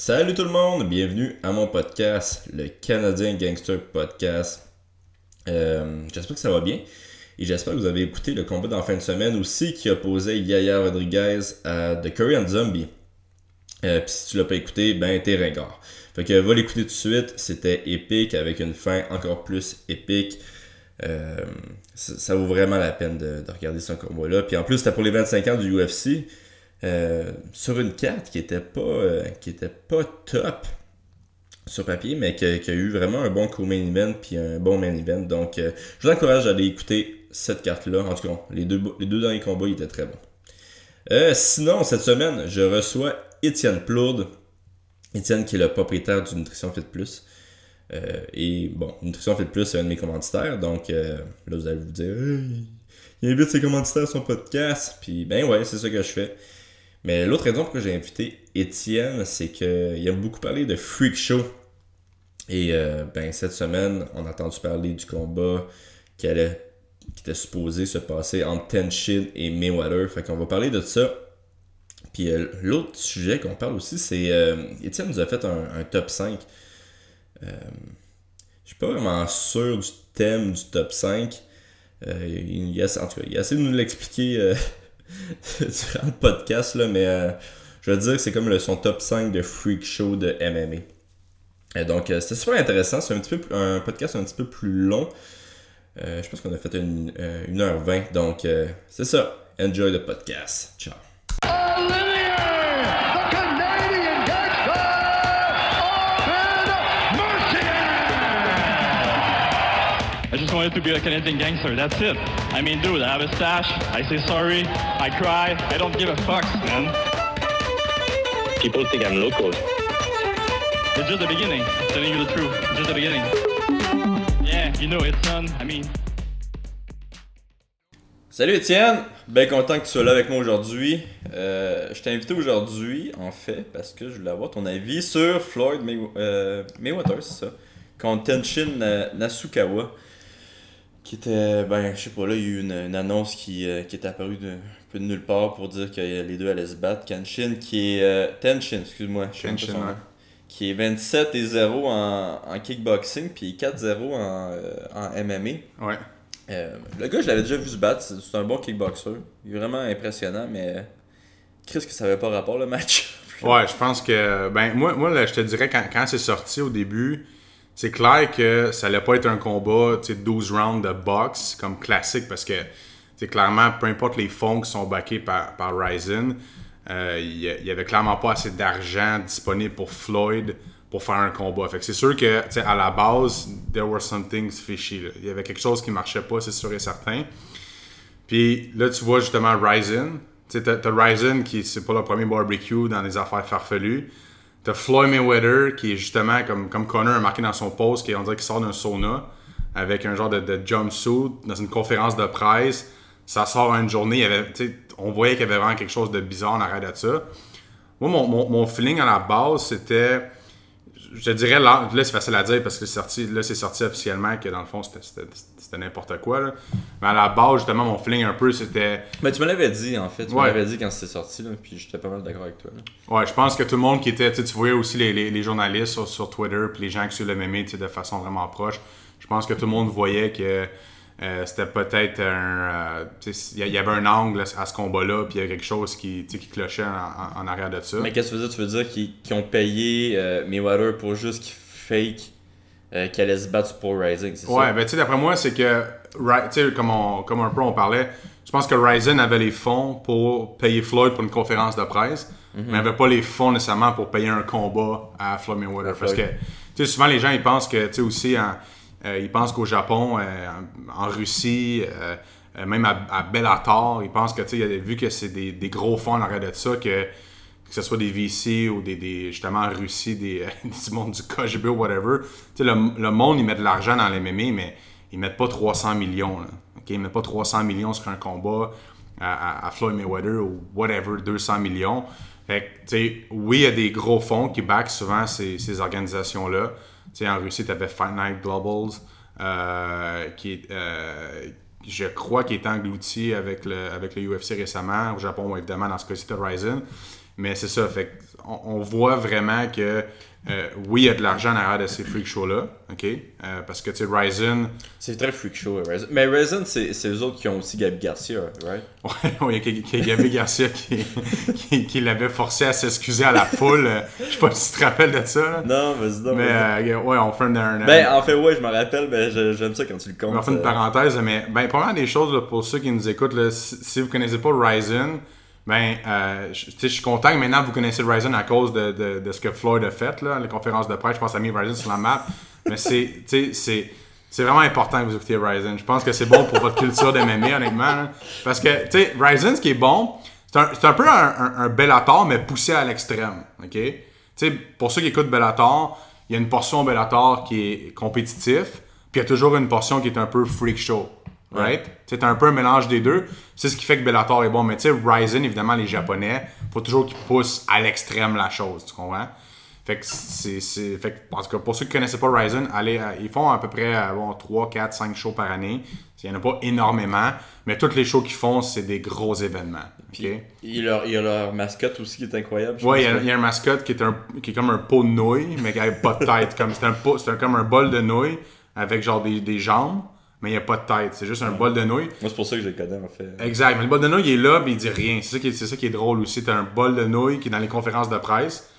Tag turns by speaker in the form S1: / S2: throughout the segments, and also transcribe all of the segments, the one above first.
S1: Salut tout le monde, bienvenue à mon podcast, le Canadien Gangster Podcast. Euh, j'espère que ça va bien et j'espère que vous avez écouté le combat d'en fin de semaine aussi qui opposait Yaya Rodriguez à The Korean Zombie. Euh, Puis si tu l'as pas écouté, ben t'es ringard. Fait que va l'écouter tout de suite, c'était épique avec une fin encore plus épique. Euh, ça, vaut vraiment la peine de, regarder ce combat-là. Puis en plus, c'était pour les 25 ans du UFC. Euh, sur une carte qui était pas euh, qui était pas top sur papier, mais qui, a eu vraiment un bon co-main event puis un bon main event. Donc, euh, je vous encourage à aller écouter cette carte-là. En tout cas, les deux, les deux derniers combats ils étaient très bons. sinon, cette semaine, je reçois Étienne Plourde. Étienne qui est le propriétaire du Nutrition Fit Plus. et bon, Nutrition Fit Plus, c'est un de mes commanditaires. Donc, là, vous allez vous dire, il invite ses commanditaires à son podcast. Puis, ben ouais, c'est ça que je fais. Mais l'autre raison pour laquelle j'ai invité Étienne, c'est qu'il aime beaucoup parler de Freak Show. Et euh, ben, cette semaine, on a entendu parler du combat qui, allait, qui était supposé se passer entre Tenshin et Mayweather. Fait qu'on va parler de ça. Puis euh, l'autre sujet qu'on parle aussi, c'est. Euh, Étienne nous a fait un, top 5. je suis pas vraiment sûr du thème du top 5. il, a, en tout cas, il a essayé de nous l'expliquer durant le podcast, là, mais euh, je veux dire que c'est comme le, son top 5 de freak show de MMA. Et donc, euh, c'était super intéressant. C'est un, petit peu, un podcast un petit peu plus long. Euh, je pense qu'on a fait une, 1h20. Donc, c'est ça. Enjoy the podcast. Ciao.
S2: Wanted to be a Canadian gangster. That's it. I mean, dude, I have a stash. I say sorry. I cry. I don't give a fuck, man.
S3: People think I'm local.
S2: It's just the beginning. Telling you the truth. It's just the beginning. Yeah, you know, it's done. I mean.
S1: Salut Étienne, bien content que tu sois là avec moi aujourd'hui. Euh, je t'ai invité aujourd'hui, en fait, parce que je voulais avoir ton avis sur Floyd May euh, Mayweather, c'est ça, contre Tenshin Nasukawa qui était, ben, je sais pas, là, il y a eu une, annonce qui, euh, qui est apparue de, un peu de nulle part pour dire que les deux allaient se battre. Kenshin, qui est. Euh, Tenshin, excuse-moi. Qui est 27 et 0 en, en kickboxing, puis 4-0 en, euh, en MMA.
S4: Ouais.
S1: le gars, je l'avais déjà vu se battre, c'est un bon kickboxer. Il est vraiment impressionnant, mais. Qu'est-ce que ça avait pas rapport le match?
S4: ouais, je pense que. Ben, moi, moi je te dirais, quand, quand c'est sorti au début c'est clair que ça allait pas être un combat 12 rounds de boxe comme classique parce que c'est clairement, peu importe les fonds qui sont backés par, par Ryzen, euh, il n'y avait clairement pas assez d'argent disponible pour Floyd pour faire un combat. C'est sûr que à la base, there were some things fishy. Il y avait quelque chose qui marchait pas, c'est sûr et certain. Puis là, tu vois justement Ryzen. Tu as Ryzen qui c'est pas le premier barbecue dans les affaires farfelues. T'as Floyd Mayweather qui est justement, comme, comme Connor a marqué dans son post, qui on dirait qu'il sort d'un sauna avec un genre de, de, jumpsuit dans une conférence de presse. Ça sort une journée, il avait, on voyait qu'il y avait vraiment quelque chose de bizarre en arrière de ça. Moi, mon, mon, mon feeling à la base, c'était je dirais, là, là c'est facile à dire parce que c'est sorti, là, c'est sorti officiellement que dans le fond, c'était n'importe quoi. Là. Mais à la base, justement, mon feeling un peu, c'était.
S1: Mais tu me l'avais dit, en fait. Tu me l'avais dit quand c'était sorti, là, puis j'étais pas mal d'accord avec toi.
S4: Ouais, je pense que tout le monde qui était. Tu voyais aussi les, les, journalistes sur, sur, Twitter, puis les gens qui suivent le mémé de façon vraiment proche. Je pense que tout le monde voyait que euh, c'était peut-être un. Euh, il y avait un angle à ce combat-là, puis il y a quelque chose qui, qui clochait en, arrière de ça.
S1: Mais qu'est-ce que tu veux dire? Tu veux dire qu'ils ont payé euh, Mayweather pour juste qu'il fake euh, qu'elle allait se battre pour Rising, c'est
S4: ouais, ben tu sais, d'après moi, c'est que. Comme, on, comme un peu on parlait, je pense que Ryzen avait les fonds pour payer Floyd pour une conférence de presse, mhm. mais n'avait pas les fonds nécessairement pour payer un combat à Floyd Mayweather. Parce que, tu sais, souvent les gens ils pensent que, tu sais, aussi en ils pensent qu'au Japon, euh, en, Russie, euh, même à, Bellator, ils pensent que, tu sais, vu que c'est des, gros fonds en arrière de ça, que, que ce soit des VC ou des, justement en Russie, des, du monde du KGB ou whatever, tu le, monde, ils mettent de l'argent dans les MMA, mais ils mettent pas 300 millions. Là, Ils mettent pas 300 millions sur un combat à, Floyd Mayweather ou whatever, 200 millions. Fait sais, oui, il y a des gros fonds qui backent souvent ces, ces organisations-là en Russie, tu avais Fight Night Globals, euh, qui est, euh, je crois, qui est englouti avec le, avec le UFC récemment. Au Japon, évidemment, dans ce cas-ci, Ryzen. Mais c'est ça, fait on voit vraiment que euh, oui, il y a de l'argent en arrière de ces freak shows-là, OK? Euh, parce que, tu sais, Ryzen,
S1: C'est très freak show, Ryzen. Mais Ryzen, c'est c'est eux autres qui ont aussi Gabi Garcia, right?
S4: ouais, ouais, il y a Gabi Garcia qui, qui, qui l'avait forcé à s'excuser à la foule. Euh, Je sais pas si tu te rappelles de ça, là.
S1: Non.
S4: Mais,
S1: vas-y.
S4: euh, ouais, on fait un... un-
S1: Ben, en fait, ouais, je me rappelle, mais je- j'aime ça quand tu le comptes.
S4: On faire une parenthèse, mais ben, premièrement des choses là, pour ceux qui nous écoutent, là, si, si vous connaissez pas Ryzen, ben, euh, je suis content que maintenant vous connaissez Ryzen à cause de, de, de ce que Floyd a fait, là, la conférence de presse. Je pense a mis Ryzen sur la map. mais c'est, vraiment important que vous écoutiez Ryzen. Je pense que c'est bon pour votre culture de MMA, honnêtement. là. Parce que, tu sais, Ryzen, ce qui est bon, c'est un, un peu un, un, un Bellator, mais poussé à l'extrême. OK? Tu sais, pour ceux qui écoutent Bellator, il y a une portion Bellator qui est compétitif, puis il y a toujours une portion qui est un peu freak show. Right? T'as un peu un mélange des deux. C'est ce qui fait que Bellator est bon. Mais tu sais, Ryzen, évidemment, les Japonais, faut toujours qu'ils poussent à l'extrême la chose. Tu comprends? Fait que c'est. c'est- Fait que, en tout cas, pour ceux qui connaissaient pas Ryzen, allez, euh, ils font à peu près euh, bon, 3, 4, 5 shows par année. Il n'y en a pas énormément, mais tous les shows qu'ils font, c'est des gros événements.
S1: Il y, a leur, il y a leur mascotte aussi qui est incroyable.
S4: Ouais, il y, a-
S1: que-
S4: il y a un mascotte qui est, un, qui est comme un pot de nouilles, mais qui n'a pas de tête. Comme, c'est un pot, c'est un- comme un bol de nouilles avec genre des, des jambes, mais il n'y a pas de tête. C'est juste un bol de nouilles.
S1: Moi, c'est pour ça que je le connais, en fait.
S4: Exact. Mais le bol de nouilles, il est là, mais il dit rien. C'est ça qui est, c'est ça qui est drôle aussi. T'as un bol de nouilles qui est dans les conférences de presse.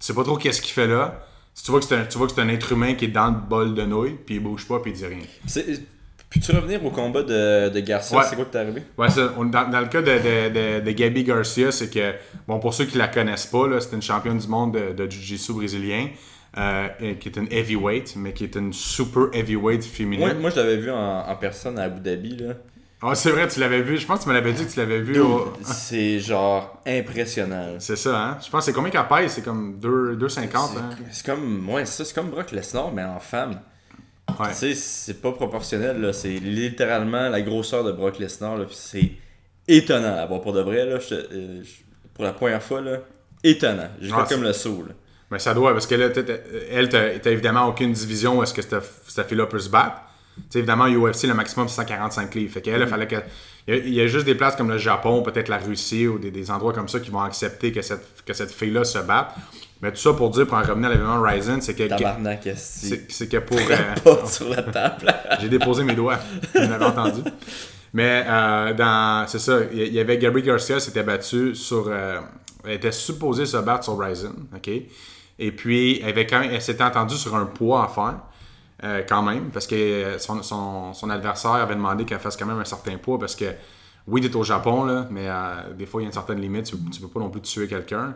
S4: Tu sais pas trop qu'est-ce qu'il fait là. Tu vois que c'est un, tu vois que c'est un être humain qui est dans le bol de nouilles, puis il bouge pas, puis il dit rien.
S1: C'est- Puis-tu revenir au combat de, de Garcia?
S4: Ouais.
S1: C'est quoi qui t'est arrivé?
S4: Ouais, ça, on- dans, dans le cas de, de, de, de Gabi Garcia, c'est que, bon, pour ceux qui la connaissent pas, là, c'est une championne du monde de, de Jiu-Jitsu brésilien, euh, qui est une heavyweight, mais qui est une super heavyweight féminine.
S1: Moi, moi je l'avais vu en, en personne à Abu Dhabi. Là.
S4: Ah, c'est vrai, tu l'avais vu. Je pense que tu me l'avais dit que tu l'avais vu. au-
S1: C'est genre impressionnant.
S4: C'est ça, hein? Je pense que c'est combien qu'elle pèse? C'est comme 2, 2,50,
S1: C'est
S4: hein?
S1: c'est comme, ouais, ça, c'est comme Brock Lesnar, mais en femme.
S4: Ouais.
S1: Tu sais, c'est pas proportionnel, là. C'est littéralement la grosseur de Brock Lesnar, c'est étonnant à voir pour de vrai, là. je euh, je- pour la première fois, là. Étonnant. J'ai
S4: Ah,
S1: fait comme le saut, là.
S4: Mais ça doit, parce que là, elle, t'as évidemment aucune division où est-ce que cette, fille-là peut se battre. Tu sais, évidemment, UFC, le maximum, c'est 145 livres. Fait qu'elle, il fallait que. Il y, a, il y a juste des places comme le Japon, peut-être la Russie, ou des, des endroits comme ça qui vont accepter que cette, que cette fille-là se batte. Mais tout ça pour dire, pour en revenir à l'événement Ryzen, c'est que. C'est que pour. euh,
S1: pas sur la table?
S4: J'ai déposé mes doigts. Vous l'avez entendu. Mais euh, dans. C'est ça. Il y avait Gabby Garcia s'était battu sur. euh, elle était supposée se battre sur Ryzen. OK? Et puis, elle, s'était entendue sur un poids à faire. euh, quand même, parce que euh, son, adversaire avait demandé qu'elle fasse quand même un certain poids, parce que oui, t'es au Japon, là, mais euh, des fois, il y a une certaine limite, tu, tu peux pas non plus tuer quelqu'un.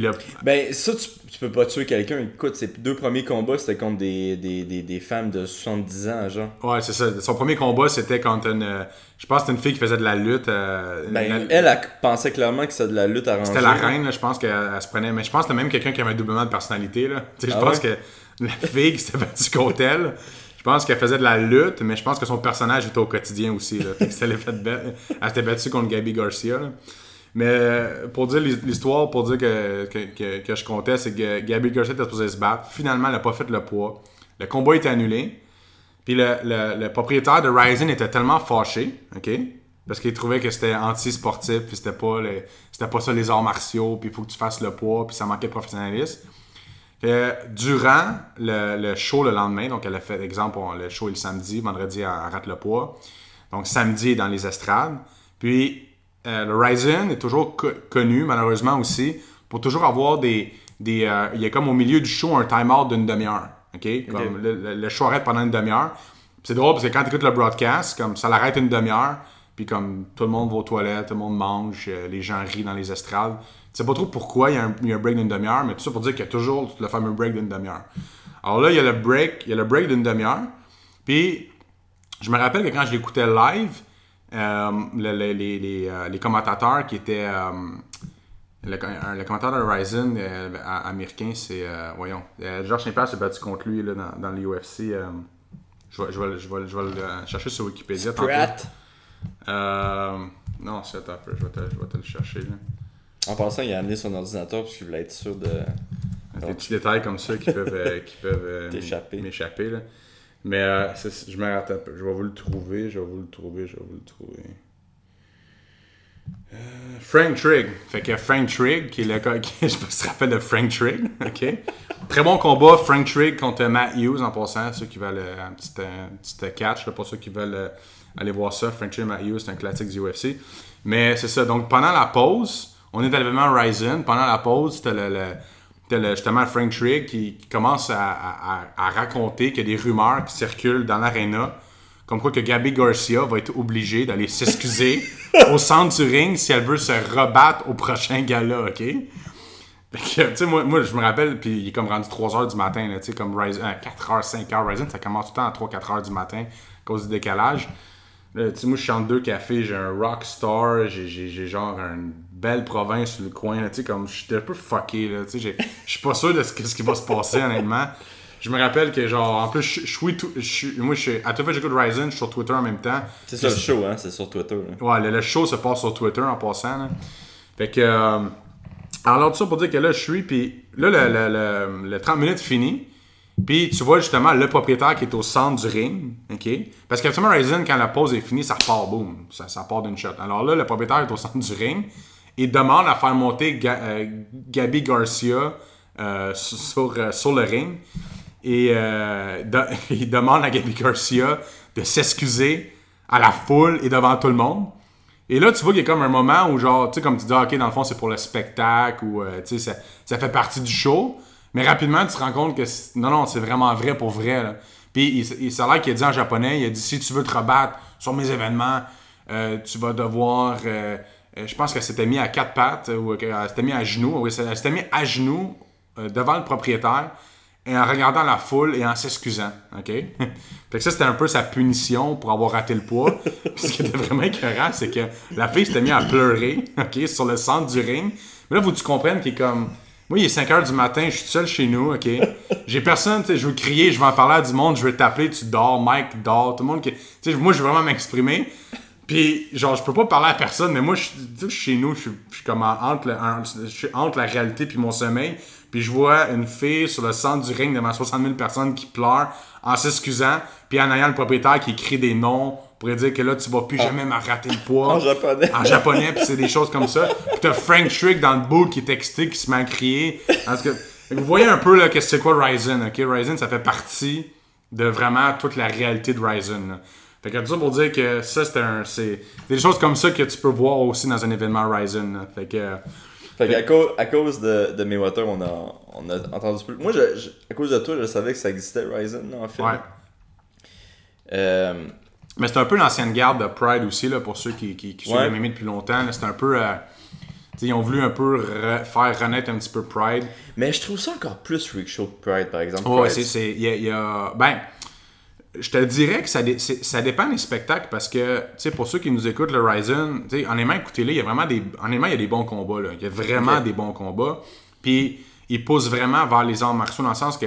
S4: Puis
S1: Ben, ça, tu, tu peux pas tuer quelqu'un. Écoute, ses deux premiers combats, c'était contre des, des, des, des femmes de 70 ans, genre.
S4: ouais, c'est ça. Son premier combat, c'était contre une. euh, Je pense que c'était une fille qui faisait de la lutte. euh,
S1: Ben,
S4: la-
S1: elle, elle pensait clairement que c'était de la lutte arrangée.
S4: C'était la reine, là, je pense qu'elle elle se prenait. Mais je pense que c'était même quelqu'un qui avait un doublement de personnalité. Là. Tu sais, je
S1: Ah
S4: pense
S1: ouais?
S4: que la fille qui s'était battue contre elle, je pense qu'elle faisait de la lutte, mais je pense que son personnage était au quotidien aussi. Là. Fait que Elle s'était battue contre Gabi Garcia. là. Mais euh, pour dire l'hi- l'histoire, pour dire que, que, que, je comptais, c'est que Gabi Garcia était supposée se battre. Finalement, elle n'a pas fait le poids. Le combat était annulé. Puis le, le- le propriétaire de Ryzen était tellement fâché, OK? Parce qu'il trouvait que c'était anti-sportif, puis c'était pas, c'était pas ça les arts martiaux, puis il faut que tu fasses le poids, puis ça manquait de professionnalisme. Que durant le, le show le lendemain, donc elle a fait, exemple, le show est le samedi, vendredi, elle, rate le poids. Donc samedi, dans les estrades. Puis euh, le Ryzen est toujours co- connu, malheureusement aussi, pour toujours avoir des. des euh, il y a comme au milieu du show un time-out d'une demi-heure. OK? Comme Le, le- le show arrête pendant une demi-heure. C'est drôle parce que quand tu écoutes le broadcast, comme ça l'arrête une demi-heure, puis comme tout le monde va aux toilettes, tout le monde mange, euh, les gens rient dans les estrades. Tu sais pas trop pourquoi il y, a un, il y a un break d'une demi-heure, mais tout ça pour dire qu'il y a toujours le fameux break d'une demi-heure. Alors là, il y a le break, il y a le break d'une demi-heure. Puis je me rappelle que quand je l'écoutais live, le- le- les, les, euh, les commentateurs qui étaient. euh, le, le commentateur de Ryzen euh, américain, c'est. euh, voyons. euh, Georges Saint-Pierre s'est battu contre lui là, dans, dans l'UFC. euh, je vais, je, vais, je, vais, je vais le chercher sur Wikipédia. tantôt.
S1: Pratt.
S4: Euh, non, c'est un peu. Je vais te, je vais te le chercher. Là.
S1: En passant, il a amené son ordinateur parce qu'il voulait être sûr de.
S4: Des petits détails comme ça qui peuvent, euh, qui peuvent euh, m'échapper. Mais euh, je me rappelle. Je vais vous le trouver. Je vais vous le trouver. Je vais vous le trouver. Frank Trigg. Fait que Frank Trigg, qui est le gars, qui, je sais pas si tu te de Frank Trigg, ok? Très bon combat, Frank Trigg contre Matt Hughes en passant, ceux qui veulent euh, un petit, un petit catch, pour ceux qui veulent euh, aller voir ça. Frank Trigg, Matt Hughes, c'est un classique du UFC. Mais c'est ça, donc pendant la pause, on est à l'événement Ryzen, pendant la pause, c'était le- le- justement Frank Trigg qui, qui commence à, à- à- à raconter qu'il y a des rumeurs qui circulent dans l'aréna comme quoi que Gabby Garcia va être obligée d'aller s'excuser au centre du ring si elle veut se rebattre au prochain gala, OK? Tu sais, moi, moi, je me rappelle, puis il est comme rendu 3h du matin, là, tu sais, comme Ryzen, 4h, 5h, Ryzen, ça commence tout le temps à 3-4h du matin à cause du décalage. Là, tu sais, moi, je chante deux cafés, j'ai un rockstar, j'ai, j'ai, genre une belle province sur le coin, là, tu sais, comme, j'étais un peu fucké, là, tu sais, j'ai- je suis pas sûr de ce, ce qui va se passer, honnêtement. Je me rappelle que, genre, en plus, je suis moi, je suis, à tout fait, j'écoute Ryzen, je suis sur Twitter en même temps.
S1: C'est ça le show, hein, c'est sur Twitter. là.
S4: Ouais, le, le show se passe sur Twitter en passant. Là. Fait que. euh, alors, tout ça pour dire que là, je suis, puis là, le, le, le- le 30 minutes fini. Puis tu vois justement le propriétaire qui est au centre du ring, OK? Parce qu'habituellement, Ryzen, quand la pause est finie, ça repart, boum. Ça, ça part d'une shot. Alors là, le propriétaire est au centre du ring et demande à faire monter Ga- euh, Gabi Garcia euh, sur, euh, sur le ring. Et il demande à Gabi Garcia de s'excuser à la foule et devant tout le monde. Et là, tu vois qu'il y a comme un moment où, genre, tu sais, comme tu dis, ok, dans le fond, c'est pour le spectacle ou, tu sais, ça, fait partie du show. Mais rapidement, tu te rends compte que non, non, c'est vraiment vrai pour vrai. Puis, il, il, ça a l'air qu'il a dit en japonais, il a dit, si tu veux te rebattre sur mes événements, tu vas devoir. Je pense qu'elle s'était mis à quatre pattes, euh, ou qu'elle s'était mis à genoux. Oui, elle s'était mis à genoux euh, devant le propriétaire et en regardant la foule et en s'excusant. OK? fait que ça, c'était un peu sa punition pour avoir raté le poids. Ce qui était vraiment écœurant, c'est que la fille s'était mise à pleurer, OK, sur le centre du ring. Mais là, faut que tu comprennes qu'il est comme. Moi, il est 5 h du matin, je suis seul chez nous, OK? J'ai personne, tu sais, je veux crier, je veux en parler à du monde, je veux t'appeler, tu dors, Mike dort, tout le monde. Tu sais, moi, je veux vraiment m'exprimer. Puis, genre, je peux pas parler à personne, mais moi, je suis chez nous, je suis, je suis comme en- entre, le- en- je suis entre la réalité puis mon sommeil. Puis je vois une fille sur le centre du ring devant 60 000 personnes qui pleurent en s'excusant, puis en ayant le propriétaire qui écrit des noms pour dire que là, tu vas plus jamais me rater le poids.
S1: En japonais.
S4: En japonais, puis c'est des choses comme ça. Puis t'as Frank Trick dans le bowl qui est excité, qui se met à crier. Tout cas, vous voyez un peu là, que c'est quoi Ryzen, ok? Ryzen, ça fait partie de vraiment toute la réalité de Ryzen. là. Fait que tout ça pour dire que ça, c'est un. C'est des choses comme ça que tu peux voir aussi dans un événement Ryzen. là. Fait que. euh,
S1: Fait qu'à cause, à cause de, de Mayweather, on a, on a entendu plus. Moi, je, je- à cause de toi, je savais que ça existait, Ryzen, en fait.
S4: Ouais.
S1: Euh,
S4: Mais c'est un peu l'ancienne garde de Pride aussi, là, pour ceux qui, qui, qui suivent
S1: Ouais.
S4: le MMA depuis longtemps. C'est un peu. euh, ils ont voulu un peu re- faire renaître un petit peu Pride.
S1: mais je trouve ça encore plus freak show que Pride, par exemple.
S4: Ouais, c'est. a, y a- Ben, je te dirais que ça, dé- c'est- ça dépend des spectacles parce que, tu sais, pour ceux qui nous écoutent, le Ryzen, tu sais, honnêtement, écoutez-le, il y a vraiment des. Honnêtement, il y a des bons combats, là. Il y a vraiment des bons combats. Puis, ils poussent vraiment vers les arts martiaux dans le sens que.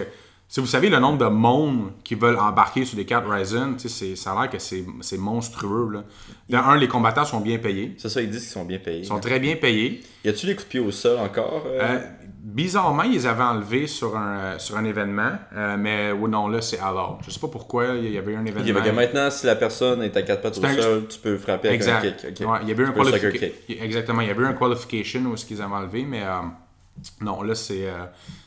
S4: Si vous savez le nombre de monde qui veulent embarquer sur des cartes Ryzen, tu ça a l'air que c'est monstrueux. Là. D'un, un, les combattants sont bien payés.
S1: C'est ça, ils disent qu'ils sont bien payés.
S4: Ils sont très bien payés.
S1: Y a-tu les coups de pied au sol encore euh?
S4: Euh, bizarrement, ils les avaient enlevés sur un, euh, sur un événement, euh, mais oh non, là, c'est alors. Je sais pas pourquoi, il y avait un événement.
S1: fait que maintenant, si la personne est à quatre pattes au
S4: un-
S1: sol, tu peux frapper avec
S4: exact.
S1: un kick. ok.
S4: Ouais, il y avait un
S1: kick.
S4: Exactement, il y avait un qualification où est-ce qu'ils avaient enlevé, mais euh, non, là, c'est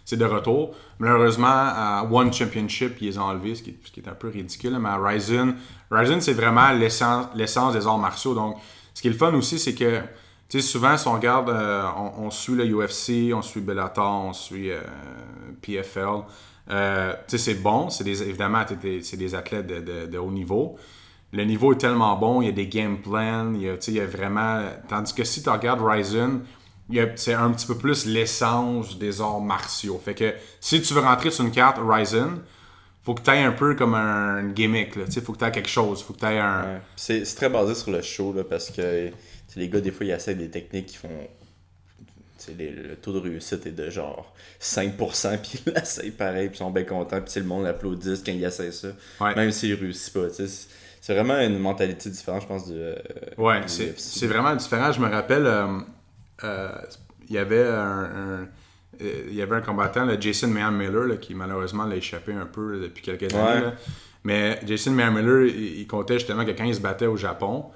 S4: c'est de retour. Malheureusement, à One Championship, ils les ont enlevés, ce qui, est- ce qui est un peu ridicule, mais à Ryzen, Ryzen, c'est vraiment l'essence l'essence des arts martiaux. Donc, ce qui est le fun aussi, c'est que, tu sais, souvent, si on regarde, euh, on, suit le UFC, on suit Bellator, on suit euh, PFL. Euh, c'est bon, c'est des, évidemment, c'est des athlètes de, de- haut niveau. Le niveau est tellement bon, il y a des game plans, il y a, il y a vraiment. Tandis que si tu regardes Ryzen, c'est un petit peu plus l'essence des arts martiaux. Fait que si tu veux rentrer sur une carte Ryzen, faut que tu aies un peu comme un gimmick, là. Tu sais, faut que tu aies quelque chose, faut que un.
S1: C'est très basé sur le show, là, parce que les gars, des fois, ils essaient des techniques qui font. les- le taux de réussite est de genre 5%, puis ils l'essayent pareil, puis ils sont bien contents, puis le monde l'applaudit quand ils essayent ça,
S4: Ouais.
S1: même s'ils réussissent pas. C'est- vraiment une mentalité différente, je pense, du. euh,
S4: Ouais, c'est vraiment différent. Je me rappelle, euh, euh, il y avait un, un- il y avait un combattant, Jason Mayan Miller, là, qui malheureusement l'a échappé un peu là, depuis quelques années.
S1: Ouais.
S4: Mais Jason Mayan Miller, il, il comptait justement que quand il se battait au Japon,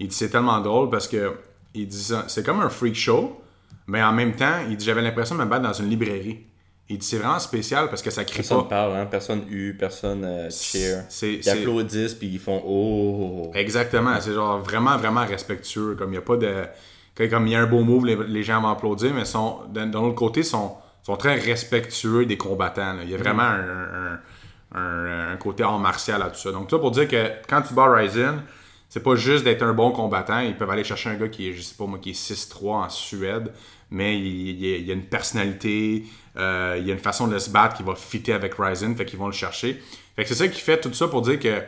S4: il dit c'est tellement drôle parce que il dit c'est comme un freak show, mais en même temps, il dit j'avais l'impression de me battre dans une librairie. Il dit c'est vraiment spécial parce que ça crie
S1: Personne
S4: pas.
S1: parle, hein? personne hue, personne euh, cheer. Ils applaudissent puis ils font oh.
S4: Exactement, c'est genre vraiment, vraiment respectueux. Comme il y a pas de. Comme il y a un beau move, les, les gens vont applaudir, mais sont, d'un d'un autre côté, sont, sont très respectueux des combattants. là. Il y a vraiment un, un- un- un côté art martial à tout ça. Donc, ça pour dire que quand tu bats Ryzen, c'est pas juste d'être un bon combattant. Ils peuvent aller chercher un gars qui est, je sais pas moi, qui est 6-3 en Suède, mais il, il y a- il y a une personnalité, euh, il y a une façon de se battre qui va fitter avec Ryzen, fait qu'ils vont le chercher. Fait que c'est ça qui fait tout ça pour dire que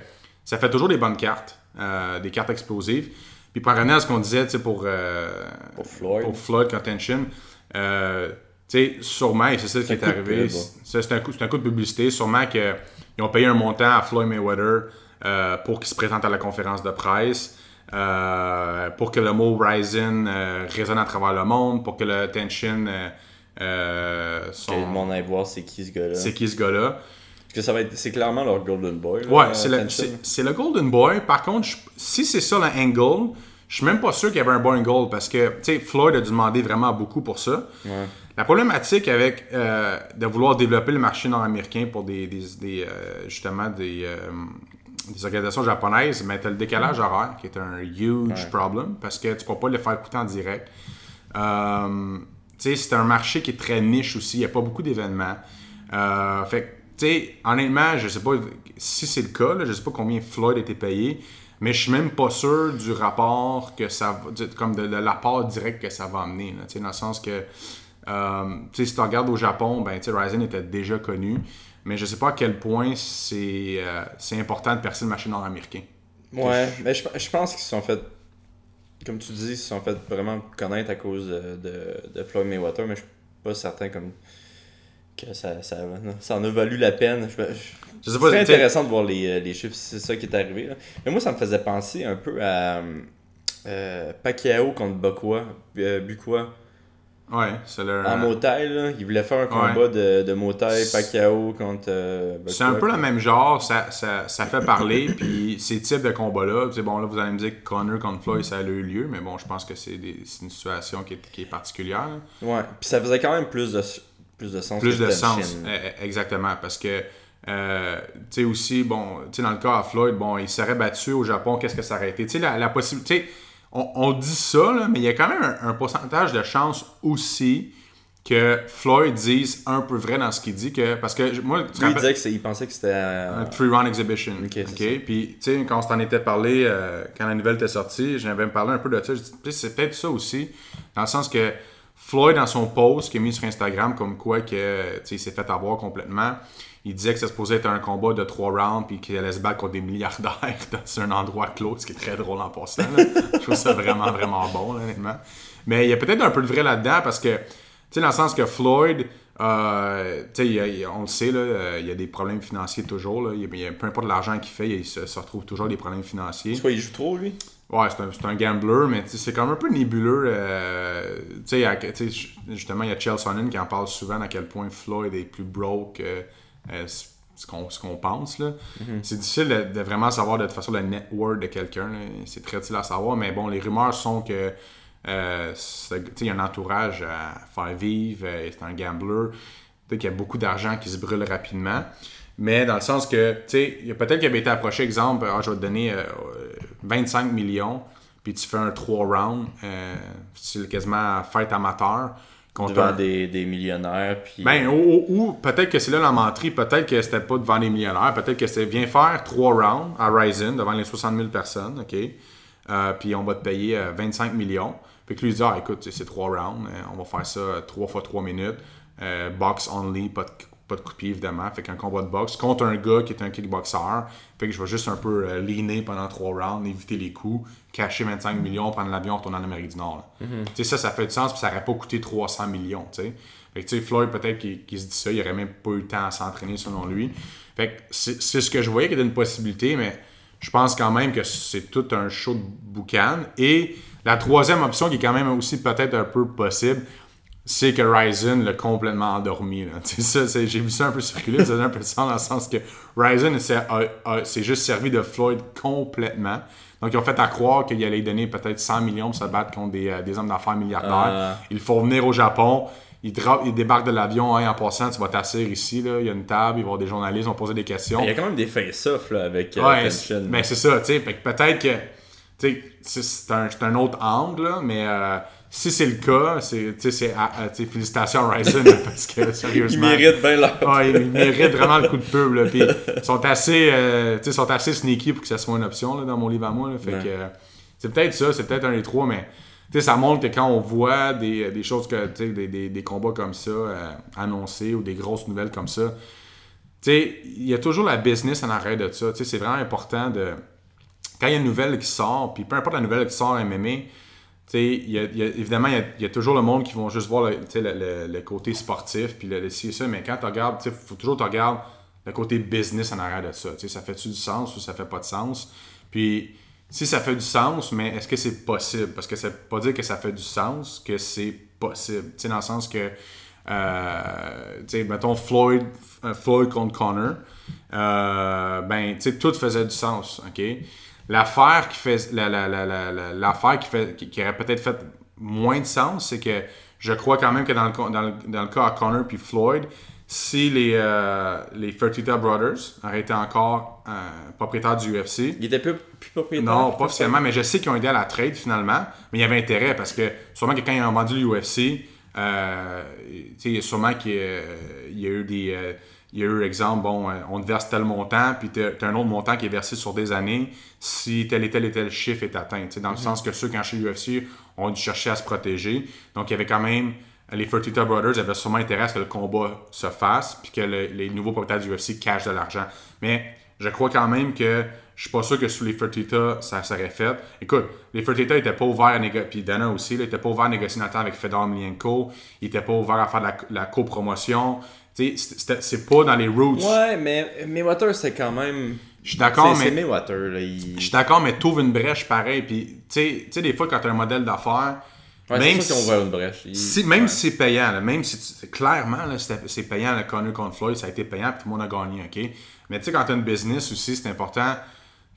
S4: ça fait toujours des bonnes cartes, euh, des cartes explosives. Puis pour revenir à ce qu'on disait, pour, euh,
S1: Pour Floyd.
S4: pour Floyd Contention, euh, tu sais, sûrement, et c'est ça qui est arrivé, c'est un, un coup de publicité, sûrement qu'ils ont payé un montant à Floyd Mayweather euh, pour qu'il se présente à la conférence de presse, euh, pour que le mot Ryzen euh, résonne à travers le monde, pour que le Tension... Son-
S1: Que le monde aille voir c'est qui ce gars-là.
S4: c'est qui ce gars-là.
S1: Parce que ça va être. C'est clairement leur Golden Boy. là,
S4: Ouais, c'est le, c'est- c'est le Golden Boy. Par contre, je- si c'est ça l'angle, je suis même pas sûr qu'il y avait un bon angle parce que, tu sais, Floyd a dû demander vraiment beaucoup pour ça.
S1: Ouais.
S4: La problématique avec euh, de vouloir développer le marché nord-américain pour des, des- des, euh, justement des, euh, des organisations japonaises, mais tu as le décalage horaire qui est un huge problem parce que tu peux pas le faire coûter en direct. Euh, tu sais, c'est un marché qui est très niche aussi. Il n'y a pas beaucoup d'événements. Euh, fait tu sais, honnêtement, je sais pas si c'est le cas. Là, je sais pas combien Floyd a été payé. Mais je suis même pas sûr du rapport que ça va, comme de, de l'apport direct que ça va amener. Là, tu sais, dans le sens que, euh, tu sais, si tu regardes au Japon, ben, tu sais, Ryzen était déjà connu. Mais je sais pas à quel point c'est euh, c'est important de percer le marché nord-américain.
S1: Ouais, mais je, je pense qu'ils se sont fait. Comme tu dis, ils se sont fait vraiment connaître à cause de, de, de Floyd Mayweather, mais je suis pas certain comme que ça, ça, ça en a valu la peine. Je, je,
S4: Je sais pas,
S1: c'est intéressant de voir les, euh, les chiffres, c'est ça qui est arrivé. là. Mais moi, ça me faisait penser un peu à euh, Pacquiao contre Bukwa. euh, Bukwa.
S4: Ouais, c'est le.
S1: En Motai, là, il voulait faire un combat de, de Motai, Pacquiao contre euh,
S4: C'est un
S1: Bukwa.
S4: peu le même genre, ça, ça, ça fait parler, puis ces types de combats-là, c'est bon, là, vous allez me dire que Connor contre Floyd, ça a eu lieu, mais bon, je pense que c'est des- c'est une situation qui est, qui est particulière. là.
S1: Ouais, puis ça faisait quand même plus de, plus de sens.
S4: Plus
S1: que
S4: de sens, eh, eh, exactement, parce que, euh, tu sais, aussi, bon, tu sais, dans le cas à Floyd, bon, il serait battu au Japon, qu'est-ce que ça aurait été? Tu sais, la, la possibilité, on, on dit ça, là, mais il y a quand même un, un pourcentage de chance aussi que Floyd dise un peu vrai dans ce qu'il dit, que, parce que, moi, tu
S1: Lui, il
S4: rappelles-
S1: disait que c'est- il pensait que c'était.
S4: un three-round exhibition.
S1: Ok.
S4: Puis, tu sais, quand on s'en était parlé, euh, quand la nouvelle était sortie, j'avais parlé un peu de ça. C'est peut-être ça aussi, dans le sens que Floyd, dans son post qu'il a mis sur Instagram, comme quoi que, tu sais, il s'est fait avoir complètement, il disait que ça se posait être un combat de trois rounds, puis qu'il allait se battre contre des milliardaires dans un endroit clos, ce qui est très drôle en passant. là. Je trouve ça vraiment, vraiment bon, là, honnêtement. Mais il y a peut-être un peu de vrai là-dedans, parce que, tu sais, dans le sens que Floyd, euh, tu sais, il a- il on le sait, là, euh, il y a des problèmes financiers toujours. Là. Il y a- il peu importe l'argent qu'il fait, il se, se retrouve toujours des problèmes financiers.
S1: Quoi, il joue trop, lui?
S4: Ouais, c'est un, c'est un gambler, mais tu sais, c'est quand même un peu nébuleux. euh, tu sais, à- tu sais, ju- justement, il y a Chael Sonnen qui en parle souvent à quel point Floyd est plus broke euh, ce qu'on pense. là. C'est difficile de, de vraiment savoir de toute façon le net worth de quelqu'un. C'est très difficile à savoir, mais bon, les rumeurs sont que euh, il y a un entourage à faire vivre, euh, c'est un gambler. Peut-être qu'il y a beaucoup d'argent qui se brûle rapidement. Mais dans le sens que, tu sais, il y a peut-être qu'il avait été approché, exemple, ah, je vais te donner euh, euh, 25 millions, puis tu fais un 3 rounds, euh, c'est quasiment fête amateur. Contre
S1: Devant
S4: un-
S1: des, des millionnaires. Puis,
S4: ben, ou, ou- ou peut-être que c'est là la menterie, peut-être que c'était pas devant les millionnaires, peut-être que c'est viens faire trois rounds à Ryzen devant les 60 000 personnes, OK? Euh, puis on va te payer euh, 25 millions. Puis que lui dit, ah écoute, c'est- trois rounds, euh, on va faire ça euh, trois fois trois minutes, euh, box only, pas de, pas de coup de pied évidemment, fait qu'un combat de boxe contre un gars qui est un kickboxer, fait que je vais juste un peu euh, leaner pendant trois rounds, éviter les coups, cacher 25 millions, prendre l'avion, retourner en Amérique du Nord. là. Tu sais, ça, ça fait du sens, puis ça aurait pas coûté 300 millions, tu sais. Fait que, tu sais, Floyd, peut-être qu'il se dit ça, il aurait même pas eu le temps à s'entraîner selon lui. Fait que c'est ce que je voyais qu'il y avait une possibilité, mais je pense quand même que c'est tout un show de boucan. Et la troisième option qui est quand même aussi peut-être un peu possible, c'est que Ryzen l'a complètement endormi. J'ai vu ça un peu circuler, ça donne un peu de sens dans le sens que Ryzen s'est juste servi de Floyd complètement. Donc, ils ont fait à croire qu'il allait donner peut-être 100 millions pour se battre contre des, euh, des hommes d'affaires milliardaires.
S1: Ah.
S4: Ils le font venir au Japon. Ils, débarquent de l'avion. Hey, en passant, tu vas t'asseoir ici. Là. Il y a une table. Il va y avoir des journalistes. Ils vont poser des questions.
S1: Il y a quand même des face-off là, avec euh,
S4: Ouais, mais c'est ça, Peut-être que. c'est- un, un autre angle, là, mais euh, si c'est le cas, c'est, félicitations à Ryzen, parce que
S1: Ils
S4: sérieusement.
S1: méritent bien leur.
S4: Ils méritent vraiment le coup de pub. Là, puis ils sont assez, euh, sont assez sneaky pour que ça soit une option là, dans mon livre à moi. Là, fait
S1: Ouais.
S4: que, euh, c'est peut-être ça, c'est peut-être un des trois, mais ça montre que quand on voit des, des choses, que, des, des, des combats comme ça euh, annoncés ou des grosses nouvelles comme ça, il y a toujours la business en arrière de ça. C'est vraiment important de. Quand il y a une nouvelle qui sort, puis peu importe la nouvelle qui sort MMA, y a- évidemment, il y a, toujours le monde qui vont juste voir le, le, le- côté sportif, puis le, ci ça, mais quand tu regardes, il faut toujours que tu regardes le côté business en arrière de ça. Ça fait-tu du sens ou ça fait pas de sens? Puis, si ça fait du sens, mais est-ce que c'est possible? Parce que ça veut pas dire que ça fait du sens, que c'est possible. Dans le sens que, euh, mettons Floyd, euh, Floyd contre Connor, euh, ben, tu sais, tout faisait du sens, OK? L'affaire qui fait, la, la, la, la- la- l'affaire qui fait, qui, qui aurait peut-être fait moins de sens, c'est que je crois quand même que dans le, dans le, dans le cas à Connor puis Floyd, si les, euh, les Fertitta Brothers auraient été encore euh, propriétaires du UFC,
S1: Il était plus, plus propriétaire.
S4: non, pas officiellement, mais je sais qu'ils ont aidé à la trade finalement. Mais il y avait intérêt parce que sûrement que quand ils ont vendu l'UFC, euh, sûrement qu'il y a- il y a eu des. Il y a eu, exemple, bon, euh, on te verse tel montant, puis tu as un autre montant qui est versé sur des années si tel et tel et tel chiffre est atteint. Dans le sens que ceux qui ont acheté l'UFC ont dû chercher à se protéger. Donc, il y avait quand même. Les Fertitta Brothers avaient sûrement intérêt à ce que le combat se fasse, puis que le- les nouveaux propriétaires du UFC cachent de l'argent. Mais je crois quand même que je suis pas sûr que sous les Fertitta, ça serait fait. Écoute, les Fertitta n'étaient pas ouverts à négocier, puis Dana aussi, n'étaient pas ouverts à négocier temps avec Fedor Emelianenko, ils n'étaient pas ouverts à faire de la, la copromotion. C'est pas dans les roots.
S1: Ouais, mais Mayweather, c'est quand même.
S4: Je suis d'accord, mais
S1: Mayweather, là. Il...
S4: je suis d'accord, mais t'ouvres une brèche pareil. Puis, tu sais- des fois, quand tu as un modèle d'affaires,
S1: Ouais,
S4: même si-
S1: ouvert une brèche. Il-
S4: si, même
S1: ouais.
S4: si c'est payant, là, même si tu- clairement là, c'est payant le Connor contre Floyd, ça a été payant puis tout le monde a gagné, ok? Mais tu sais, quand tu as une business aussi, c'est important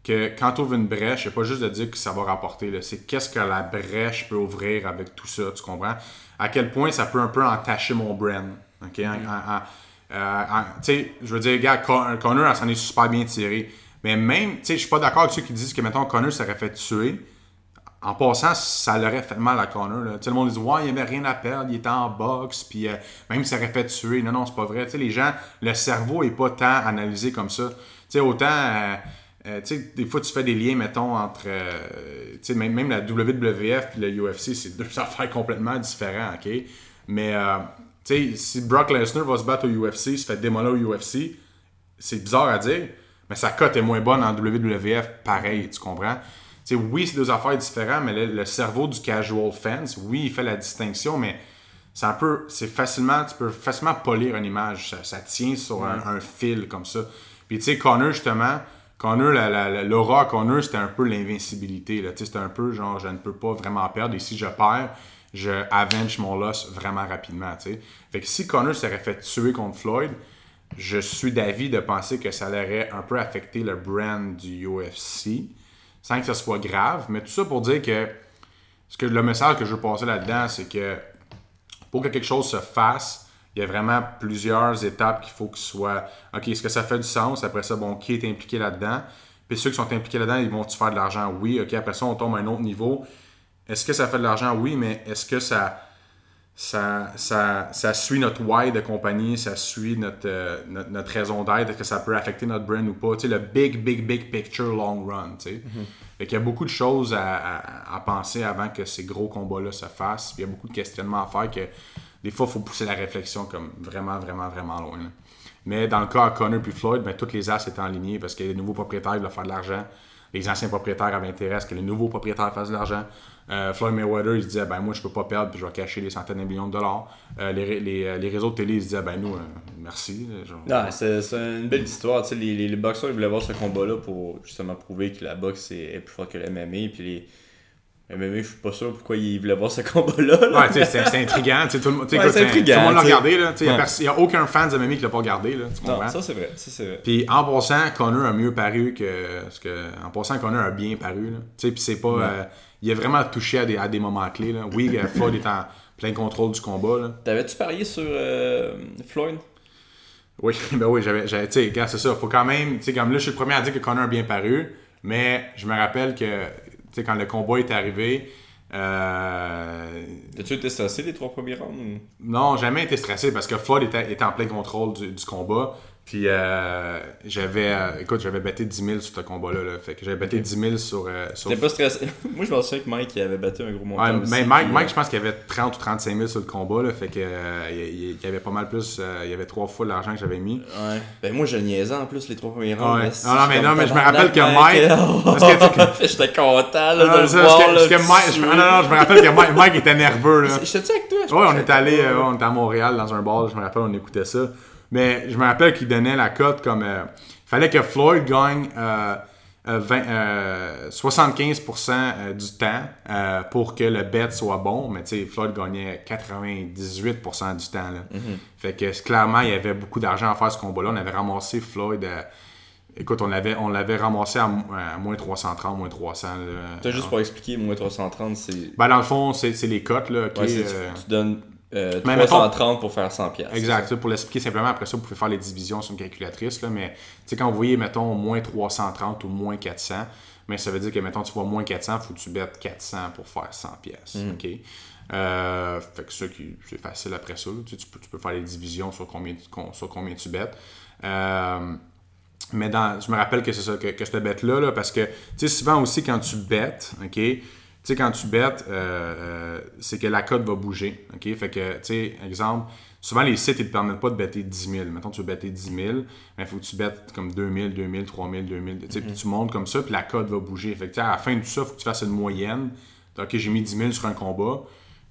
S4: que quand tu ouvres une brèche, c'est pas juste de dire que ça va rapporter, c'est qu'est-ce que la brèche peut ouvrir avec tout ça, tu comprends? À quel point ça peut un peu entacher mon brand, ok? En- en- en- euh, je veux dire, regarde, Con- Connor, elle s'en est super bien tiré. Mais même, je suis pas d'accord avec ceux qui disent que, mettons, Connor s'aurait fait tuer en passant, ça l'aurait fait mal à Connor. Là. Le monde dit Ouais, il n'y avait rien à perdre, il était en boxe, puis euh, même ça aurait fait tuer. Non, non, c'est pas vrai. Les gens, le cerveau est pas tant analysé comme ça. Tu sais, autant, euh, des fois, tu fais des liens, mettons, entre. même, même la WWF et le UFC, c'est deux affaires complètement différentes, OK? Mais, sais, si Brock Lesnar va se battre au UFC, se fait démolir au UFC, c'est bizarre à dire, mais sa cote est moins bonne en WWF, pareil, tu comprends? Tu sais, oui, c'est deux affaires différentes, mais le, le cerveau du casual fans, oui, il fait la distinction, mais c'est un peu, c'est facilement, tu peux facilement polir une image, ça, ça tient sur un, un fil comme ça. Puis tu sais, Connor, justement, Connor, la, la, la- l'aura Connor, c'était un peu l'invincibilité, c'était un peu genre, je ne peux pas vraiment perdre, et si je perds, je avenge mon loss vraiment rapidement. Fait que si Connor s'aurait fait tuer contre Floyd, je suis d'avis de penser que ça aurait un peu affecté le brand du UFC, sans que ce soit grave. Mais tout ça pour dire que, ce que le message que je veux passer là-dedans, c'est que pour que quelque chose se fasse, il y a vraiment plusieurs étapes qu'il faut que soit. OK, est-ce que ça fait du sens? Après ça, bon, qui est impliqué là-dedans? Puis ceux qui sont impliqués là-dedans, ils vont-tu faire de l'argent? Oui. OK, après ça, on tombe à un autre niveau. Est-ce que ça fait de l'argent? Oui, mais est-ce que ça, ça, ça, ça suit notre why de compagnie, ça suit notre, euh, notre, notre raison d'être, est-ce que ça peut affecter notre brand ou pas? Tu sais, le big, big, big picture long run, tu sais. Fait qu'il y a beaucoup de choses à, à- à penser avant que ces gros combats-là se fassent. Puis il y a beaucoup de questionnements à faire que des fois, il faut pousser la réflexion comme vraiment, vraiment, vraiment loin. là. Mais dans le cas à Connor puis Floyd, ben, toutes les as étaient alignés parce que les nouveaux propriétaires veulent faire de l'argent. Les anciens propriétaires avaient intérêt à ce que les nouveaux propriétaires fassent de l'argent. Euh, Floyd Mayweather, il se disait, ben moi, je peux pas perdre, puis je vais cacher des centaines de millions de dollars. Euh, les, les, euh, les réseaux de télé, ils se disaient, ben nous, euh, merci. genre.
S1: Non, c'est c'est une belle histoire. Tu sais, les, les, les boxeurs ils voulaient voir ce combat-là pour justement prouver que la boxe est, est plus forte que le MMA. Puis les...
S5: MMA, je suis pas sûr pourquoi il voulait voir ce combat-là. là.
S4: Ouais, c'est c'est intriguant. Tout, le
S5: Ouais,
S4: écoute,
S5: intriguant,
S4: tout le monde l'a regardé. Il
S5: Ouais.
S4: n'y a, aucun fan de MMA qui l'a pas regardé. Là, tu
S5: non, ça c'est vrai, ça c'est vrai.
S4: Puis en passant, Connor a mieux paru que. Parce que en passant, Connor a bien paru. Puis c'est pas. euh, il a vraiment touché à des, à des moments clés. Là. Oui, euh, Floyd est en plein contrôle du combat.
S5: T'avais-tu parié sur euh, Floyd?
S4: Oui, ben oui, j'avais. Tu sais, c'est ça. Faut quand même. Tu sais, comme là, je suis le premier à dire que Connor a bien paru. Mais je me rappelle que. Tu sais, quand le combat est arrivé. Euh,
S5: T'as-tu été stressé les trois premiers rounds? ou-
S4: Non, jamais été stressé parce que Floyd était, était en plein contrôle du, du combat. Puis euh, j'avais, euh, écoute, j'avais batté 10 000 sur ce combat-là. là. Fait que j'avais batté 10 000 sur. euh, sur...
S5: T'es pas stressé? Moi je me souviens que Mike il avait battu un gros montant.
S4: Ouais,
S5: aussi,
S4: mais Mike,
S5: puis,
S4: Mike, je pense qu'il y avait 30 ou 35 000 sur le combat. Là, fait que il, y avait pas mal plus. il y avait trois fois l'argent que j'avais mis.
S5: Ouais. Ben moi je niaisais en plus les trois premiers rounds.
S4: Ouais. Non, non, mais non, mais je me rappelle que Mike- parce que,
S5: J'étais content là, de le
S4: ça,
S5: voir.
S4: parce que- Mike, je, non, non, je me rappelle que Mike, Mike était nerveux. Là.
S5: J'étais-tu avec toi?
S4: Ouais, on est allé, on était à Montréal dans un bar, je me rappelle, on écoutait ça. Mais je me rappelle qu'il donnait la cote comme. euh, fallait que Floyd gagne euh, euh, 20, euh, 75% euh, du temps pour que le bet soit bon. Mais tu sais, Floyd gagnait 98% du temps. Là. Fait que clairement, il y avait beaucoup d'argent à faire ce combat-là. On avait ramassé Floyd. écoute, on l'avait on l'avait ramassé à, à moins 330, moins 300. là.
S5: T'as juste pour expliquer, moins 330, c'est.
S4: Ben, dans le fond, c'est c'est les cotes. Là, ok,
S5: Ouais, tu donnes euh,
S4: Mais
S5: 330 pour faire 100 pièces.
S4: Exact. Pour l'expliquer simplement, après ça, vous pouvez faire les divisions sur une calculatrice. Là, mais tu sais, quand vous voyez, mettons, moins 330 ou moins 400, mais ça veut dire que, mettons, tu vois moins 400, il faut que tu bettes 400 pour faire 100 pièces. OK? Euh, fait que ça, c'est facile après ça. Tu, peux, tu peux faire les divisions sur combien, sur combien tu bettes. Euh, mais dans, je me rappelle que c'est ça, que, que cette bête-là, là, parce que, tu sais, souvent aussi, quand tu bettes, OK, sais, quand tu bettes, euh, euh, c'est que la cote va bouger, OK? Fait que, tu sais, exemple, souvent, les sites, ils te permettent pas de better 10 000. Mettons, tu veux better 10 000, mais il faut que tu bettes comme 2 000, 2 000, 3 000, 2 000, tu sais, puis tu montes comme ça, puis la cote va bouger. Fait que, tu à la fin de tout ça, il faut que tu fasses une moyenne. OK, j'ai mis 10 000 sur un combat,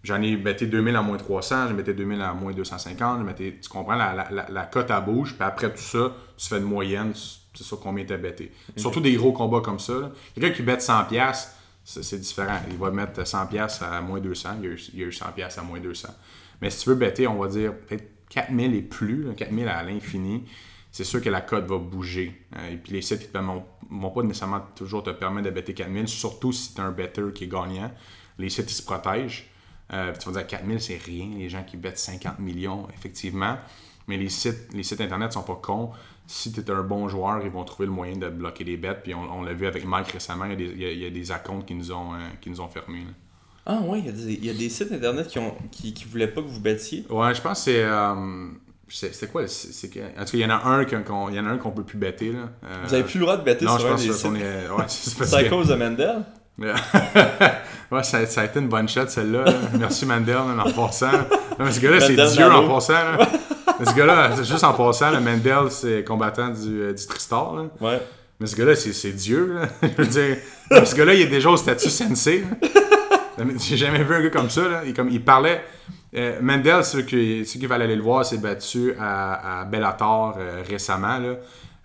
S4: J'en ai betté 2000 à moins 300, j'ai mettais 2000 à moins 250, je mettais, tu comprends, la, la, la, la cote à bouge, puis après tout ça, tu fais une moyenne, c'est sur combien tu as betté. Surtout des gros combats comme ça. Quelqu'un qui bête 100$, piastres, c'est différent. Il va mettre 100$ piastres à moins 200, il y a eu, il y a eu 100$ piastres à moins 200. Mais si tu veux better, on va dire peut-être 4000 et plus, là, 4000 à l'infini, c'est sûr que la cote va bouger. Euh, et puis les sites ne vont, pas nécessairement toujours te permettre de better 4000, surtout si tu es un better qui est gagnant. Les sites, ils se protègent. Euh, tu vas dire 4000, c'est rien. Les gens qui bettent 50 millions, effectivement. Mais les sites, les sites internet sont pas cons. Si tu es un bon joueur, ils vont trouver le moyen de bloquer les bêtes. Puis on, on l'a vu avec Mike récemment, il y a des, il y a- il y a des accounts qui nous ont, euh, qui nous ont fermés. là.
S5: Ah ouais, il y, a des- il y a des sites internet qui, ont, qui, qui voulaient pas que vous bettiez.
S4: Ouais, je pense que c'est. euh, c'est quoi c'est, c'est que- En tout cas, il y en a un qu'on, qu'on- il y en a un qu'on peut plus better. Là. Euh,
S5: Vous avez plus le droit de
S4: Non, je
S5: sur un
S4: pense
S5: des sites.
S4: est. Ouais, c'est
S5: à cause de Mendel?
S4: ouais, ça, ça a été une bonne shot celle-là. là. Merci Mandel man, en passant. Non, mais ce gars-là, c'est Dieu en passant. là. Mais ce gars-là, c'est juste en passant, le Mandel, c'est combattant du, euh, du Tristar. là.
S5: Ouais.
S4: Mais ce gars-là, c'est, c'est Dieu. là. Je veux dire, ce gars-là, il est déjà au statut sensei. J'ai jamais vu un gars comme ça. Là. Il, comme, il parlait. Euh, Mendel, ceux qui, ceux qui veulent aller le voir, s'est battu à, à Bellator euh, récemment. Là.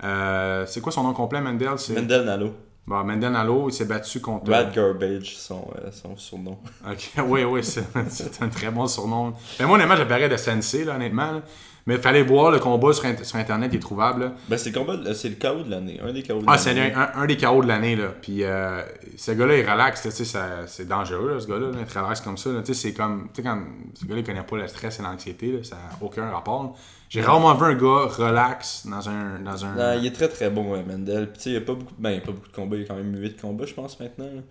S4: Euh, c'est quoi son nom complet, Mendel c'est...
S5: Mendel Nalo.
S4: Bon, Mendel Nalo, il s'est battu contre.
S5: Rad Garbage, son, son surnom.
S4: Ok, oui, oui, c'est c'est un très bon surnom. Mais moi, honnêtement, j'apparais de Sensei, là, honnêtement. là. Mais il fallait voir le combat sur, sur Internet, il est trouvable. là.
S5: Ben, c'est le combat, de- c'est le KO de l'année. Un des KO de
S4: Ah, c'est
S5: l'année.
S4: un, un- un des KO de l'année, là. Puis euh, ce gars-là, il relaxe, tu sais, ça- c'est dangereux, là, ce gars-là, là, être relax comme ça. là. Tu sais, c'est comme, tu sais, quand ce gars-là, il connaît pas le stress et l'anxiété, ça n'a aucun rapport. J'ai rarement vu un gars relax dans un. Dans un...
S5: Non, il est très très bon, ouais, Mendel. Puis tu sais, il y a pas beaucoup, ben, il y a pas beaucoup de combats. Il y a quand même 8 combats, je pense, maintenant. là.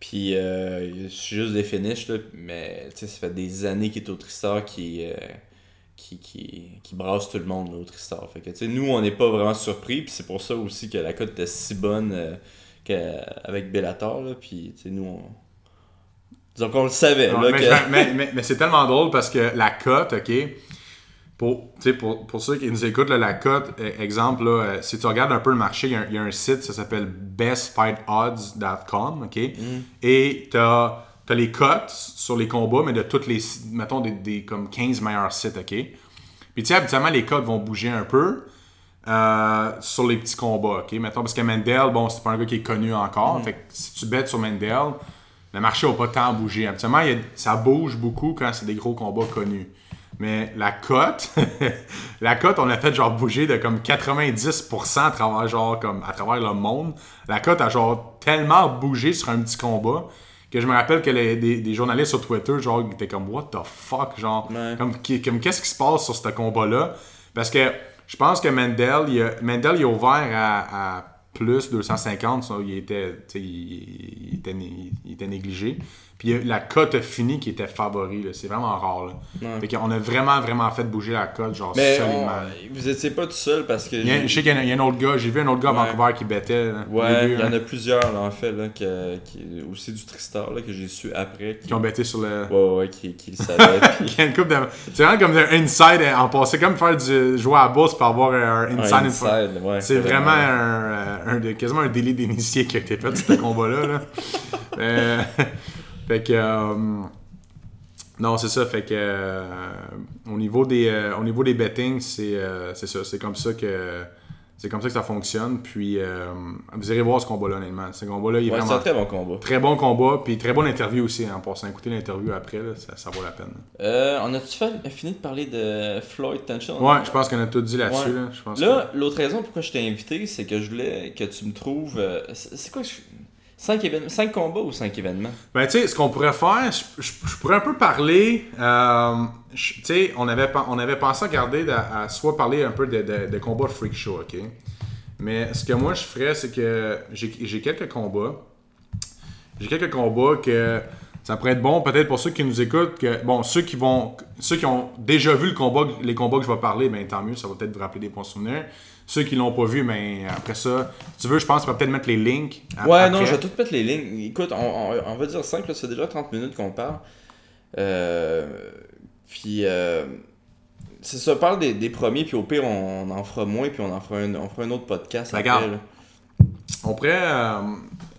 S5: Puis euh, c'est juste des finishes, là. Mais tu sais, ça fait des années qu'il est au Tristar qui, euh, qui, qui, qui brasse tout le monde là, au Tristar. Fait que tu sais, nous, on n'est pas vraiment surpris. Puis c'est pour ça aussi que la cote était si bonne euh, que- avec Bellator. Là. Puis tu sais, nous, on. Disons qu'on le savait.
S4: Non,
S5: là,
S4: mais,
S5: que-
S4: mais- mais- mais c'est tellement drôle parce que la cote, OK, pour, tu sais, pour, pour ceux qui nous écoutent, là, la cote, euh, exemple, là, euh, si tu regardes un peu le marché, il y a un- il y, a un site, ça s'appelle bestfightodds.com, OK? Et tu as, les cotes sur les combats, mais de toutes les, mettons, des, des comme 15 meilleurs sites, OK? Puis tu sais, habituellement, les cotes vont bouger un peu. euh, sur les petits combats, ok? Mettons, parce que Mendel, bon, c'est pas un gars qui est connu encore. Fait que si tu bêtes sur Mendel, le marché n'a pas tant bougé. Habituellement, il a- ça bouge beaucoup quand c'est des gros combats connus. Mais la cote, la cote, on a fait genre bouger de comme 90% à travers, genre, comme, à travers le monde. La cote a genre tellement bougé sur un petit combat que je me rappelle que les- des, des journalistes sur Twitter, genre, ils étaient comme What the fuck, genre,
S5: Ouais.
S4: comme, qu'est-ce qui se passe sur ce combat-là? Parce que je pense que Mendel, il a, Mendel, il a ouvert à, à plus 250, ça, il était, il était négligé. Puis a la cote a fini qui était favori, c'est vraiment rare. Là. Fait qu'on a vraiment, vraiment fait bouger la cote, genre
S5: Mais
S4: solidement.
S5: on- vous étiez pas tout seul parce que.
S4: Il y a- je sais qu'il y, a- il y a un autre gars, j'ai vu un autre gars à. Vancouver qui bêtait. là,
S5: Ouais, il y en
S4: hein,
S5: a plusieurs là, en fait, là, que- qui, aussi du Trickstar là, que j'ai su après. Qui,
S4: qui ont bêté sur le.
S5: Ouais, ouais, qui, qui le savaient. puis-
S4: Il y a une couple de- C'est vraiment comme un inside en passé, comme faire du jouer à la bourse pour avoir un
S5: un
S4: inside.
S5: inside, ouais,
S4: C'est vraiment un, euh, un quasiment un délit d'initié qui a été fait, ce combat-là. Là. Euh, fait que. euh, non, c'est ça. Fait que. euh, au, niveau des, euh, au niveau des bettings, c'est euh, c'est ça. C'est comme ça que. C'est comme ça que ça fonctionne. Puis, euh, vous irez voir ce combat-là, honnêtement. Ce combat-là, il est
S5: Ouais, c'est
S4: vraiment.
S5: un très bon combat.
S4: Très bon combat, puis très bonne interview aussi. En passant, écouter l'interview après, là, ça, ça vaut la peine.
S5: On a-tu fait- fini de parler de Floyd Tension?
S4: Ouais, je pense qu'on a tout dit là-dessus.
S5: Ouais.
S4: Là. Je pense
S5: Là, l'autre raison pourquoi je t'ai invité, c'est que je voulais que tu me trouves. c'est c'est quoi 5 événements 5 combats ou 5 événements?
S4: Ben, tu sais, ce qu'on pourrait faire, je, je- pourrais un peu parler. euh, tu sais, on avait, on avait pensé à garder, de- à, soit parler un peu de, de, combats freak show, ok? Mais ce que moi je ferais, c'est que j'ai j'ai quelques combats. J'ai quelques combats que ça pourrait être bon, peut-être pour ceux qui nous écoutent, que, bon, ceux qui vont, ceux qui ont déjà vu le combat, les combats que je vais parler, ben tant mieux, ça va peut-être vous rappeler des bons souvenirs. Ceux qui l'ont pas vu, ben après ça, si tu veux, je pense qu'on va peut-être mettre les links.
S5: Ouais,
S4: après.
S5: non, je vais tout mettre les lignes. Écoute, on, on- on va dire 5, là, ça fait déjà 30 minutes qu'on parle. Euh, puis, euh, c'est ça, parle des, des premiers, puis au pire, on, en fera moins, puis on en fera un, on fera un autre podcast. après,
S4: Regarde.
S5: là.
S4: On pourrait. euh,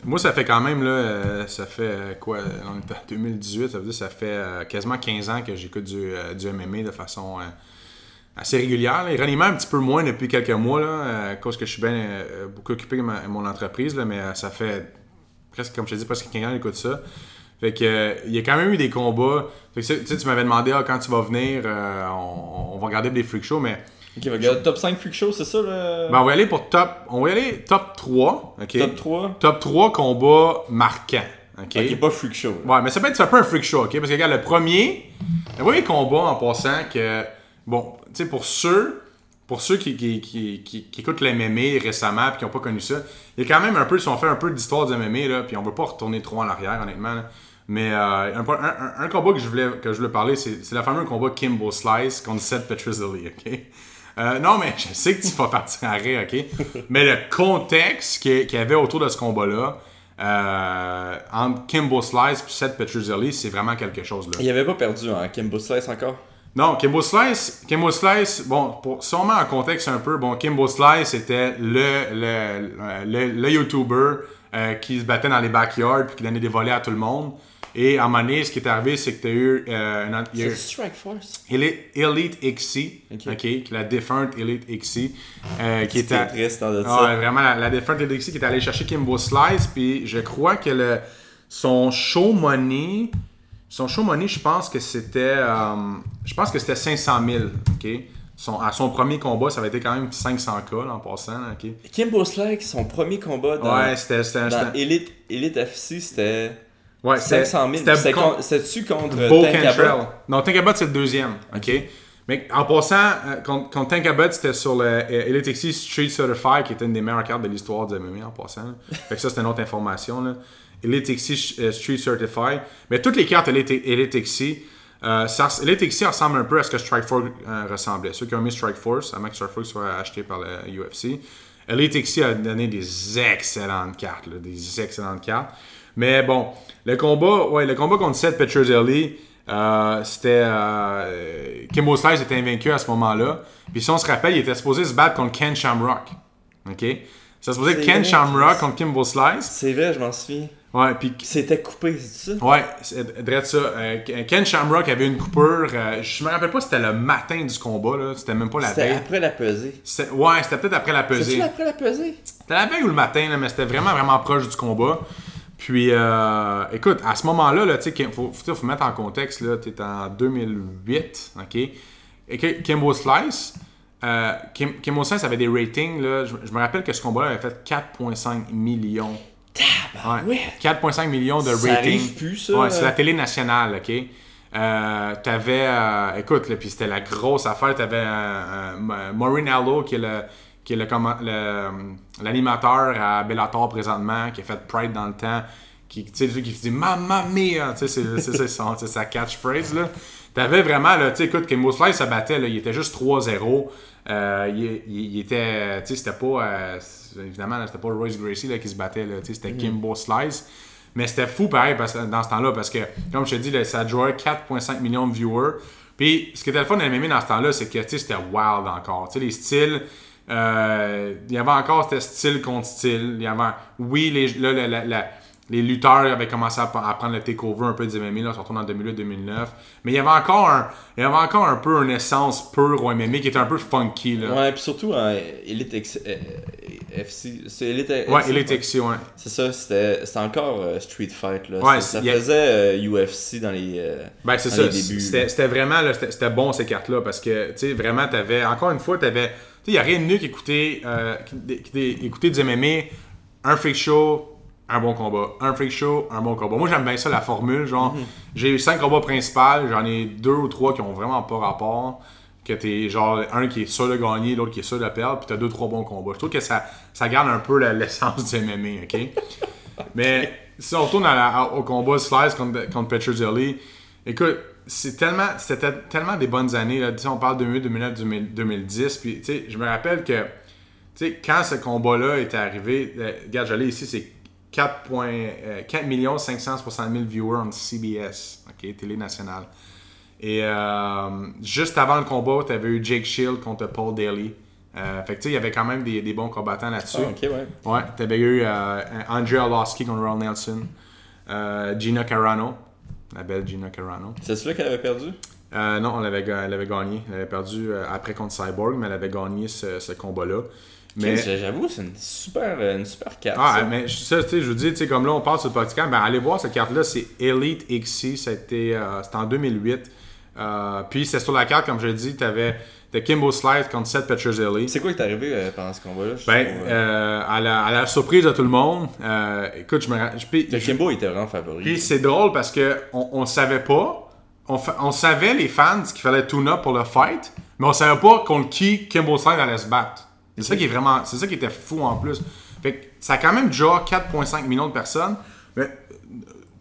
S4: moi, ça fait quand même, là, ça fait euh, quoi On est en 2018, ça veut dire ça fait euh, quasiment 15 ans que j'écoute du, du MMA de façon assez régulière. là. Ironément, un petit peu moins depuis quelques mois, là, euh, à cause que je suis bien euh, beaucoup occupé avec ma- mon entreprise, là, mais euh, ça fait presque, comme je te dis, presque 15 ans j'écoute ça. Fait que, euh, il y a quand même eu des combats. Fait que, tu sais, tu m'avais demandé ah, quand tu vas venir, on, on va regarder des freak shows, mais
S5: Ok, fait que, top 5 freak show, c'est ça,
S4: ben, on va y aller pour top. On va aller top 3. ok?
S5: Top 3
S4: Top 3 combats marquants. OK?
S5: Ok, pas freak show.
S4: Ouais, mais ça peut être un peu un freak show, OK? Parce que regarde, le premier, le premier combat en passant que, bon, tu sais, pour ceux, pour ceux qui, qui, qui, qui, écoutent le MMA récemment et qui n'ont pas connu ça, il y a quand même un peu, si on fait un peu d'histoire du MMA, là, puis on veut pas retourner trop en arrière, honnêtement, là. Mais euh, un, un- combat que je voulais, que je voulais parler, c'est le fameux combat Kimbo Slice contre Seth Petrozelli, OK? Euh, non, mais je sais que tu vas partir en rire, OK? Mais le contexte qu'il y avait autour de ce combat-là, euh, entre Kimbo Slice et Seth Petrozelli, c'est vraiment quelque chose, là.
S5: Il avait pas perdu, hein, Kimbo Slice encore?
S4: Non, Kimbo Slice, Kimbo Slice, bon, pour, si on met en contexte un peu, bon, Kimbo Slice était le, le, le, le YouTuber euh, qui se battait dans les backyards puis qui donnait des volets à tout le monde. Et à un moment donné, ce qui est arrivé, c'est que tu as eu, euh, un- il y a eu
S5: C'est Strike Force.
S4: Elite, Elite XC,
S5: Ok.
S4: ok, qui est la défunte Elite XC, euh, qui
S5: C'était
S4: était...
S5: triste de
S4: Ah,
S5: ça.
S4: vraiment, la, la défunte Elite XC qui est allée chercher Kimbo Slice, puis je crois que le, son show money, son show money, je pense que c'était, euh, je pense que c'était 500 000, ok? Son, à son premier combat, ça avait été quand même 500K là, en passant, là, ok?
S5: Kimbo Slice, son premier combat dans,
S4: Ouais,
S5: dans Elite, Elite FC, c'était
S4: ouais, c'était-
S5: 500 000.
S4: c'était con-
S5: contre
S4: Bo
S5: Tank.
S4: Non, Tank Abbott, c'est le deuxième. OK? Mais en passant, euh, contre, contre Tank Abbott, c'était sur le euh, Elite XC Street Certified, qui était une des meilleures cartes de l'histoire du MMA en passant. là. fait que ça, c'était une autre information. Là. Elite XC euh, Street Certified. Mais toutes les cartes Elite, Elite XC, euh, ça, ressemble un peu à ce que Strikeforce euh, ressemblait. Ceux qui ont mis Strikeforce, avant que Strikeforce soit acheté par le UFC. Elite XC a donné des excellentes cartes, là, des excellentes cartes. Mais bon, le combat, ouais, le combat contre Seth Petrozelli, euh, c'était euh, Kimbo Slice était invaincu à ce moment-là. Puis si on se rappelle, il était supposé se battre contre Ken Shamrock. OK? Ça supposé Ken
S5: vrai.
S4: Shamrock contre Kimbo Slice.
S5: C'est vrai, je m'en souviens.
S4: Ouais, puis
S5: C'était coupé, c'est ça?
S4: Ouais, c'est ça. Euh, Ken Shamrock avait une coupure. euh, je me rappelle pas si c'était le matin du combat, là. C'était même pas la
S5: C'était
S4: veille.
S5: après la pesée.
S4: C'était- Ouais, c'était peut-être après la pesée.
S5: C'est-tu après la pesée?
S4: C'était la veille ou le matin, là, mais c'était vraiment, vraiment proche du combat. Puis, euh, écoute, à ce moment-là, là, tu sais, il faut, faut, faut mettre en contexte, là, tu es en 2008, OK? Et Kimbo Slice, Kim- Kimbo Slice avait des ratings, là, je, je me rappelle que ce combat-là avait fait 4,5 millions. Ouais. 4,5 millions de
S5: Ça plus, ça,
S4: Ouais, c'est
S5: euh?
S4: la télé nationale, OK? Euh, t'avais, euh, écoute, là, puis c'était la grosse affaire, t'avais euh, euh, Maureen Allo, qui est le qui est le comma- le, euh, l'animateur à Bellator présentement, qui a fait Pride dans le temps, qui, tu sais, lui qui dit « Mamma mia! » Tu sais, c'est- c'est c'est son- c'est sa catchphrase, là. T'avais vraiment, là, tu sais, écoute, Kimbo Slice se battait, là, il était juste 3-0. Euh, il, il- il était, tu sais, c'était pas, euh, évidemment, c'était pas Royce Gracie là, qui se battait, là, tu sais, c'était Kimbo Slice. Mais c'était fou pareil parce, dans ce temps-là parce que, comme je te dis, là, ça jouait 4,5 millions de viewers. Puis ce qui était le fun de MMA dans ce temps-là, c'est que tu sais, c'était wild encore. Tu sais, les styles, euh, il y avait encore c'était style contre style. Il y avait, oui, les, là, la- la- la- les lutteurs avaient commencé à, à prendre le takeover un peu du MMA, là, surtout en 2008-2009. Mais il y avait encore un, il y avait encore un peu une essence pure au MMA qui était un peu funky. Là.
S5: Ouais, puis surtout en Elite X- euh, FC. C'est Elite
S4: Ouais,
S5: FC,
S4: Elite XC, ouais.
S5: C'est ça, c'était c'était encore euh, Street Fight. Là.
S4: Ouais,
S5: ça
S4: a-
S5: faisait euh, UFC dans les. euh,
S4: Ben, c'est ça.
S5: les débuts.
S4: C'était vraiment là, c'était bon ces cartes-là parce que, tu sais, vraiment, t'avais. Encore une fois, t'avais. Tu sais, il n'y a rien de mieux qu'écouter euh, écouter du MMA, un freak show, un bon combat. Un freak show, un bon combat. Moi, j'aime bien ça, la formule. Genre,
S5: Mhm.
S4: j'ai eu cinq combats principaux, j'en ai deux ou trois qui ont vraiment pas rapport. Que t'es genre un qui est sûr de gagner, l'autre qui est sûr de perdre, puis t'as deux, trois bons combats. Je trouve que ça, ça garde un peu la- l'essence du MMA, ok? Mais si on retourne à la- au combat Slice contre, contre Petrozelli, écoute, c'est tellement, c'était tellement des bonnes années. Là. On parle de 2008, 2009, 2000, 2010. Puis, tu sais, je me rappelle que, tu sais, quand ce combat-là était arrivé, euh, regarde, j'allais ici, c'est 4, point, euh, 4 560 000 viewers on CBS, ok, télé nationale. Et euh, juste avant le combat, tu avais eu Jake Shield contre Paul Daly. Euh, fait que tu sais, il y avait quand même des, des bons combattants là-dessus.
S5: Ah, ok, ouais.
S4: Ouais, t'avais eu euh, André Arlovski contre Ron Nelson. Gina Carano. La belle Gina Carano.
S5: C'est celui qu'elle avait perdu?
S4: Non, elle avait, ga- elle avait gagné. Elle avait perdu après contre Cyborg, mais elle avait gagné ce, ce combat-là. Mais.
S5: J'avoue, c'est une super, euh, une super carte.
S4: ah,
S5: ça.
S4: mais ça, tu sais, je vous dis, tu sais, comme là, on parle sur le podcast, ben, allez voir cette carte-là, c'est Elite XC, c'était euh, en 2008. Euh, puis c'est sur la carte, comme je l'ai dit, t'avais de Kimbo Slice contre Seth Petrozelli.
S5: C'est quoi qui est arrivé euh, pendant ce combat-là
S4: Ben, à, la, à la surprise de tout le monde, écoute, je me je-
S5: Kimbo était vraiment favori.
S4: Puis c'est drôle parce que on, savait pas. On, savait les fans qu'il fallait tune up pour le fight, mais on savait pas contre qui Kimbo Slice allait se battre. C'est ça qui est vraiment. C'est ça qui était fou en plus. Fait que ça a quand même déjà 4,5 millions de personnes. Mais euh,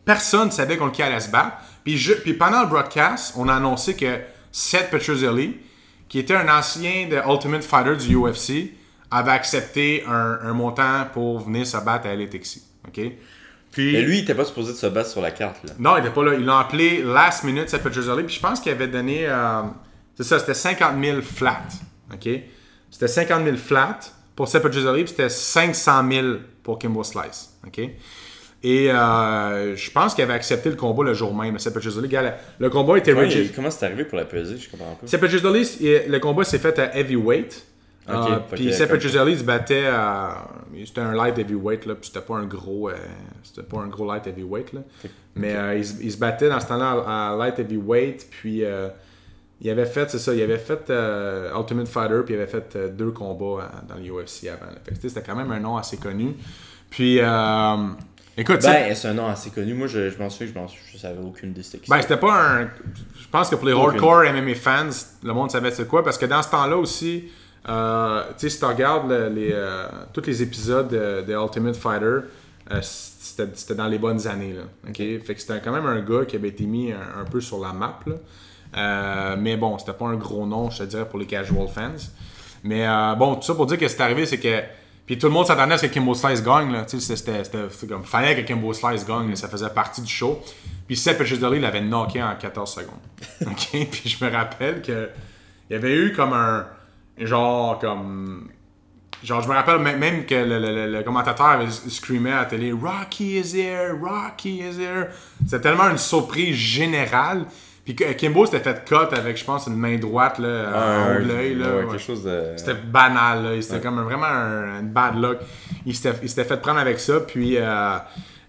S4: personne savait contre qui allait se battre. Puis, je- puis pendant le broadcast, on a annoncé que Seth Petrozelli, qui était un ancien de Ultimate Fighter du UFC, avait accepté un, un montant pour venir se battre à LTX. OK? Puis,
S5: Mais lui, il était pas supposé de se battre sur la carte. Là.
S4: non, il n'était pas là. Ils l'ont appelé last minute, Seth Petrozelli. Puis je pense qu'il avait donné. euh, c'est ça, c'était 50 000 flat. OK? C'était 50 000 flat pour Petrozelli, puis c'était 500 000 pour Kimbo Slice. OK? Et euh, je pense qu'il avait accepté le combat le jour même. Le, combat était
S5: il- comment c'est arrivé pour la pesée Je comprends pas.
S4: Le combat s'est fait à heavyweight. Euh,
S5: fait
S4: puis Seth Petrozelli se battait à. C'était un light heavyweight, là, puis c'était pas un gros. euh, c'était pas un gros light heavyweight, là. Mais euh, il, se- il se battait dans ce temps-là à, à light heavyweight, puis euh, il avait fait, c'est ça, il avait fait euh, Ultimate Fighter, puis il avait fait euh, deux combats euh, dans l'UFC avant. c'était quand même un nom assez connu. Puis, euh, écoute,
S5: Ben, c'est un nom assez connu. Moi, je, je m'en souviens, je m'en je savais aucune qui.
S4: ben, c'était pas un. Je pense que pour les
S5: Aucune.
S4: hardcore MMA fans, le monde savait c'est quoi. Parce que dans ce temps-là aussi, tu sais, si tu regardes le- les, tous les épisodes de, de Ultimate Fighter, c'était dans les bonnes années. Là? Fait que c'était quand même un gars qui avait été mis un, un peu sur la map. Là. Euh, mais bon, c'était pas un gros nom, je te dirais, pour les casual fans. Mais euh, bon, tout ça pour dire que c'est arrivé, c'est que. Puis tout le monde s'attendait à ce que Kimbo Slice gagne. Là. C'était comme. Fallait que Kimbo Slice gagne, ça faisait partie du show. Puis Seth Petrozelli l'avait knocké en 14 secondes. Puis je me rappelle que. Il y avait eu comme un. Genre, comme. Genre, je me rappelle même- que le- le commentateur avait screamé à la télé Rocky is here, Rocky is here. C'était tellement une surprise générale. Puis Kimbo s'était fait cut avec, je pense, une main droite là, en haut de l'œil. là,
S5: ouais,
S4: ouais.
S5: quelque chose de.
S4: C'était banal, là. C'était comme un- vraiment un, bad luck. Il s'était fait prendre avec ça, puis euh,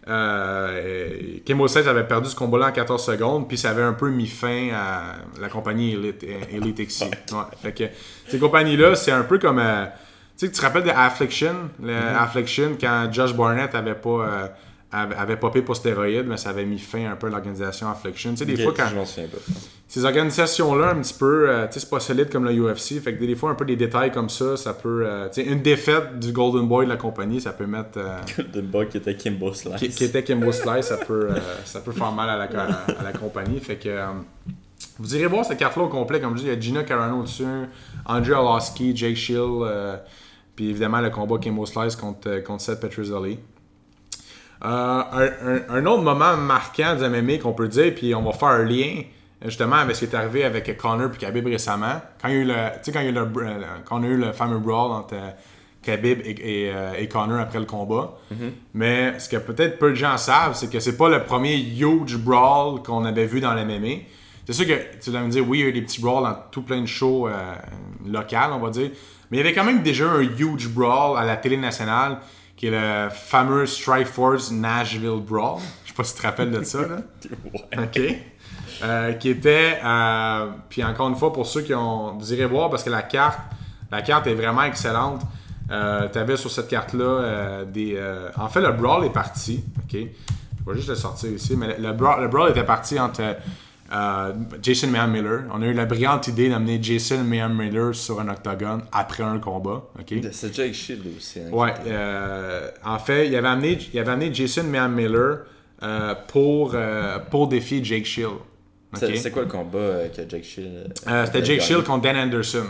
S4: euh, Kimbo Slice avait perdu ce combat-là en 14 secondes, puis ça avait un peu mis fin à la compagnie Elite, Elite XC. Ouais. Fait que ces compagnies-là, c'est un peu comme. euh, tu sais, tu te rappelles de Affliction, le Affliction, quand Josh Barnett avait pas. Avait, avait popé pour stéroïdes, mais ça avait mis fin un peu à l'organisation Affliction. Tu sais, des fois, quand,
S5: Je m'en souviens pas.
S4: ces organisations-là, un petit peu, euh, tu sais, c'est pas solide comme le UFC. Fait que des fois, un peu des détails comme ça, ça peut. euh, tu sais, une défaite du Golden Boy de la compagnie, ça peut mettre. euh,
S5: Golden Boy qui était Kimbo Slice.
S4: qui, qui était Kimbo Slice, ça peut, euh, ça peut faire mal à la, à, à la compagnie. Fait que. euh, vous irez voir cette carte-là au complet. Comme je dis, il y a Gina Carano dessus, André Arlovski, Jake Shield, puis évidemment le combat Kimbo Slice contre, contre Seth Petrozelli. Euh, un, un- un autre moment marquant du MMA qu'on peut dire, puis on va faire un lien justement avec ce qui est arrivé avec Connor et Khabib récemment. Quand il y a eu le, tu sais, quand il y a eu le, euh, quand on a eu le fameux brawl entre euh, Khabib et, et, et Connor après le combat. Mais ce que peut-être peu de gens savent, c'est que c'est pas le premier huge brawl qu'on avait vu dans le MMA. C'est sûr que tu vas me dire, oui, il y a eu des petits brawls dans tout plein de shows euh, locales, on va dire. Mais il y avait quand même déjà un huge brawl à la télé nationale, qui est le fameux Strike Force Nashville Brawl. Je sais pas si tu te rappelles de ça, là. OK. Euh, qui était, euh, puis encore une fois, pour ceux qui ont, vous irez voir parce que la carte, la carte est vraiment excellente. Euh, tu avais sur cette carte-là euh, des. en fait, le brawl est parti. OK. Je vais juste le sortir ici. Mais le, le brawl, le brawl était parti entre euh, Jason Mayhem Miller. On a eu la brillante idée d'amener Jason Mayhem Miller sur un octogone après un combat. OK?
S5: C'est Jake Shield aussi. hein,
S4: Ouais, euh, en fait, il avait amené, il avait amené Jason Mayhem Miller euh, pour, pour défier Jake Shield.
S5: C'est quoi le combat que Jake Shield
S4: C'était Jake Shield contre Dan Anderson.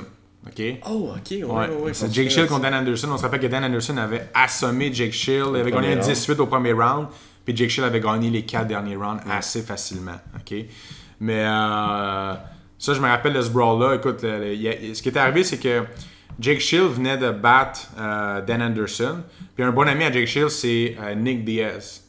S4: OK?
S5: Oh, ok, ouais, ouais,
S4: Ouais, c'est Jake Shield contre Dan Anderson. On se rappelle que Dan Anderson avait assommé Jake Shield. Il avait gagné un
S5: round.
S4: 18 au premier round. Puis Jake Shield avait gagné les quatre derniers rounds assez facilement. OK? Mais euh, ça, je me rappelle de ce brawl-là. Écoute, le- le- a- ce qui est arrivé, c'est que Jake Shield venait de battre euh, Dan Anderson. Puis un bon ami à Jake Shield, c'est euh, Nick Diaz.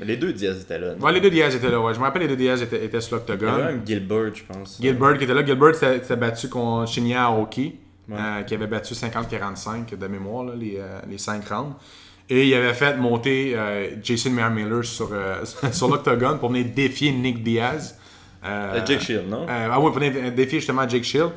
S5: Mais les deux Diaz étaient là.
S4: Ouais, les deux Diaz étaient là. Ouais. Je me rappelle, les deux Diaz étaient, étaient sur
S5: Il y avait
S4: l'octogone.
S5: même Gilbert, je pense.
S4: Gilbert qui était là. Gilbert s'était battu contre Shinya Aoki, euh, qui avait battu 50-45 de mémoire, là, les, euh, les 5 rounds. Et il avait fait monter euh, Jason Miller sur, euh, sur l'octogone pour venir défier Nick Diaz. Euh,
S5: Euh, Jake Shield, non?
S4: euh, ah oui, pour venir défier justement Jake Shield.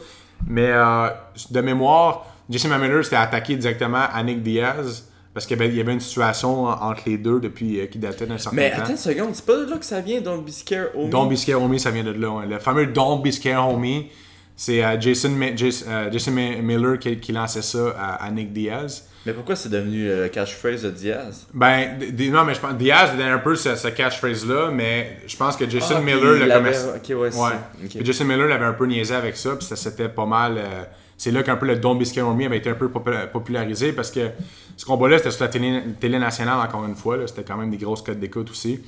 S4: Mais euh, de mémoire, Jason Miller s'était attaqué directement à Nick Diaz parce qu'il y, avait- une situation entre les deux depuis euh, qui datait d'un certain
S5: Mais
S4: temps.
S5: attends une seconde, c'est pas de là que ça vient, Don't Be Scared, homie?
S4: Don't Be Scared Homie, ça vient de là. ouais. Le fameux Don't Be Scared Homie, c'est euh, Jason, euh, Jason Miller qui, qui lançait ça à, à Nick Diaz.
S5: Mais pourquoi c'est devenu euh, le catchphrase de Diaz?
S4: Ben, non, mais je pense Diaz donnait un peu ce, ce catchphrase-là, mais je pense que Jason
S5: Ah,
S4: Miller le commerce.
S5: ok, ouais,
S4: Ouais. Jason Miller l'avait un peu niaisé avec ça, puis ça c'était pas mal. euh, c'est là qu'un peu le Be Scared Homie avait été un peu popula- popularisé parce que ce combat-là c'était sur la télé, télé nationale encore une fois. C'était quand même des grosses codes d'écoute aussi.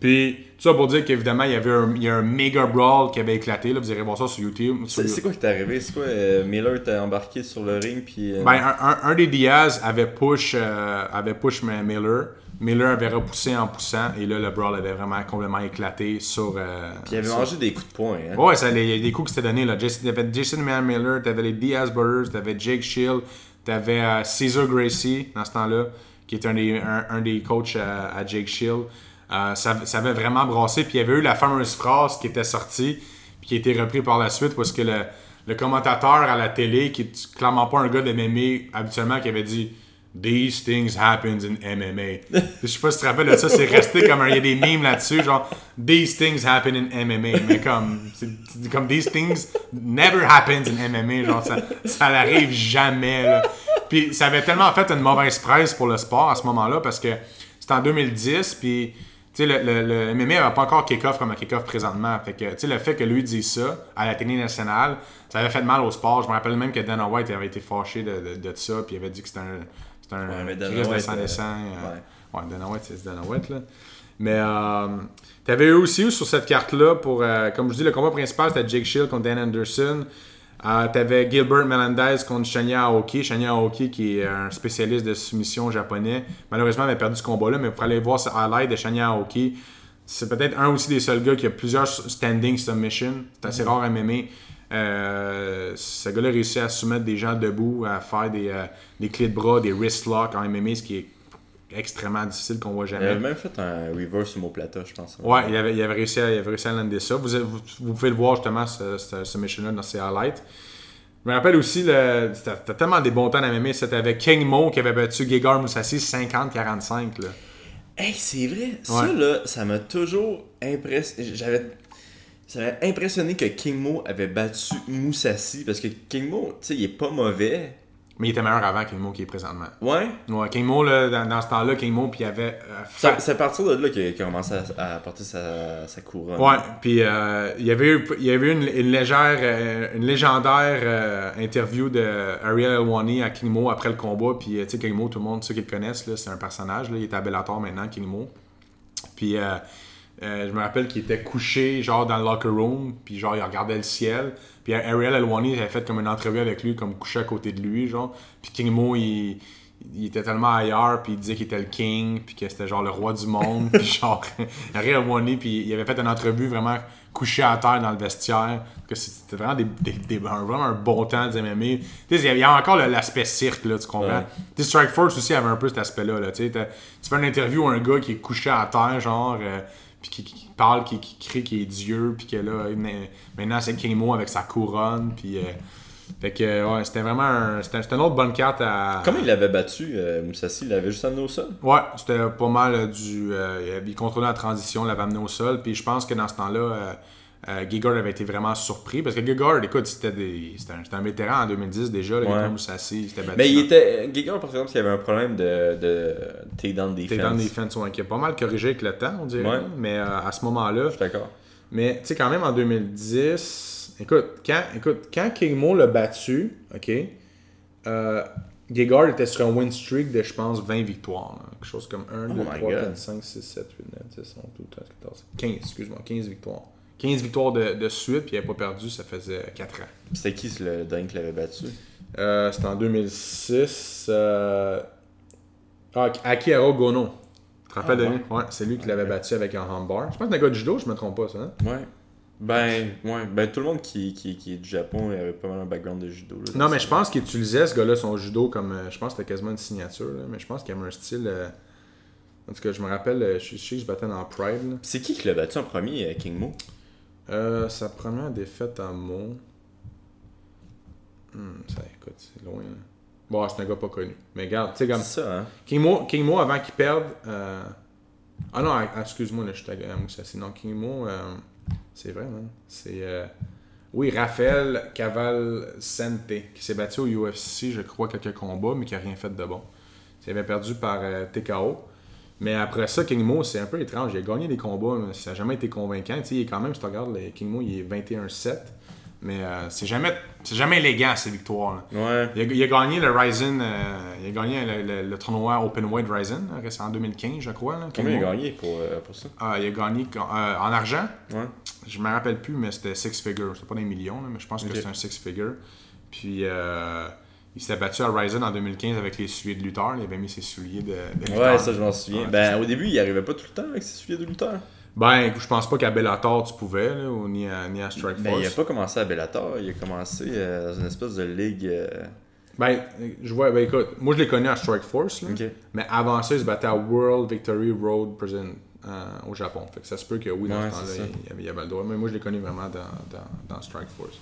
S4: Puis tout ça pour dire qu'évidemment il y avait un, il y a un méga brawl qui avait éclaté. Là. Vous irez voir ça sur YouTube.
S5: C'est quoi qui t'est arrivé? C'est quoi? euh, Miller t'a embarqué sur le ring, puis... euh,
S4: Ben, un, un- un des Diaz avait push, euh, avait push Miller. Miller avait repoussé en poussant et là le brawl avait vraiment complètement éclaté sur. euh,
S5: puis il avait
S4: sur-
S5: mangé des coups de poing, hein?
S4: Ouais, ça, les- il y a des coups qui s'étaient donnés. Là. Jason, t'avais Jason Miller, t'avais les Diaz Brothers, t'avais Jake Shield, t'avais euh, Caesar Gracie dans ce temps-là, qui était un des, un, un des coachs à, à Jake Shield. Euh, ça, ça avait vraiment brassé. Puis il y avait eu la fameuse phrase qui était sortie, puis qui a été reprise par la suite, parce que le, le commentateur à la télé, qui est clairement pas un gars de MMA habituellement, qui avait dit These things happen in MMA. Je sais pas si tu te rappelles de ça, c'est resté comme il y a des memes là-dessus, genre These things happen in MMA. Mais comme, comme These things never happens in MMA, genre ça, ça n'arrive jamais. Là. Puis ça avait tellement fait une mauvaise presse pour le sport à ce moment-là parce que c'était en 2010, puis tu sais, le, le, le MMA n'avait pas encore kick-off comme un kick-off présentement. Fait que, tu sais, le fait que lui dise ça à la télé nationale, ça avait fait mal au sport. Je me rappelle même que Dana White avait été fâché de, de, de ça, puis il avait dit que c'était un, un
S5: Ouais, mais
S4: de sang
S5: euh, ouais.
S4: Dana White, c'est Dana White, là. Mais euh, t'avais eu aussi sur cette carte-là, pour, euh, comme je dis, le combat principal, c'était Jake Shield contre Dan Anderson. Euh, t'avais Gilbert Melendez contre Shania Aoki. Shania Aoki, qui est un spécialiste de soumission japonais, malheureusement, avait perdu ce combat-là, mais pour aller voir ce highlight de Shania Aoki, c'est peut-être un aussi des seuls gars qui a plusieurs standing submissions. C'est assez rare à MMA. Euh, ce gars-là réussit à soumettre des gens debout, à faire des, euh, des clés de bras, des wrist locks en MMA, ce qui est extrêmement difficile qu'on voit jamais. il avait même fait un
S5: reverse homoplata, je pense.
S4: Ouais, il avait, il avait réussi à, il avait réussi à lander ça. Vous, vous, vous pouvez le voir justement, ce, ce, ce mission-là, dans ses highlights. Je me rappelle aussi, c'était tellement des bons temps à MMA. C'était avec King Mo qui avait battu Gegard Moussassi 50-45. là.
S5: Hey, c'est vrai. Ça, là, ça m'a toujours impressionné. J'avais. Ça m'a impressionné que King Mo avait battu Moussassi parce que King Mo, tu sais, il est pas mauvais.
S4: Mais il était meilleur avant King Mo qui est présentement.
S5: Ouais?
S4: Ouais, King Mo, là, dans, dans ce temps-là, King Mo, puis il y avait. euh, Fa-
S5: C'est à partir de là qu'il a commencé à, à porter sa, sa couronne.
S4: Ouais, puis euh, il y avait eu, il y avait eu une, une légère, euh, une légendaire euh, interview de Ariel Elwani à King Mo après le combat. Puis tu sais, King Mo, tout le monde, ceux qui le connaissent, c'est un personnage. Là, il est à Bellator maintenant, King Mo. Puis euh, je me rappelle qu'il était couché, genre dans le locker room, puis genre il regardait le ciel. Puis Ariel Elwani avait fait comme une entrevue avec lui, comme couché à côté de lui, genre. Puis King Mo, il, il était tellement ailleurs, puis il disait qu'il était le king, puis que c'était genre le roi du monde, puis genre Ariel Elwani, puis il avait fait une entrevue vraiment couché à terre dans le vestiaire, que c'était vraiment, des, des- des- un, vraiment un bon temps de MMA. Tu sais, il y a- encore l'aspect cirque, là, tu comprends?
S5: Ouais.
S4: Tu sais, Strike Force aussi avait un peu cet aspect-là. Là, tu sais, tu fais une interview à un gars qui est couché à terre, genre, euh, puis qui, qui parle, qui, qui crie qu'il est Dieu, puis que là, na- maintenant c'est King Mo avec sa couronne, puis. euh, fait que, ouais, c'était vraiment un, c'était, c'était une autre bonne carte à.
S5: Comment il l'avait battu, euh, Moussassi? Il l'avait juste amené au sol?
S4: Ouais, c'était pas mal euh, du. euh, il contrôlait la transition, l'avait amené au sol. Puis je pense que dans ce temps-là, euh, Gegard avait été vraiment surpris. Parce que Gegard, écoute, c'était, des, c'était, un, c'était un vétéran en 2010 déjà. Là,
S5: Ouais.
S4: Gegard Moussassi, c'était battu.
S5: Mais il
S4: dans-
S5: était. Giga, par exemple, il y avait un problème de, de takedown defense.
S4: T'es dans des defense, ouais, qui a pas mal corrigé avec le temps, on dirait.
S5: Ouais.
S4: Mais euh, à ce moment-là.
S5: Je suis d'accord.
S4: Mais tu sais, quand même en 2010. Écoute, quand, écoute, quand King Mo l'a battu, OK, euh, Gegard était sur un win streak de, je pense, 20 victoires. là. Quelque chose comme 1, 2,
S5: Oh my
S4: 3,
S5: God.
S4: 4, 5, 6, 7, 8, 9, 10, 11, 12, 13, 14, 15, excuse-moi, 15 victoires. 15 victoires de, de suite, puis il n'avait pas perdu, ça faisait 4 ans.
S5: C'était qui le dingue qui l'avait battu?
S4: Euh, C'était en 2006. Euh... Ah, Akihiro Gono. Tu te rappelles
S5: Ah,
S4: de lui?
S5: ouais.
S4: Ouais, c'est lui qui l'avait battu avec un handbar. Je pense que c'est un gars de judo, je me trompe pas, ça. hein?
S5: Ouais. Ben, ouais. Ben, tout le monde qui, qui, qui est du Japon il avait pas mal un background de judo. là.
S4: Non, mais je pense qu'il utilisait ce gars-là, son judo, comme. euh, je pense que c'était quasiment une signature, là, mais je pense qu'il avait un style. euh, En tout cas, je me rappelle, je je sais que je battais dans Pride.
S5: C'est qui qui l'a battu en premier, King Mo?
S4: Euh, sa première défaite en mots. Hmm, ça, écoute, c'est loin. là. Bon, c'est un gars pas connu. Mais regarde, tu sais, comme.
S5: C'est ça, hein
S4: King Mo, King Mo, avant qu'il perde. euh, Ah non, ah, excuse-moi, là, je suis à Moussassi. Non, King Mo, euh, c'est vrai, man. C'est. Oui, Raphaël Caval Sente, qui s'est battu au UFC, je crois, quelques combats, mais qui a rien fait de bon. Il avait perdu par TKO. Mais après ça, King Mo, c'est un peu étrange. Il a gagné des combats, mais ça n'a jamais été convaincant. Tu sais, il est quand même, si tu regardes, le King Mo, il est 21-7. Mais euh, c'est jamais, c'est jamais élégant, ces victoires.
S5: Ouais.
S4: Il a, il a gagné le Ryzen, euh, il a gagné le, le- le tournoi Open Weight Ryzen, là, c'est en 2015, je crois. Là,
S5: Combien il a gagné pour, euh, pour ça?
S4: Ah, il a gagné euh, en argent.
S5: Ouais.
S4: Je me rappelle plus, mais c'était six figures. C'était pas des millions, là, mais je pense que c'était un six figure. Puis euh, il s'était battu à Ryzen en 2015 avec les souliers de lutteur. Il avait mis ses souliers de, de lutteur.
S5: Ouais, ça, je m'en souviens.
S4: Ouais,
S5: ben, au début, il arrivait pas tout le temps avec ses souliers de lutteur.
S4: Ben, je pense pas qu'à Bellator tu pouvais, là, ou ni à, ni à Strike
S5: Ben, il a
S4: Force.
S5: pas commencé à Bellator, il a commencé euh, dans une espèce de ligue. euh,
S4: Ben, je vois, ben écoute, moi je l'ai connu à Strike Force, là, mais avant ça, il se battait à World Victory Road Prison euh, au Japon. Fait que ça se peut que oui, dans
S5: Ouais,
S4: ce temps-là, il y avait, avait le droit. Mais moi je l'ai connu vraiment dans, dans, dans Strike Force.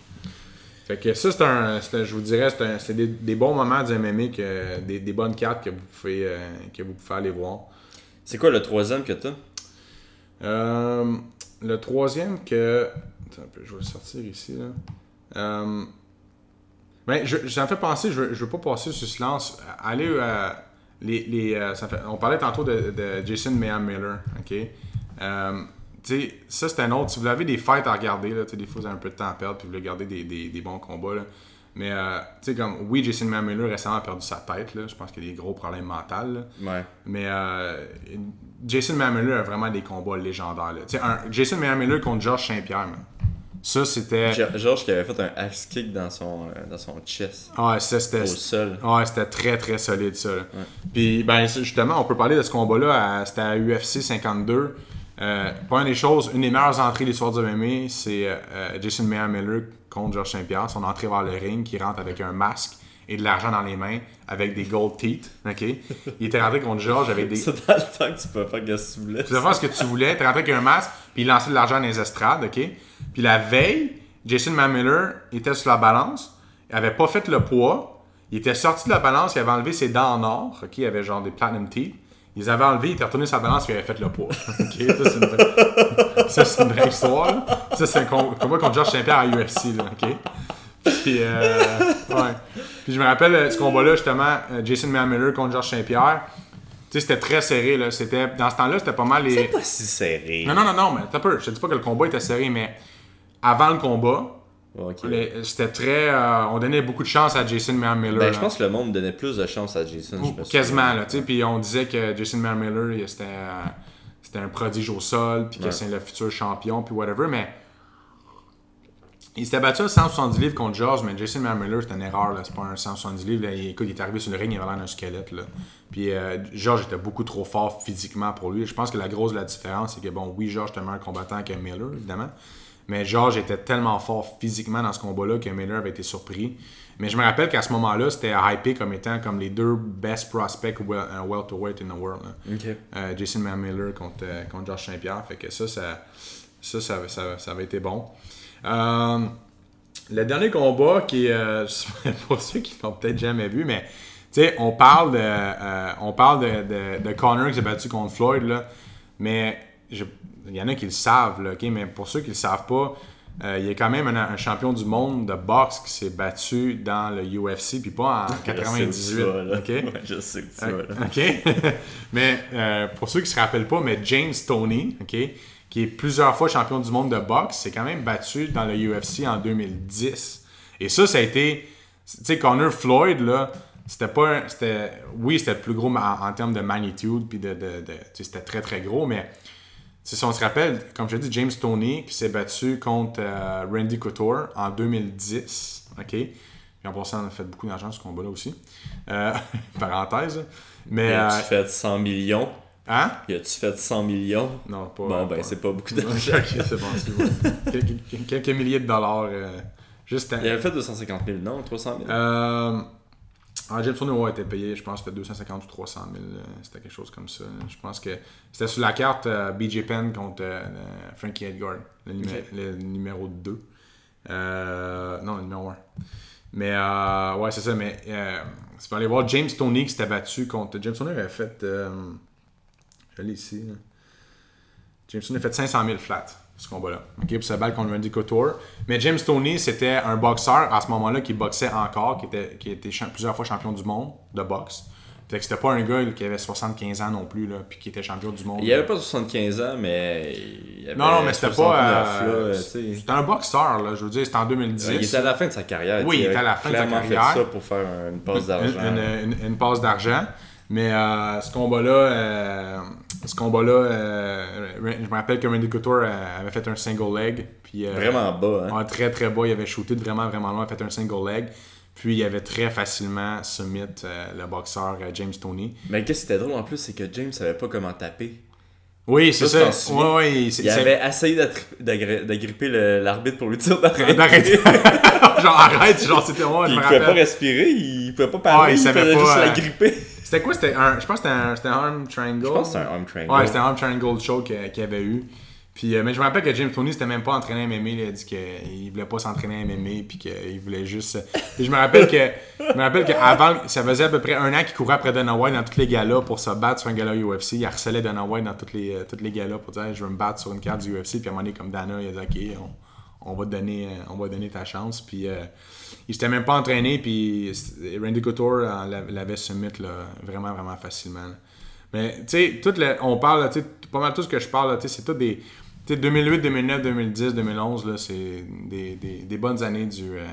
S4: Fait que ça, c'est un, c'est un- je vous dirais, c'est des, des bons moments du MMA, que, des, des bonnes cartes que vous pouvez, euh, que vous pouvez aller voir.
S5: C'est quoi le troisième que t'as?
S4: Euh, le troisième que. Attends un peu, je vais le sortir ici. Là. Euh, ben, je, ça me fait penser, je ne veux pas passer sur silence. Allez. euh, les, les, ça fait- on parlait tantôt de, de Jason Mayhem Miller. ok sais, ça c'est un autre. Si vous avez des fights à regarder, là, des fois vous avez un peu de temps à perdre puis vous voulez garder des, des, des bons combats. Là. Mais euh, tu sais, comme oui, Jason Miller récemment a perdu sa tête. Là. Je pense qu'il y a des gros problèmes mentaux.
S5: Ouais.
S4: Mais euh, Jason Mamiller a vraiment des combats légendaires. Là. Tu sais, un- Jason Mamiller contre Georges Saint-Pierre. Ça, c'était.
S5: Ge- Georges qui avait fait un axe kick dans son, euh, dans son chest,
S4: Ouais, ça, c'était.
S5: au sol.
S4: Ouais, c'était très très solide ça. Puis ben justement, on peut parler de ce combat-là, à- c'était à UFC 52. Euh, une des choses, une des meilleures entrées de l'histoire du MMA, c'est euh, euh, Jason Mayer Miller contre Georges Saint-Pierre, son entrée vers le ring, qui rentre avec un masque et de l'argent dans les mains avec des gold teeth. OK? Il était rentré contre George avec des.
S5: C'est dans le temps que tu peux faire ce que tu voulais.
S4: Tu pouvais faire ce que tu voulais. Tu rentré avec un masque, puis il lançait de l'argent dans les estrades. OK? Puis la veille, Jason Miller était sur la balance. Il avait pas fait le poids. Il était sorti de la balance. Il avait enlevé ses dents en or. OK? Il avait genre des platinum teeth. Ils avaient enlevé, il était retourné la balance et il avait fait le poids. Ça, c'est une vraie, une histoire. là. Ça, c'est un com- combat contre Georges Saint-Pierre à UFC. Là? Puis, euh, ouais. Puis je me rappelle euh, ce combat-là, justement, euh, Jason Miller contre Georges Saint-Pierre. Tu sais, c'était très serré. Là. C'était, dans ce temps-là, c'était pas mal les.
S5: C'est pas si serré.
S4: Non, non, non, non, mais t'as peur. Je te dis pas que le combat était serré, mais avant le combat, C'était très. euh, on donnait beaucoup de chance à Jason Miller.
S5: Ben, je pense que le monde donnait plus de chance à Jason. souviens.
S4: Quasiment, là, tu sais. Puis on disait que Jason Miller, il- c'était, euh, c'était un prodige au sol, puis que
S5: Ouais.
S4: c'est le futur champion, puis whatever, mais. Il s'était battu à 170 livres contre George, mais Jason Miller, c'était une erreur, là. C'est pas un 170 livres. Là. Il, écoute, il est arrivé sur le ring, il avait l'air d'un squelette, là. Puis euh, George était beaucoup trop fort physiquement pour lui. Je pense que la grosse la différence, c'est que, bon, oui, George était un meilleur combattant que Miller, évidemment. Mais George était tellement fort physiquement dans ce combat-là que Miller avait été surpris. Mais je me rappelle qu'à ce moment-là, c'était hypé comme étant comme les deux best prospects wel- uh, welterweight in the world. là.
S5: Ok.
S4: Euh, Jason Miller contre, euh, contre George Saint-Pierre. Fait que ça, ça, ça, ça, ça, ça avait été bon. Euh, le dernier combat qui est, euh, pour ceux qui l'ont peut-être jamais vu, mais tu sais, on parle de, euh, on parle de, de, de Connor qui s'est battu contre Floyd, là, mais je- il y en a qui le savent, là, mais pour ceux qui le savent pas, euh, il y a quand même un, un champion du monde de boxe qui s'est battu dans le UFC, puis pas en 98.
S5: Je sais que tu vas, là. Ouais.
S4: OK? mais euh, pour ceux qui se rappellent pas, mais James Toney, OK, qui est plusieurs fois champion du monde de boxe, s'est quand même battu dans le UFC en 2010. Et ça, ça a été. Tu sais, Connor Floyd, là, c'était pas. C'était, oui, c'était le plus gros ma- en, termes de magnitude, puis de. de- de- tu sais, c'était très, très gros, mais. Tu Si on se rappelle, comme je l'ai dit, James Toney qui s'est battu contre euh, Randy Couture en 2010. OK? Puis en passant, on a fait beaucoup d'argent ce combat-là aussi. Euh, parenthèse. Mais. Euh,
S5: a-tu fait 100 millions?
S4: Hein?
S5: Y a-tu fait 100 millions?
S4: Non, pas.
S5: Bon, ben, c'est pas beaucoup
S4: Ok,
S5: d'argent.
S4: c'est bon, c'est bon. quelques, milliers de dollars. euh, juste à-
S5: Il avait fait 250 000, non? 300 000
S4: Euh, ah, James Toney ouais, était payé, je pense c'était 250 ou 300 000. euh, C'était quelque chose comme ça. Je pense que c'était sur la carte euh, BJ Penn contre euh, Frankie Edgar, le, numé-
S5: Ok.
S4: le numéro 2. Euh, non, le numéro 1. Mais ouais, c'est ça. Mais c'est pour aller voir James Toney qui s'était battu contre. James Toney avait fait. Je l'ai ici. Là. James Toney a fait 500 000 flat ce combat-là. OK, pour se battre contre Randy Couture. Mais James Toney, c'était un boxeur à ce moment-là qui boxait encore, qui était, qui était plusieurs fois champion du monde de boxe. Fait que c'était pas un gars qui avait 75 ans non plus, là, puis qui était champion du monde.
S5: Il avait pas 75 ans, mais. Il avait
S4: Non, non, mais c'était
S5: 69,
S4: pas. euh,
S5: sais.
S4: c'était un boxeur, là. Je veux dire, c'était en 2010.
S5: Il était à la fin de sa carrière.
S4: Oui, il était à la fin de sa carrière.
S5: fait ça pour faire une passe d'argent.
S4: Une, une- une- une passe d'argent. Mais euh, ce combat-là, euh, ce combat-là, euh, je me rappelle que Randy Couture euh, avait fait un single leg. Puis, euh,
S5: Vraiment bas, hein?
S4: ouais, très très bas, il avait shooté de vraiment vraiment loin, il a fait un single leg. Puis il avait très facilement submit euh, le boxeur James Toney.
S5: Mais qu'est-ce qui était drôle en plus, c'est que James savait pas comment taper.
S4: Oui, c'est
S5: Ça?
S4: Ouais, ouais,
S5: Il avait essayé d'agripper l'arbitre pour lui dire d'arrêter.
S4: D'arrêter. genre arrête, genre c'était moi, je
S5: il pouvait pas respirer, il pouvait pas parler,
S4: Ouais, il
S5: il,
S4: savait
S5: faisait
S4: pas,
S5: juste
S4: euh,
S5: l'agripper.
S4: C'était quoi? C'était un, je pense que c'était un, c'était un arm triangle.
S5: Je pense que c'est un arm triangle.
S4: Ouais, c'était un arm triangle choke qu'il qu'il avait eu. Puis, euh, mais je me rappelle que James Toney c'était même pas entraîné à MMA. Il a dit qu'il voulait pas s'entraîner à MMA. Puis qu'il voulait juste. Puis je me rappelle que. Je me rappelle qu'avant, ça faisait à peu près un an qu'il courait après Dana White dans tous les galas pour se battre sur un gala UFC. Il harcelait Dana White dans tous les, euh, tous les galas pour dire Hey, Je veux me battre sur une carte du UFC. Puis à un moment donné, comme Dana, il a dit Ok, on, on va, te donner, euh, on va donner ta chance. Puis euh, il s'était même pas entraîné. Puis Randy Couture euh, l'av- l'avait submit là, vraiment, vraiment facilement. Mais tu sais, on parle, pas mal tout ce que je parle, c'est tout des. tu sais, 2008, 2009, 2010, 2011, là, c'est des, des- bonnes années du, euh,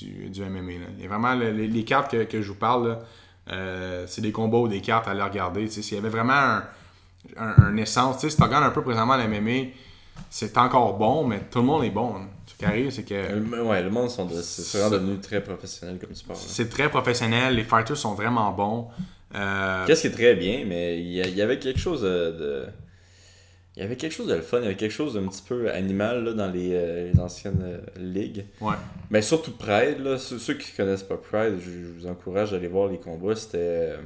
S4: du, du MMA. là. Vraiment le- les, les cartes que, que je vous parle, c'est des combats ou des cartes à aller regarder. S'il y avait vraiment un, un, essence, si tu regardes un peu présentement le MMA, c'est encore bon, mais tout le monde est bon. hein. Ce qui arrive, c'est que.
S5: Euh, Ouais, le monde sont de- c'est vraiment devenu très professionnel comme sport. là.
S4: C'est très professionnel, les fighters sont vraiment bons. Euh,
S5: Qu'est-ce qui est très bien, mais il y, avait quelque chose de. de- Il y avait quelque chose de le fun, il y avait quelque chose d'un petit peu animal là, dans les, euh, les anciennes euh, ligues.
S4: Ouais.
S5: Mais surtout Pride, là, ceux, ceux qui connaissent pas Pride, je, je vous encourage à aller voir les combats. C'était. euh,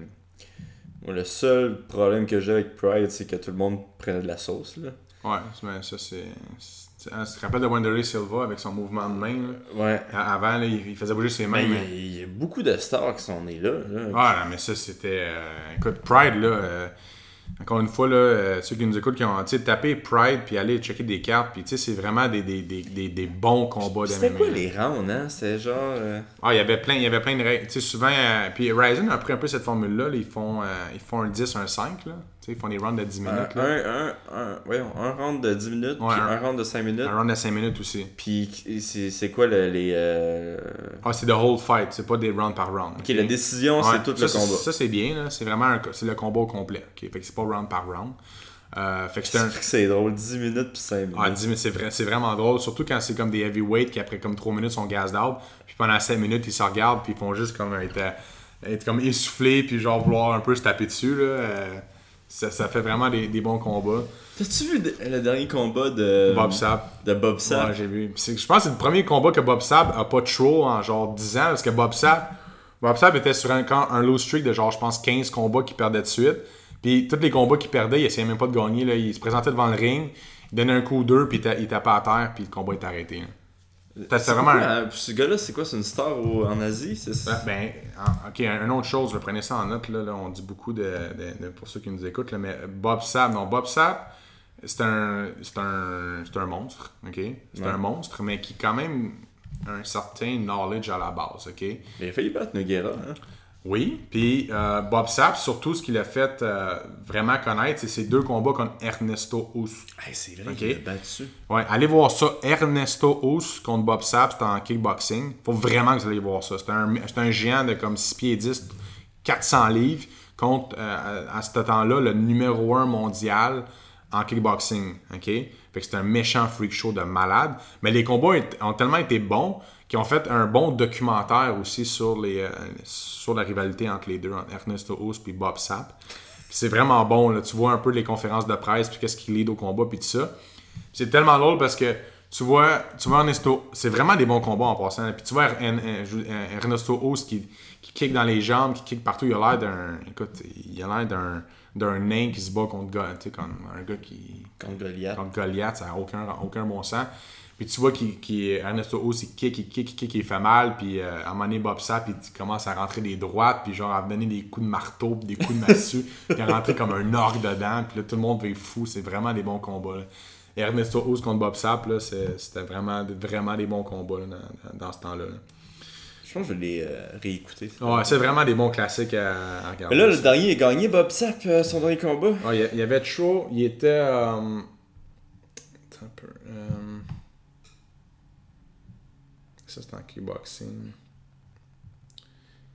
S5: moi, le seul problème que j'ai avec Pride, c'est que tout le monde prenait de la sauce. Là.
S4: Ouais, mais ça, c'est. c'est- hein, Tu te rappelles de Wanderley Silva avec son mouvement de main, là?
S5: Ouais.
S4: Avant, là, il faisait bouger ses mains.
S5: Mais il y, a-
S4: mais-
S5: il y a beaucoup de stars qui sont nés là. là.
S4: Ah, non, mais ça, c'était. euh, écoute, Pride, là. euh, encore une fois, là, euh, ceux qui nous écoutent, qui ont tapé Pride, puis aller checker des cartes, puis tu sais, c'est vraiment des, des, des, des, des bons combats
S5: C'était
S4: d'MMA.
S5: quoi les rounds, hein? C'était genre. euh,
S4: Ah, il y avait plein, il y avait plein de règles. Tu sais, souvent, euh, puis Ryzen a pris un peu cette formule-là. là, ils, font, euh, ils font un 10, un 5, là. Tu sais, ils font des rounds de 10
S5: un,
S4: minutes, là.
S5: un, un, un- voyons, un round de 10 minutes,
S4: Ouais,
S5: puis
S4: un-
S5: un round de 5 minutes.
S4: Un round de 5 minutes aussi.
S5: Puis c'est quoi le- les. euh,
S4: Ah, c'est the whole fight, c'est pas des rounds par round.
S5: Ok, la décision,
S4: Ouais,
S5: c'est tout
S4: ça,
S5: le combat.
S4: Ça, c'est bien. C'est vraiment c'est le combat au complet. ok? Fait que c'est pas round par round. Euh, fait que c'est
S5: drôle, 10 minutes puis 5 minutes.
S4: Ah, 10 minutes, c'est vrai, c'est vraiment drôle, surtout quand c'est comme des heavyweights qui après comme 3 minutes sont gassed out, puis pendant 5 minutes ils se regardent puis ils font juste comme être, euh, être comme essoufflés puis genre vouloir un peu se taper dessus là. Ça, ça fait vraiment des, des bons combats.
S5: T'as-tu vu le dernier combat de
S4: Bob Sapp.
S5: de Bob Sapp?
S4: Ouais, j'ai vu. Je pense que c'est le premier combat que Bob Sapp a pas trop en genre 10 ans parce que Bob Sapp Bob Sapp était sur un, un low streak de genre je pense 15 combats qu'il perdait de suite. Puis tous les combats qu'il perdait, il essayait même pas de gagner là, il se présentait devant le ring, il donnait un coup ou deux puis il, ta- il tapait à terre puis le combat était arrêté. là.
S5: C'est
S4: vraiment
S5: quoi,
S4: un-
S5: hein? Ce gars-là, c'est quoi? C'est une star au- en Asie? C'est
S4: Ben, ben, en- ok, un- une autre chose, je prenais ça en note, là, là, on dit beaucoup de, de- de- pour ceux qui nous écoutent, là, mais Bob Sapp, non, Bob Sapp, c'est un, c'est un, c'est un monstre, ok? C'est
S5: Ouais.
S4: un monstre, mais qui quand même a un certain knowledge à la base, ok?
S5: Il a failli battre Noguera, hein?
S4: Oui, puis euh, Bob Sapp, surtout ce qu'il a fait euh, vraiment connaître, c'est ses deux combats contre Ernesto Hous.
S5: Hey, c'est vrai
S4: Ok.
S5: qu'il a battu.
S4: Ouais, allez voir ça. Ernesto Hous contre Bob Sapp, c'était en kickboxing. Faut vraiment que vous allez voir ça. C'est un, c'est un géant de comme 6 pieds 10, 400 livres, contre, euh, à, à ce temps-là, le numéro 1 mondial en kickboxing. OK? Fait que c'est un méchant freak show de malade. Mais les combats ont tellement été bons qu'ils ont fait un bon documentaire aussi sur, les, euh, sur la rivalité entre les deux, entre Ernesto Hous et Bob Sapp. C'est vraiment bon, là. tu vois un peu les conférences de presse, puis qu'est-ce qu'il lead au combat, puis tout ça. C'est tellement drôle parce que tu vois, tu vois Ernesto, c'est vraiment des bons combats en passant. Puis tu vois Er- Er- Ernesto Hous qui, qui kick dans les jambes, qui kick partout. Il a l'air d'un. Écoute, il a l'air d'un, d'un nain qui se bat contre, Go- tu sais, contre un gars qui.
S5: Contre Goliath.
S4: Contre Goliath, ça n'a aucun, aucun bon sens. Puis tu vois qu'il, qu'il- Ernesto Hous, il kick, il kick, il kick, il fait mal. Puis euh, à un moment donné, Bob Sapp, il commence à rentrer des droites, puis genre à donner des coups de marteau, puis des coups de massue. puis à rentrer comme un orgue dedans. Puis là, tout le monde va fou. C'est vraiment des bons combats. là. Et Ernesto Hous contre Bob Sapp, là, c'est- c'était vraiment, vraiment des bons combats là, dans, dans ce temps-là. là.
S5: Je pense que je l'ai euh, réécouté.
S4: Ouais, c'est vraiment des bons classiques à, à regarder.
S5: Mais là, le dernier, a gagné Bob Sapp, euh, son dernier combat.
S4: Il y a- il y avait Cho, il était. euh, attends un peu. Ça, c'était en kickboxing.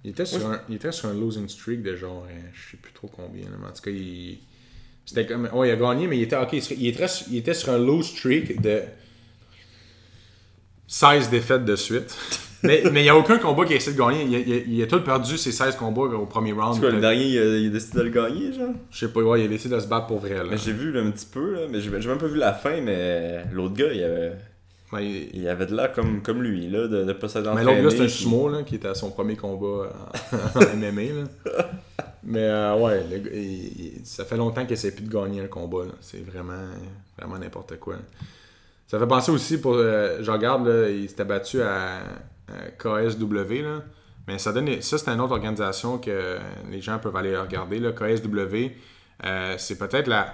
S4: Il était, sur un, il était sur un losing streak de genre, euh, je sais plus trop combien. mais en tout cas, il. C'était comme. Ouais, il a gagné, mais il était. Ok, il était, il était sur un lose streak de 16 défaites de suite. mais mais il n'y a aucun combat qui a essayé de gagner. Il a, il a- il a tout perdu ses 16 combats au premier round.
S5: C'est quoi, le dernier, il a, il a décidé de le gagner, genre?
S4: Je sais pas, ouais, il a décidé de se battre pour vrai. Là.
S5: Mais j'ai vu là, un petit peu, là, mais j'ai j'ai même pas vu la fin, mais l'autre gars, il avait,
S4: Ouais, il-
S5: il avait de l'air comme, comme lui, là, de, de pas s'être
S4: Mais l'autre gars, c'est un sumo là, qui était à son premier combat en, en MMA. Là. Mais euh, ouais, le il- ça fait longtemps qu'il essaie plus de gagner un combat. là. C'est vraiment, vraiment n'importe quoi. là. Ça fait penser aussi, pour, euh, je regarde, là, il s'était battu à, à KSW. Là. Mais ça, donne, ça, c'est une autre organisation que les gens peuvent aller regarder. Là. KSW, euh, c'est peut-être la,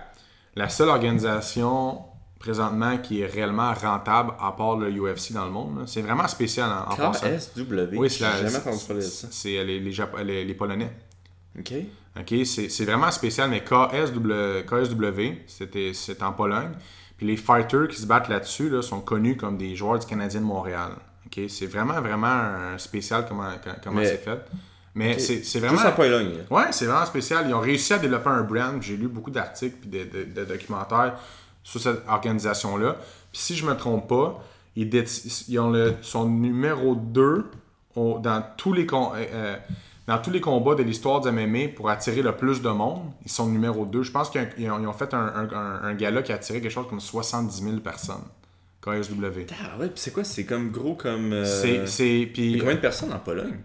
S4: la seule organisation présentement qui est réellement rentable à part le UFC dans le monde. C'est vraiment spécial en, en passant.
S5: KSW.
S4: Oui, c'est
S5: jamais
S4: c'est-
S5: entendu ça.
S4: C'est les, les, les, les Polonais.
S5: Ok.
S4: OK? C'est c'est vraiment spécial, mais KSW, c'est en Pologne. Puis les fighters qui se battent là-dessus là, sont connus comme des joueurs du Canadien de Montréal. OK? C'est vraiment, vraiment un spécial comment, comment
S5: Mais-
S4: c'est fait. Mais c'est c'est vraiment...
S5: Juste en Pologne.
S4: Ouais, c'est vraiment spécial. Ils ont réussi à développer un brand. J'ai lu beaucoup d'articles et de, de- de documentaires sur cette organisation-là. Puis si je me trompe pas, ils, ils ont le, son numéro 2 au- dans tous les con- euh, euh, dans tous les combats de l'histoire du MMA, pour attirer le plus de monde, ils sont numéro 2. Je pense qu'ils ont, fait un, un, un- un gala qui a attiré quelque chose comme 70 000 personnes. KSW.
S5: Ah ouais, c'est quoi? C'est comme gros comme. euh,
S4: C'est, c'est,
S5: il y
S4: puis
S5: a combien de personnes en Pologne?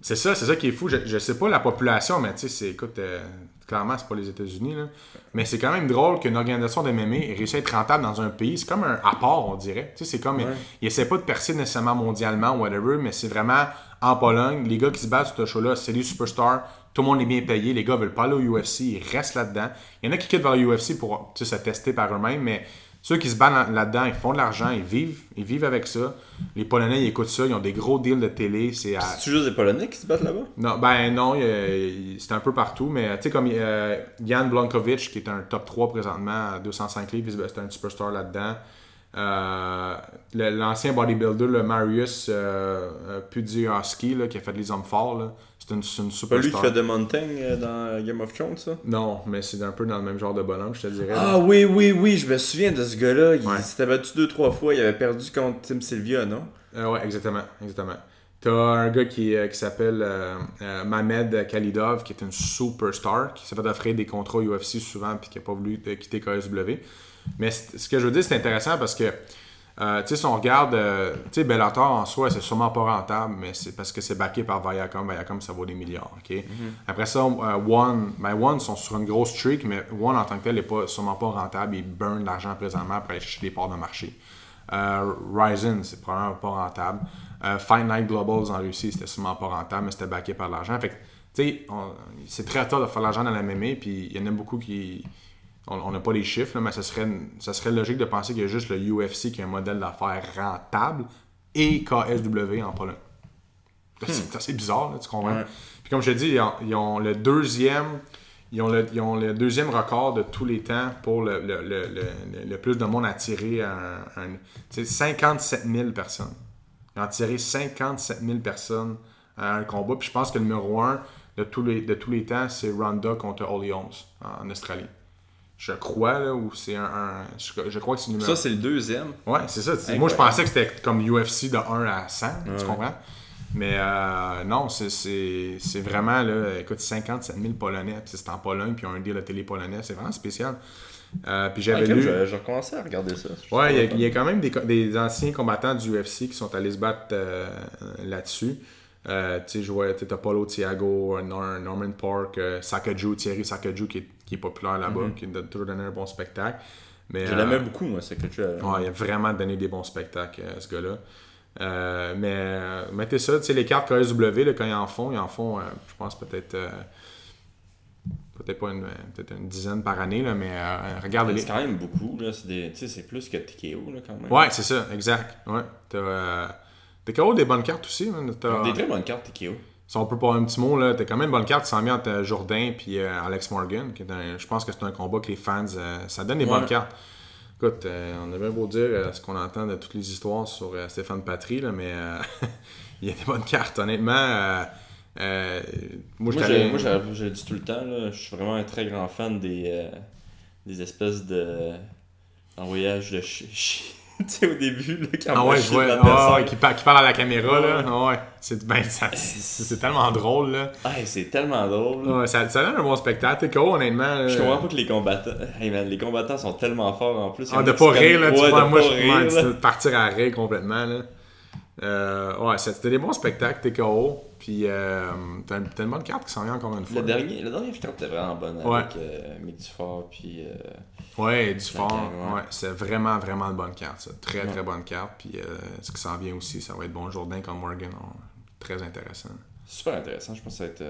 S4: C'est ça, c'est ça qui est fou. Je, je sais pas la population, mais tu sais, écoute, euh, clairement, c'est pas les États-Unis, là. Mais c'est quand même drôle qu'une organisation de MMA ait réussi à être rentable dans un pays. C'est comme un apport, on dirait. Tu sais, c'est comme,
S5: Ouais.
S4: il essaie pas de percer nécessairement mondialement, whatever, mais c'est vraiment en Pologne. Les gars qui se battent sur ce show-là, c'est des superstars. Tout le monde est bien payé. Les gars veulent pas aller au UFC, ils restent là-dedans. Il y en a qui quittent vers le UFC pour tu sais, se tester par eux-mêmes, mais ceux qui se battent là- là-dedans, ils font de l'argent, ils vivent, ils vivent avec ça. Les Polonais, ils écoutent ça, ils ont des gros deals de télé. C'est à-
S5: juste des Polonais qui se battent là-bas?
S4: Non, ben non, c'est un peu partout, mais tu sais, comme euh, Jan Blankovic, qui est un top 3 présentement à 205 livres, c'est un superstar là-dedans. Euh, L'ancien bodybuilder, le Marius euh, euh, Pudziowski, là, qui a fait les hommes forts, c'est une, une
S5: pas lui qui fait de Montaigne euh, dans Game of Thrones, ça?
S4: Non, mais c'est un peu dans le même genre de bonhomme, je te dirais.
S5: Ah oui, oui, oui, je me souviens de ce gars-là. Il
S4: Ouais.
S5: s'était battu deux, trois fois. Il avait perdu contre Tim Sylvia, non?
S4: Euh, ouais, exactement, exactement. T'as un gars qui, euh, qui s'appelle euh, euh, Mamed Khalidov, qui est une superstar, qui s'est fait offrir des contrats UFC souvent, puis qui n'a pas voulu euh, quitter KSW. Mais ce que je veux dire, c'est intéressant parce que, euh, tu sais, si on regarde, euh, tu sais, Bellator en soi, c'est sûrement pas rentable, mais c'est parce que c'est backé par Viacom. Viacom, ça vaut des milliards, OK? Après ça, euh, One, ben One sont sur une grosse streak, mais One en tant que tel n'est pas, sûrement pas rentable. Ils burn de l'argent présentement pour aller chercher des parts de marché. Ryzen, c'est probablement pas rentable. Fight Night Globals en Russie, c'était sûrement pas rentable, mais c'était backé par l'argent. Fait que, tu sais, c'est très tard de faire l'argent dans la MMA, puis il y en a beaucoup qui. On n'a pas les chiffres, là, mais ça serait, ça serait logique de penser qu'il y a juste le UFC qui a un modèle d'affaires rentable et KSW en Pologne. C'est c'est assez bizarre, là, tu comprends?
S5: Ouais.
S4: Puis comme je te dis, ils ont, ils ont le deuxième. Ils ont, le, ils ont le deuxième record de tous les temps pour le, le, le, plus de monde attiré à un. un- sais, 57 000 personnes. Ils ont attiré 57 000 personnes à un combat. Puis je pense que le numéro 1 de tous les, de tous les temps, c'est Ronda contre Holly Holmes en Australie. Je crois, là, ou c'est un. un- je, je crois que c'est le numéro
S5: Ça, c'est le deuxième.
S4: Ouais, c'est ça.
S5: Incroyable.
S4: Moi, je pensais que c'était comme UFC de 1 à 100, tu comprends? Mais euh, non, c'est- vraiment, là, écoute, 57 000 Polonais, puis c'est en Pologne, puis ils ont un deal de télé polonais, c'est vraiment spécial. Euh, puis j'avais
S5: Ah,
S4: lu...
S5: je, je recommençais à regarder ça.
S4: Ouais, il y a- y, quand même des anciens combattants du UFC qui sont allés se battre euh, là-dessus. Euh, tu sais, t'as Paulo Thiago, euh, Nor- Norman Park, euh, Sakaju, Thierry Sakaju qui est, qui est populaire là-bas, qui a toujours donné un bon spectacle. Mais,
S5: Je
S4: euh,
S5: l'aimais beaucoup, moi, as.
S4: Ouais, il a vraiment donné des bons spectacles, euh, ce gars-là. Euh, mais euh, mettez ça, tu sais, les cartes KSW, là, quand ils en font, ils en font, euh, je pense, peut-être. euh, peut-être pas une, peut-être une dizaine par année, là, mais euh, regardez-les.
S5: C'est quand même beaucoup, là. C'est plus que TKO, là, quand même.
S4: Ouais, c'est ça, exact. Ouais. T'as. Euh, même des bonnes cartes aussi. T'as-
S5: Des très bonnes cartes TKO.
S4: Si on peut pas un petit mot, là, t'as quand même une bonne carte s'en vient entre euh, Jourdain et Alex Morgan. Qui est un- je pense que c'est un combat que les fans. euh, ça donne des
S5: Ouais.
S4: bonnes cartes. Écoute, euh, on a bien beau dire euh, ce qu'on entend de toutes les histoires sur euh, Stéphane Patry, là, mais euh, il y a des bonnes cartes. Honnêtement, euh, euh, moi, je
S5: Moi,
S4: t'allais-
S5: j'ai- moi, j'ai- je le dis tout le temps, là, je suis vraiment un très grand fan des, euh, des espèces de. voyage de chi- tu sais, au début, là, quand
S4: Ah
S5: on
S4: ouais, je vois.
S5: l'adversaire.
S4: Ah ouais, qui, par- qui parle à la caméra, là.
S5: Ouais.
S4: Ah ouais. C'est ben, tellement drôle, là.
S5: C'est tellement drôle. là.
S4: Ouais, ça, ça donne un bon spectacle. TKO, honnêtement. là,
S5: Je comprends pas que les combattants. Hey man, les combattants sont tellement forts en plus.
S4: Ah, de pas rire, là, tu vois,
S5: de
S4: moi, je partir à rire complètement, là. Euh, ouais, c'était des bons spectacles, TKO. Puis, euh, t'as une, bonne carte qui s'en vient encore une fois.
S5: Le dernier, le dernier était vraiment bonne
S4: Ouais.
S5: avec euh, Mick Dufort puis euh,
S4: Ouais, du fort.
S5: gang, ouais.
S4: Ouais, c'est vraiment, vraiment une bonne carte, ça. Très, très bonne carte. Puis, euh, ce qui s'en vient aussi, ça va être bon Jourdain contre Morgan. Oh, très intéressant.
S5: super intéressant. Je pense que ça va être.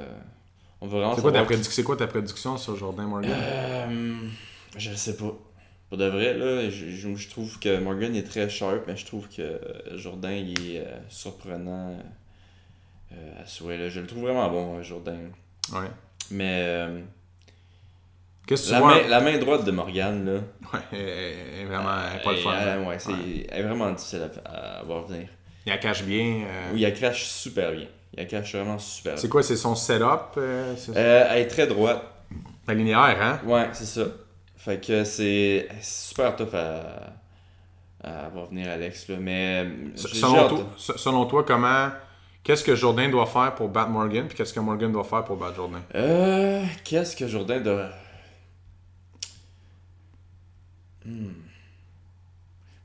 S5: On va vraiment
S4: C'est quoi, ta prédiction, c'est quoi ta prédiction sur Jourdain Morgan?
S5: Je sais pas. Pour de vrai, là, je, je- je trouve que Morgan est très sharp, mais je trouve que euh, Jourdain il est euh, surprenant euh, à souhait. là. Je le trouve vraiment bon, euh, Jourdain.
S4: Ouais.
S5: Mais euh,
S4: Qu'est-ce que tu
S5: la,
S4: vois?
S5: main, la main droite de Morgan, là,
S4: Ouais, elle est- vraiment elle est pas le fun.
S5: elle- ouais, c'est, elle est vraiment difficile à, à voir venir.
S4: Il la cache bien.
S5: Oui, elle cache super bien. Elle cache vraiment super bien.
S4: C'est quoi, c'est son setup? c'est-
S5: elle est très droite.
S4: La linéaire, hein?
S5: Ouais, c'est ça. Fait que c'est super tough à, à voir venir Alex. Là. Mais euh,
S4: Selon toi, se- selon toi, comment. Qu'est-ce que Jourdain doit faire pour battre Morgan, puis qu'est-ce que Morgan doit faire pour battre Jourdain?
S5: Euh, qu'est-ce que Jourdain doit. Hmm.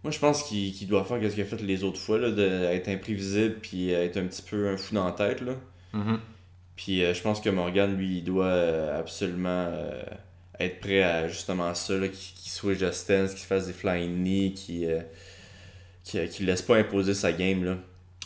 S5: Moi, je pense qu'il doit faire ce qu'il a fait les autres fois, là, d'être imprévisible puis être un petit peu un fou dans la tête. Là.
S4: Mhm.
S5: Puis euh, je pense que Morgan, lui, il doit euh, absolument euh, être prêt à justement ça, là, qu'il qu'il switch de stance, qu'il fasse des flying knee, qu'il euh, qu'il qu'il laisse pas imposer sa game. Là.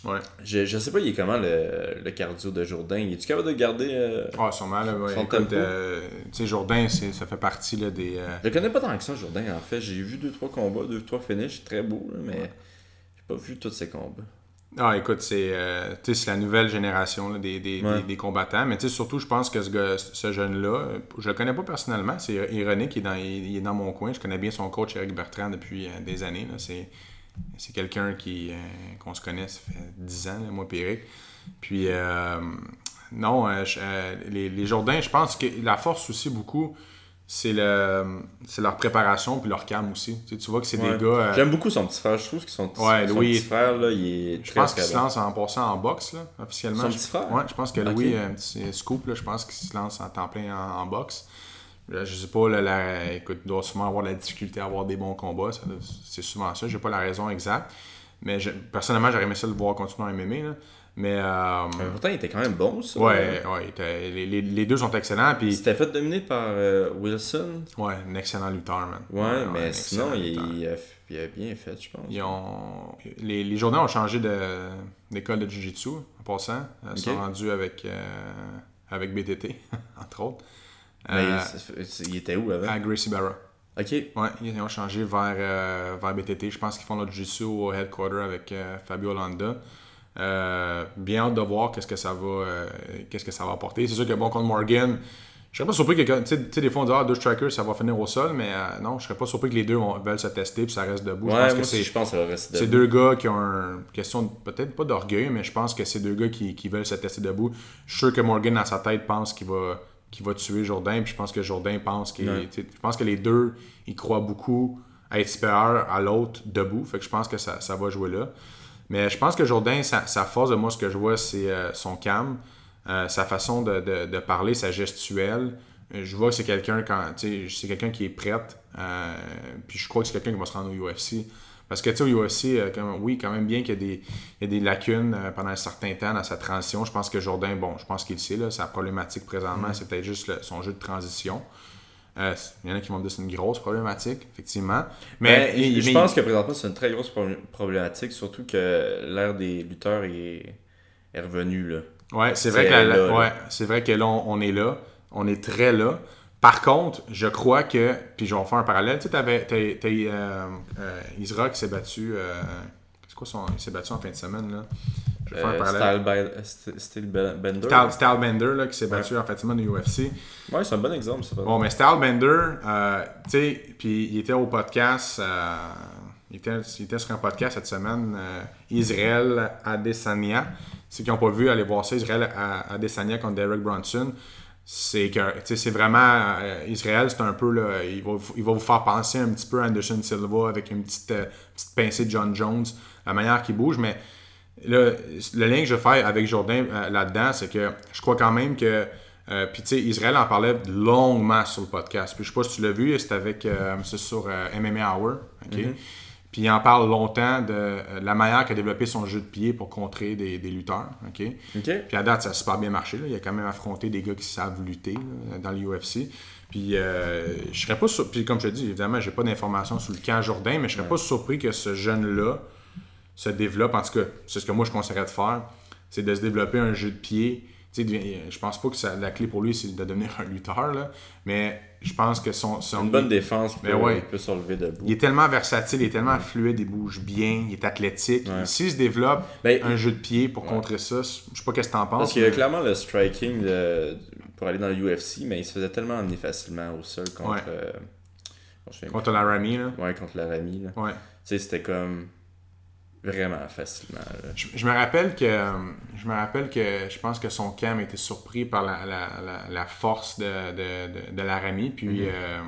S4: Ouais.
S5: Je, je sais pas, il est comment le, le cardio de Jourdain? Il est-tu capable de garder. euh,
S4: Ah, sûrement, là, ouais.
S5: Son
S4: Écoute, euh, Jourdain, c'est- ça fait partie là, des. euh,
S5: Je le connais pas tant que ça, Jourdain, en fait. J'ai vu 2-3 combats, 2-3 finishes, très beau, là, mais j'ai pas vu tous ces combats.
S4: Ah, écoute, c'est euh, la nouvelle génération là, des, des,
S5: Ouais.
S4: des- des combattants. Mais surtout, je pense que ce, gars- ce jeune-là, je le connais pas personnellement. C'est ironique, il est, dans, il, il est dans mon coin. Je connais bien son coach, Eric Bertrand, depuis euh, des années. C'est, quelqu'un qui, euh, qu'on se connaît, ça fait 10 ans, là, moi et Eric. Puis, euh, non, je- les, les Jourdains, je pense que la force aussi beaucoup, c'est, le, c'est leur préparation puis leur calme aussi. Tu, sais, tu vois que c'est
S5: Ouais.
S4: des gars. euh,
S5: J'aime beaucoup son petit frère. Je trouve que son,
S4: Ouais,
S5: son
S4: Louis-
S5: petit frère, là, il est
S4: Je
S5: très,
S4: pense qu'il se lance en passant en boxe, là, officiellement.
S5: Son
S4: Je-
S5: petit frère?
S4: Ouais, je pense que
S5: Ok.
S4: Louis, un petit scoop, là, je pense qu'il se lance en temps plein en, en boxe. Là, je sais pas, là, la- écoute, il doit sûrement avoir de la difficulté à avoir des bons combats. C'est souvent ça. J'ai pas la raison exacte. Mais je- personnellement, j'aurais aimé ça le voir continuer en MMA. Là. Mais, euh,
S5: Mais pourtant, il était quand même bon, ça.
S4: ouais, ouais, il était- les, les- les deux sont excellents. Puis,
S5: s'était fait dominer par euh, Wilson.
S4: ouais, un excellent lutteur, man.
S5: Ouais, mais sinon, il, il a, il a bien fait, je pense.
S4: Ils ont... les, les Jourdains ont changé d'école de, Jiu-Jitsu, en passant. Ils sont rendus avec, euh, avec BTT, entre autres.
S5: Mais
S4: Euh,
S5: il, était où avant?
S4: à Gracie Barra.
S5: Ok.
S4: Ouais, ils ont changé vers, euh, vers BTT. Je pense qu'ils font leur Jiu-Jitsu au headquarter avec euh, Fabio Landa. Euh, bien hâte de voir qu'est-ce que ça va euh, qu'est-ce que ça va apporter. C'est sûr que bon contre Morgan, je serais pas surpris que tu sais des fois on dit ah deux strikers ça va finir au sol, mais euh, non, je serais pas surpris que les deux vont- veulent se tester puis ça reste debout.
S5: Ouais,
S4: je pense
S5: moi
S4: que c'est
S5: je pense que ça va rester
S4: c'est
S5: debout.
S4: deux gars qui ont une question, peut-être pas d'orgueil, mais je pense que c'est deux gars qui, qui veulent se tester debout. Je suis sûr que Morgan, dans sa tête, pense qu'il va, qu'il va tuer Jourdain, puis je pense que Jourdain pense qu'il.
S5: Ouais.
S4: Je pense que les deux, ils croient beaucoup à être supérieur à l'autre debout. Fait que je pense que ça, ça va jouer là. Mais je pense que Jourdain, sa, sa force de moi, ce que je vois, c'est euh, son calme, euh, sa façon de, de- de parler, sa gestuelle. Euh, Je vois que c'est quelqu'un quand c'est quelqu'un qui est prête. euh, puis je crois que c'est quelqu'un qui va se rendre au UFC. Parce que tu sais, au UFC, quand- oui, quand même bien qu'il y a des, il y a des lacunes pendant un certain temps dans sa transition. Je pense que Jourdain, bon, je pense qu'il le sait, là, sa problématique présentement, c'est peut-être juste le- son jeu de transition. Euh, il y en a qui vont me dire que c'est une grosse problématique, effectivement.
S5: Mais,
S4: Mais,
S5: je
S4: mais-
S5: pense que présentement, c'est une très grosse pro- problématique, surtout que l'ère des lutteurs est, est revenue. Là.
S4: Ouais, c'est vrai que
S5: là,
S4: ouais, c'est vrai que là, on, on est là. On est très là. Par contre, je crois que, puis je vais faire un parallèle, tu sais, t'avais, t'as, euh, euh, Isra qui s'est battu, c'est quoi son, il s'est battu en fin de semaine, là? Je vais faire un
S5: Euh. Style, By- St- Style Ben- Bender.
S4: Style, Style Bender, là, qui s'est battu en fin de UFC.
S5: Ouais, c'est un bon exemple. Ça.
S4: Bon, mais Style Bender, euh, tu sais, puis il était au podcast, euh, il, était, il était sur un podcast cette semaine, euh, Israël Adesanya. Ceux qui n'ont pas vu, allez voir ça, Israël à- Adesanya contre Derek Bronson. C'est que, vraiment, euh, Israël, c'est un peu, là, il va, il va vous faire penser un petit peu à Anderson Silva avec une petite, euh, petite pincée de John Jones, la manière qu'il bouge, mais Là, le lien que je fais avec Jourdain euh, là-dedans, c'est que je crois quand même que. euh, puis tu sais, Israël en parlait longuement sur le podcast. Puis je sais pas si tu l'as vu, c'était avec. euh, c'est sur euh, MMA Hour. ok? Puis il en parle longtemps de euh, la manière qu'a développé son jeu de pied pour contrer des, des lutteurs. ok? Puis à date, ça a super bien marché. là. Il a quand même affronté des gars qui savent lutter là, dans l'UFC. Puis euh, je serais pas sur... Puis comme je te dis, évidemment, j'ai pas d'informations sur le camp Jourdain, mais je serais pas surpris que ce jeune-là se développe. En tout cas, c'est ce que moi je conseillerais de faire. C'est de se développer un jeu de pied. Tu sais, devient- je pense pas que ça- la clé pour lui, c'est de devenir un lutteur, là. Mais je pense que son. son
S5: Une bonne défense qui
S4: Ben
S5: peut,
S4: ouais.
S5: il peut se relever debout.
S4: il est tellement versatile, il est tellement fluide, il bouge bien, il est athlétique.
S5: Ouais.
S4: S'il se développe
S5: Ben,
S4: un jeu de pied pour contrer ça, je sais pas qu'est-ce que t'en penses.
S5: Parce qu'il y a clairement le striking de- pour aller dans l'UFC, mais il se faisait tellement amener facilement au sol contre. Euh,
S4: Contre la Rami, là.
S5: Ouais, contre Laramie. là.
S4: Ouais.
S5: Tu sais, c'était comme. Vraiment facilement.
S4: Je, je me rappelle que je me rappelle que je pense que son cam était surpris par la, la, la, la force de, de, de, de Laramie. Puis
S5: Mhm.
S4: euh,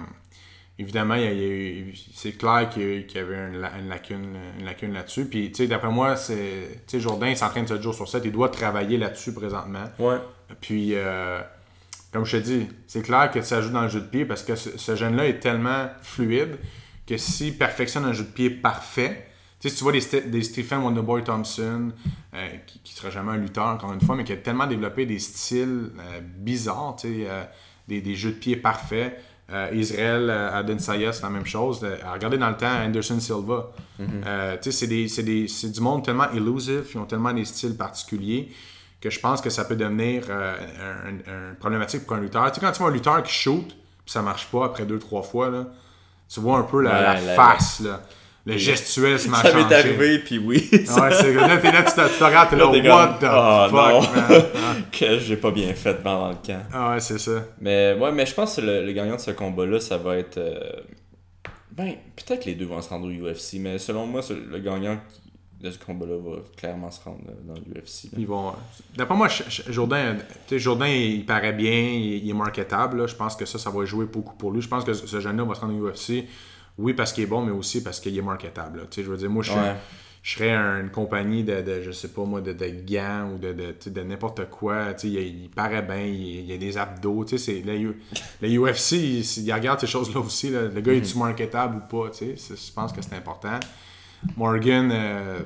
S4: évidemment, il y a- il y a eu- c'est clair qu'il y avait une, la- une lacune, une lacune là-dessus. Puis, tu sais, d'après moi, c'est, Jourdain, il s'entraîne 7 jours sur 7. Il doit travailler là-dessus présentement.
S5: Ouais.
S4: Puis, euh, comme je te dis, c'est clair que ça joue dans le jeu de pied parce que ce, ce jeune-là est tellement fluide que s'il perfectionne un jeu de pied parfait, tu sais, tu vois des, des Stephen Wonderboy Thompson, euh, qui, qui sera jamais un lutteur encore une fois, mais qui a tellement développé des styles euh, bizarres, tu sais, euh, des, des jeux de pied parfaits. Israël Adesanya, c'est la même chose. Regardez dans le temps Anderson Silva. Tu sais, c'est du monde tellement elusive, ils ont tellement des styles particuliers que je pense que ça peut devenir euh, un, un- un problématique pour un lutteur. Tu sais, quand tu vois un lutteur qui shoot, puis ça marche pas après deux, trois fois, là, tu vois un peu la,
S5: Ouais,
S4: la
S5: la-
S4: face, là. Le gestuel se m'a
S5: Ça m'est arrivé, puis oui. ça-
S4: Ouais, c'est là, t'es là, tu te, tu te regardes, t'es là, what
S5: comme,
S4: the
S5: non.
S4: fuck, man?
S5: que j'ai pas bien fait pendant le camp.
S4: Ah ouais, c'est ça.
S5: Mais ouais, mais je pense que le, le gagnant de ce combat-là, ça va être. euh, Ben, peut-être que les deux vont se rendre au UFC, mais selon moi, le gagnant de ce combat-là va clairement se rendre dans l'UFC.
S4: Ils vont. D'après moi, Jourdain, il paraît bien, il, est marketable. là. Je pense que ça, ça va jouer beaucoup pour lui. Je pense que ce jeune-là va se rendre au UFC. Oui, parce qu'il est bon, mais aussi parce qu'il est marketable. Tu sais, je veux dire, moi, je,
S5: Ouais.
S4: je serais une compagnie de, de, je sais pas moi, de, de gants ou de, de, de n'importe quoi. Tu sais, il, il paraît bien, il, il a des abdos. Tu sais, UFC, il, il regarde ces choses-là aussi. là. Le gars, est-tu marketable ou pas? Tu sais, je pense que c'est important. Morgan, euh,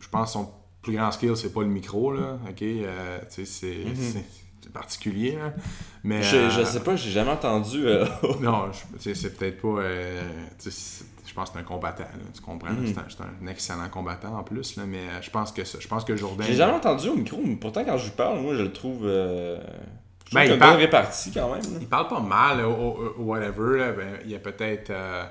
S4: je pense que son plus grand skill, c'est pas le micro. Là, ok? Euh, tu sais, c'est, c'est particulier. là. Mais,
S5: Je, je
S4: euh,
S5: sais pas, j'ai jamais entendu. euh,
S4: non, c'est peut-être pas. euh, je pense que c'est un combattant, là, tu comprends?
S5: Mhm.
S4: C'est un, excellent combattant en plus, là, mais je pense que ça- je pense que Jourdain.
S5: j'ai jamais entendu au micro, mais pourtant quand je lui parle, moi je le trouve. Je
S4: Ben, il parle-
S5: bonne répartie quand même. là.
S4: Il parle pas mal, ou, whatever. ben, il y a peut-être. Euh...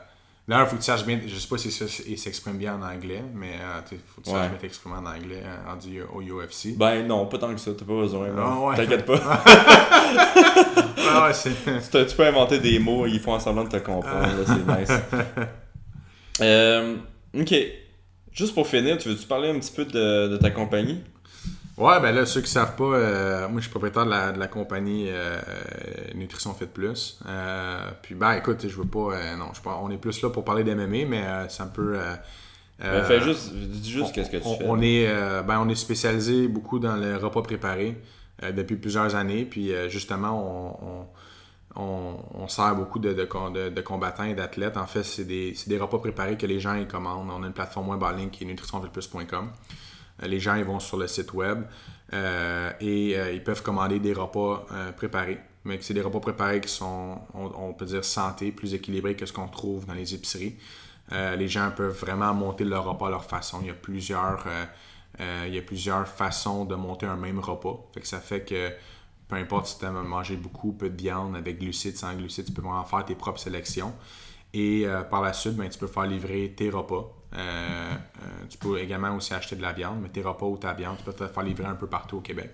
S4: Là, il faut que tu saches bien. Je sais pas si ça- s'exprime bien en anglais, mais il faut que tu
S5: Ouais.
S4: saches bien t'exprimer en anglais euh, rendu au UFC.
S5: Ben non, pas tant que ça, t'as pas besoin.
S4: Ah ouais.
S5: T'inquiète pas.
S4: Ah ouais,
S5: tu, peux inventer des mots, ils font en semblant de te comprendre, là, c'est nice. Euh, ok. Juste pour finir, tu veux-tu parler un petit peu de, de ta compagnie?
S4: Ouais, ben là, ceux qui savent pas, euh, moi je suis propriétaire de la, de la compagnie euh, Nutrition Fit Plus. Euh, puis ben écoute, je veux pas. euh, non, je on est plus là pour parler d'MMA, mais euh, c'est un peu. euh,
S5: Ben,
S4: euh,
S5: fais juste, dis juste qu'est-ce que tu
S4: on,
S5: fais.
S4: on est, euh, ben, on est spécialisé beaucoup dans le repas préparé euh, depuis plusieurs années. Puis euh, justement, on, on, on- on sert beaucoup de, de, de- de combattants et d'athlètes. En fait, c'est des, c'est des repas préparés que les gens ils commandent. On a une plateforme web en ligne qui est nutritionfitplus.com. Les gens ils vont sur le site web euh, et euh, ils peuvent commander des repas euh, préparés. Mais c'est des repas préparés qui sont, on, peut dire, santé, plus équilibrés que ce qu'on trouve dans les épiceries. Les gens peuvent vraiment monter leur repas à leur façon. Il y a plusieurs, façons de monter un même repas. Ça fait que peu importe si tu aimes manger beaucoup, peu de viande, avec glucides, sans glucides, tu peux vraiment faire tes propres sélections. Et par la suite, ben, tu peux faire livrer tes repas. Euh, euh, tu peux également aussi acheter de la viande, mais tes repas ou ta viande, tu peux te faire livrer un peu partout au Québec.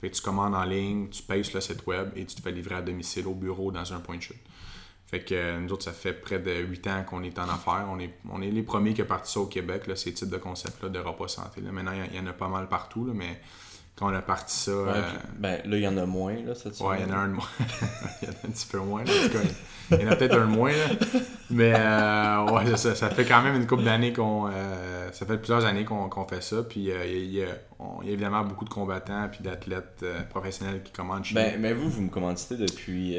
S4: Fait que tu commandes en ligne, tu payes sur le site web et tu te fais livrer à domicile au bureau dans un point de chute. Fait que euh, nous autres, ça fait près de 8 ans qu'on est en affaires. On est, on est les premiers qui ont parti ça au Québec, là, ces types de concepts-là de repas santé. Là. Maintenant, il y en- a pas mal partout, là, mais quand on a parti ça.
S5: Ouais,
S4: euh,
S5: puis, ben là, il y en a moins, là,
S4: Ouais, il y en a un de moins. il y en a un petit peu moins. Là. En tout cas, il y en a peut-être un de moins. Là. Mais euh, ouais, ça, ça fait quand même une couple d'années qu'on. euh, ça fait plusieurs années qu'on fait ça. Puis il y, a- y y évidemment beaucoup de combattants puis d'athlètes professionnels qui commandent chez
S5: Ben,
S4: nous.
S5: mais vous, vous me commanditez depuis,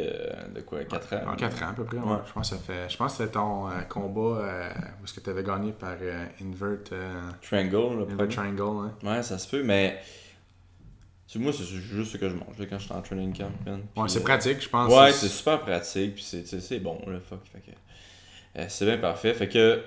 S5: de quoi, 4 ans?
S4: En 4 ans à peu près. ouais.
S5: Ouais.
S4: Je pense que ça fait. Je pense que c'était ton combat où est-ce que tu avais gagné par Invert,
S5: Triangle, le
S4: Invert. Triangle. hein.
S5: Ouais, ça se peut, mais... Moi, c'est juste ce que je mange là, quand je suis en training camp. man.
S4: Ouais, c'est
S5: euh,
S4: pratique, je pense.
S5: Ouais, c'est super pratique, puis c'est, bon, là, fuck. Fait que, euh, c'est bien parfait. Fait que,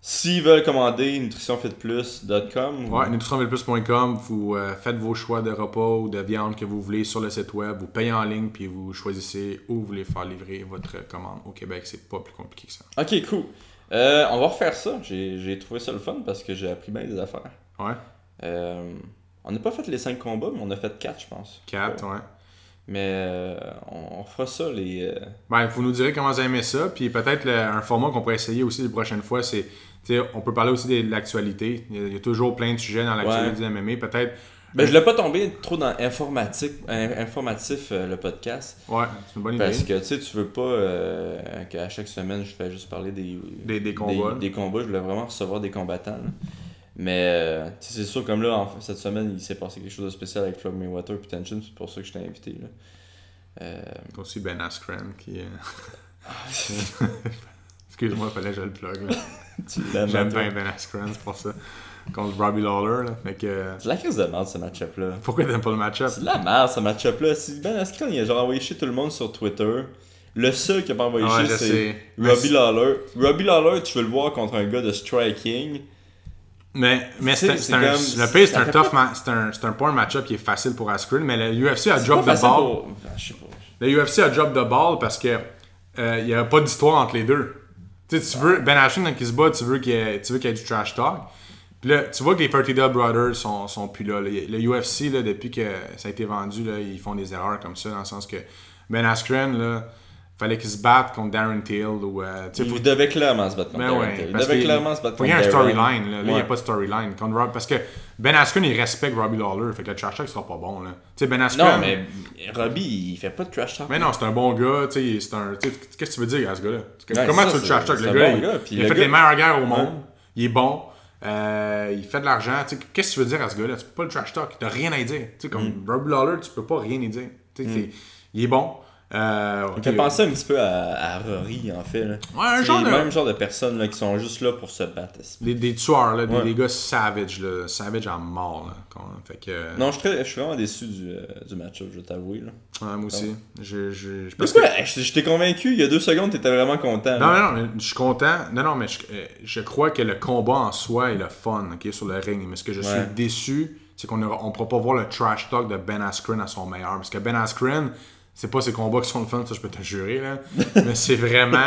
S5: s'ils veulent commander nutritionfitplus.com,
S4: Ouais, nutritionvilleplus.com, vous euh, faites vos choix de repas ou de viande que vous voulez sur le site web, vous payez en ligne, puis vous choisissez où vous voulez faire livrer votre commande. Au Québec, c'est pas plus compliqué que ça.
S5: Ok, cool. On va refaire ça. J'ai, j'ai trouvé ça le fun parce que j'ai appris bien des affaires.
S4: Ouais,
S5: Euh, on n'a pas fait les 5 combats, mais on a fait 4, je pense.
S4: 4, ouais.
S5: Mais euh, on, on fera ça les. euh,
S4: Ben, vous nous direz comment vous aimez ça, puis peut-être un format qu'on pourrait essayer aussi les prochaines fois, c'est, tu sais, on peut parler aussi de l'actualité. Il y, a, il y a toujours plein de sujets dans l'actualité du MMA. Peut-être
S5: Ben, je l'ai pas tombé trop dans informatique, in- informatif, euh, le podcast.
S4: Ouais, c'est une bonne idée.
S5: Parce que tu sais, tu veux pas euh, qu'à chaque semaine, je fais juste parler des,
S4: Des- des combats.
S5: Des, combats. Je voulais vraiment recevoir des combattants. là. Mais euh, c'est sûr, comme là, en cette semaine, il s'est passé quelque chose de spécial avec Floyd Mayweather et Tension. C'est pour ça que je t'ai invité. Là. Euh,
S4: aussi Ben Askren qui. euh, Excuse-moi, fallait que je le plug. là. J'aime
S5: toi.
S4: bien Ben Askren, c'est pour ça. Contre Robbie Lawler. Là. Fait que, euh,
S5: C'est de la crise de merde, ce match-up-là.
S4: pourquoi t'aimes pas le match-up?
S5: C'est de la merde, ce match-up-là. Si Ben Askren, il a genre envoyé chier tout le monde sur Twitter. Le seul qui a pas envoyé chier,
S4: je
S5: c'est. Robbie Lawler. Robbie Lawler, tu veux le voir contre un gars de striking.
S4: Mais, mais c'est un,
S5: comme-
S4: le pire, c'est un tough ma- c'est un, c'est un un match-up qui est facile pour Askren, mais le UFC a drop the ball.
S5: pour- pas.
S4: Le UFC a drop the ball parce que euh, il y a pas d'histoire entre les deux. Tu veux Ben Askren quand il se bat, tu veux qu'il y ait, tu veux qu'il y ait du trash talk. Puis là, tu vois que les Fertitta Brothers sont, sont plus là. Le, le UFC, là, depuis que ça a été vendu, là, ils font des erreurs comme ça, dans le sens que Ben Askren, là, fallait qu'il se batte contre Darren Till ou. euh, tu
S5: Il
S4: faut-
S5: devait clairement se battre contre
S4: Mais
S5: Darren
S4: ouais,
S5: Till. Il devait clairement se battre
S4: y ait un storyline. Là, Là, il n'y a pas de storyline. Contre Rob- Parce que Ben Askren, il respecte Robbie Lawler. Fait que le trash talk sera pas bon. Là. Tu sais, Ben Askren.
S5: Non, mais Robbie, il fait pas de trash talk.
S4: Mais non, c'est un bon gars, tu un. tu Qu'est-ce que tu veux dire à ce gars-là?
S5: Ouais,
S4: Comment
S5: ça,
S4: tu le trash talk? Le gars,
S5: bon
S4: il,
S5: gars,
S4: il a
S5: le
S4: fait
S5: gars-
S4: les meilleures guerres au monde. Il est bon. euh, il fait de l'argent. Tu Qu'est-ce que tu veux dire à ce gars-là? Tu peux pas le trash talk. T'as rien à dire. Tu sais, comme
S5: Mm.
S4: Robbie Lawler, tu peux pas rien y dire. Tu c'est- Il est bon. Euh,
S5: Il fait penser un petit peu à, à Rory, en fait. Là.
S4: Ouais, un genre
S5: le
S4: de-
S5: même genre de personnes là, qui sont juste là pour se battre.
S4: Des, des tueurs, là, des,
S5: Ouais.
S4: des gars savage, là, savage en mort. Là, quand- fait que, euh,
S5: Non, je suis, très- je suis vraiment déçu du, euh, du match-up, je vais t'avouer. là.
S4: ouais, moi aussi. Je, je,
S5: que je, je t'ai convaincu, il y a deux secondes, t'étais vraiment content.
S4: Non, non, non, mais je suis content. Non, non, mais je, euh, je crois que le combat en soi est le fun ok, sur le ring. Mais ce que je suis
S5: Ouais.
S4: déçu, c'est qu'on ne pourra pas voir le trash talk de Ben Askren à son meilleur. Parce que Ben Askren, c'est pas ses combats qui sont le fun, ça je peux te jurer. Là. mais c'est vraiment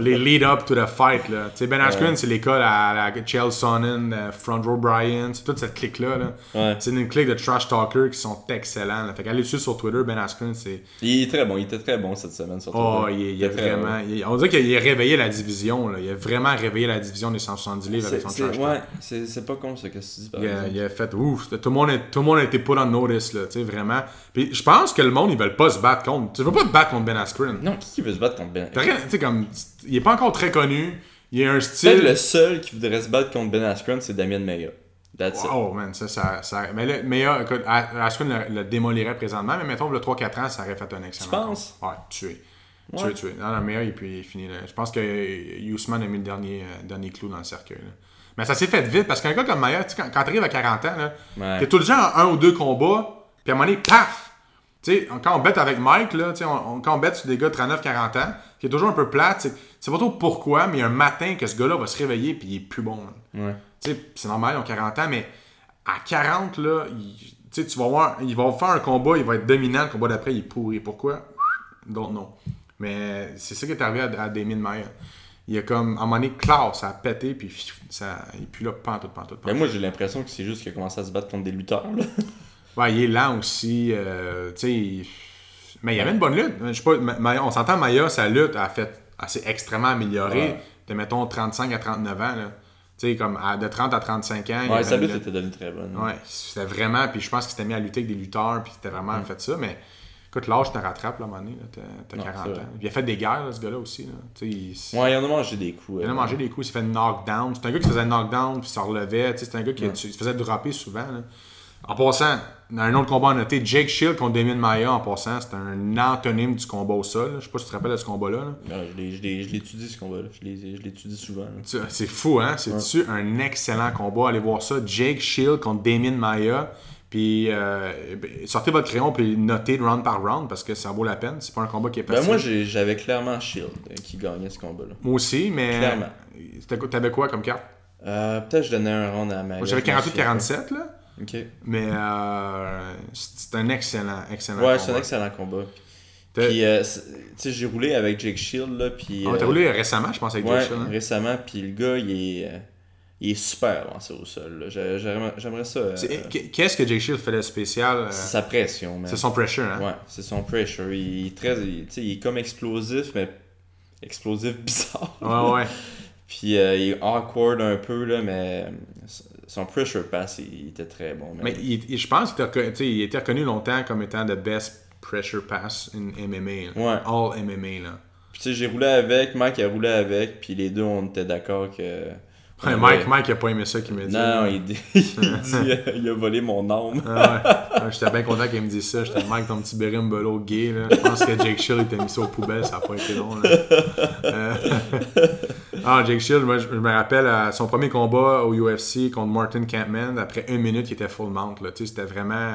S4: les lead-up to the fight. Là. Ben Askren, c'est l'école à la Chael Sonnen, euh, Front Row Bryan, c'est toute cette clique-là. Là.
S5: Ouais.
S4: C'est une clique de trash talkers qui sont excellents. Là. Fait qu'allez dessus sur Twitter, Ben Askren, c'est.
S5: Il est très bon, il était très bon cette semaine. Surtout,
S4: Oh,
S5: là.
S4: il, est- il a vraiment. il- on dirait qu'il a réveillé la division. Là. Il a vraiment réveillé la division des 170 livres avec
S5: C'est,
S4: son trash talk.
S5: ouais, c'est, pas con qu'est-ce que tu dis par
S4: Il a,
S5: exemple.
S4: il a fait ouf, tout le monde, est- tout le monde a été put on notice, là, vraiment. Puis je pense que le monde, ils veulent pas se battre contre. Tu veux pas te battre contre Ben Askren.
S5: Non, qui, veut se battre contre Ben?
S4: Tu sais, comme. Il est pas encore très connu. Il a un
S5: Peut-être
S4: style.
S5: le seul qui voudrait se battre contre Ben Askren, c'est Damien Maia. That's it.
S4: Oh man, ça, ça, ça- Mais, là, là, écoute, Askren le, le démolirait présentement, mais mettons, le 3-4 ans, ça aurait fait un excellent.
S5: Tu penses?
S4: Ouais, tué.
S5: Ouais.
S4: Tué, tué. Non, non, il, puis, il est fini. Là. Je pense que Usman a mis le dernier, euh, dernier clou dans le cercueil. là. Mais ça s'est fait vite parce qu'un gars comme sais, quand, quand t'arrives à 40 ans, là,
S5: Ouais.
S4: t'es tout le temps en un ou deux combats, puis à un moment donné, paf! Tu sais, quand on bête avec Mike, là, tu sais, on, on- quand on bête sur des gars de 39-40 ans, qui est toujours un peu plate, c'est c'est pas trop pourquoi, mais il y a un matin que ce gars-là va se réveiller puis il est plus bon.
S5: Ouais.
S4: Tu sais, c'est normal, ils ont 40 ans, mais à 40, là, il- tu sais, tu vas voir, il va faire un combat, il va être dominant, le combat d'après, il est pourri. Pourquoi? Donc non. Mais c'est ça qui est arrivé à, à Damien Maia. Il a comme, à un moment donné, ça a pété, puis ça, il pue là, pantoute, pantoute,
S5: Mais
S4: pantoute.
S5: moi, j'ai l'impression que c'est juste qu'il a commencé à se battre contre des lutteurs. Là.
S4: Ouais, il est lent aussi, euh, tu sais, il- mais il y avait une bonne lutte. Je sais pas, on s'entend, Maya, sa lutte a fait, s'est extrêmement améliorée
S5: Ouais.
S4: de, mettons, 35 à 39 ans, là. Tu sais, comme à- de 30 à 35 ans.
S5: Ouais, sa lutte était devenue très bonne.
S4: Ouais, c'était vraiment. Puis je pense qu'il s'était mis à lutter avec des lutteurs, puis c'était vraiment fait ça. Mais écoute, l'âge te rattrape, là, à un moment donné. là, T'as t'as
S5: Non,
S4: 40
S5: c'est
S4: ans. Puis il a fait des guerres, là, ce gars-là aussi. Là. Il,
S5: Ouais, il en a mangé des coups.
S4: il en a mangé des coups, il s'est fait knockdown. C'est un gars qui faisait knockdown, puis se relevait. C'est un gars qui se faisait dropper souvent. là. En passant, dans un autre combat à noter, Jake Shield contre Damien Maya, en passant, c'est un antonyme du combat au sol. Je sais pas si tu te rappelles de ce combat-là. là.
S5: Ouais, je l'étudie ce combat-là. Je l'étudie souvent.
S4: C'est fou, hein? C'est-tu un excellent combat? Allez voir ça. Jake Shield contre Damien Maya. Puis euh, ben, sortez votre crayon puis notez round par round parce que ça vaut la peine. C'est pas un combat qui est
S5: Ben
S4: facile.
S5: moi, j'ai- j'avais clairement Shield euh, qui gagnait ce combat-là.
S4: Moi aussi, mais.
S5: Clairement.
S4: T'avais quoi comme carte?
S5: Euh, Peut-être je donnais un round à ma.
S4: Moi, j'avais 48-47, là. Mais euh, c'est un excellent, excellent
S5: Ouais,
S4: combat.
S5: c'est un excellent combat. Puis, euh, tu sais, j'ai roulé avec Jake Shield, là, puis...
S4: Ah, t'as
S5: euh,
S4: roulé récemment, je pense, avec
S5: Ouais,
S4: Jake Shield, hein?
S5: récemment, puis le gars, il est... euh, il est super lancé au sol. J'aimerais ça... euh,
S4: Qu'est-ce que Jake Shield fait de spécial?
S5: c'est sa pression, man.
S4: C'est son pressure, hein?
S5: Ouais, c'est son pressure. Il est très... il- tu sais, il est comme explosif, mais explosif bizarre.
S4: Ouais, ouais.
S5: Puis euh, il est awkward un peu, là, mais son pressure pass, il, il était très bon.
S4: Mais il- je pense qu'il était, était reconnu longtemps comme étant the best pressure pass in MMA.
S5: Ouais.
S4: All MMA. Là.
S5: Puis, tu sais, j'ai roulé avec, Mike a roulé avec, puis les deux, on était d'accord que.
S4: Ouais, Mike, Mike a pas aimé ça qu'il m'a dit.
S5: Non, il dit, il, dit, euh, il a volé mon âme.
S4: Ah ouais. Ouais, J'étais bien content qu'il me dise ça. J'étais Mike, ton petit berimbolo gay. Là. Je pense que Jake Shield était mis ça aux poubelles, ça n'a pas été long. Là. Euh, ah, Jake Shield, moi, je je me rappelle à son premier combat au UFC contre Martin Campman. Après une minute, il était full mount. Là. Tu sais, C'était vraiment.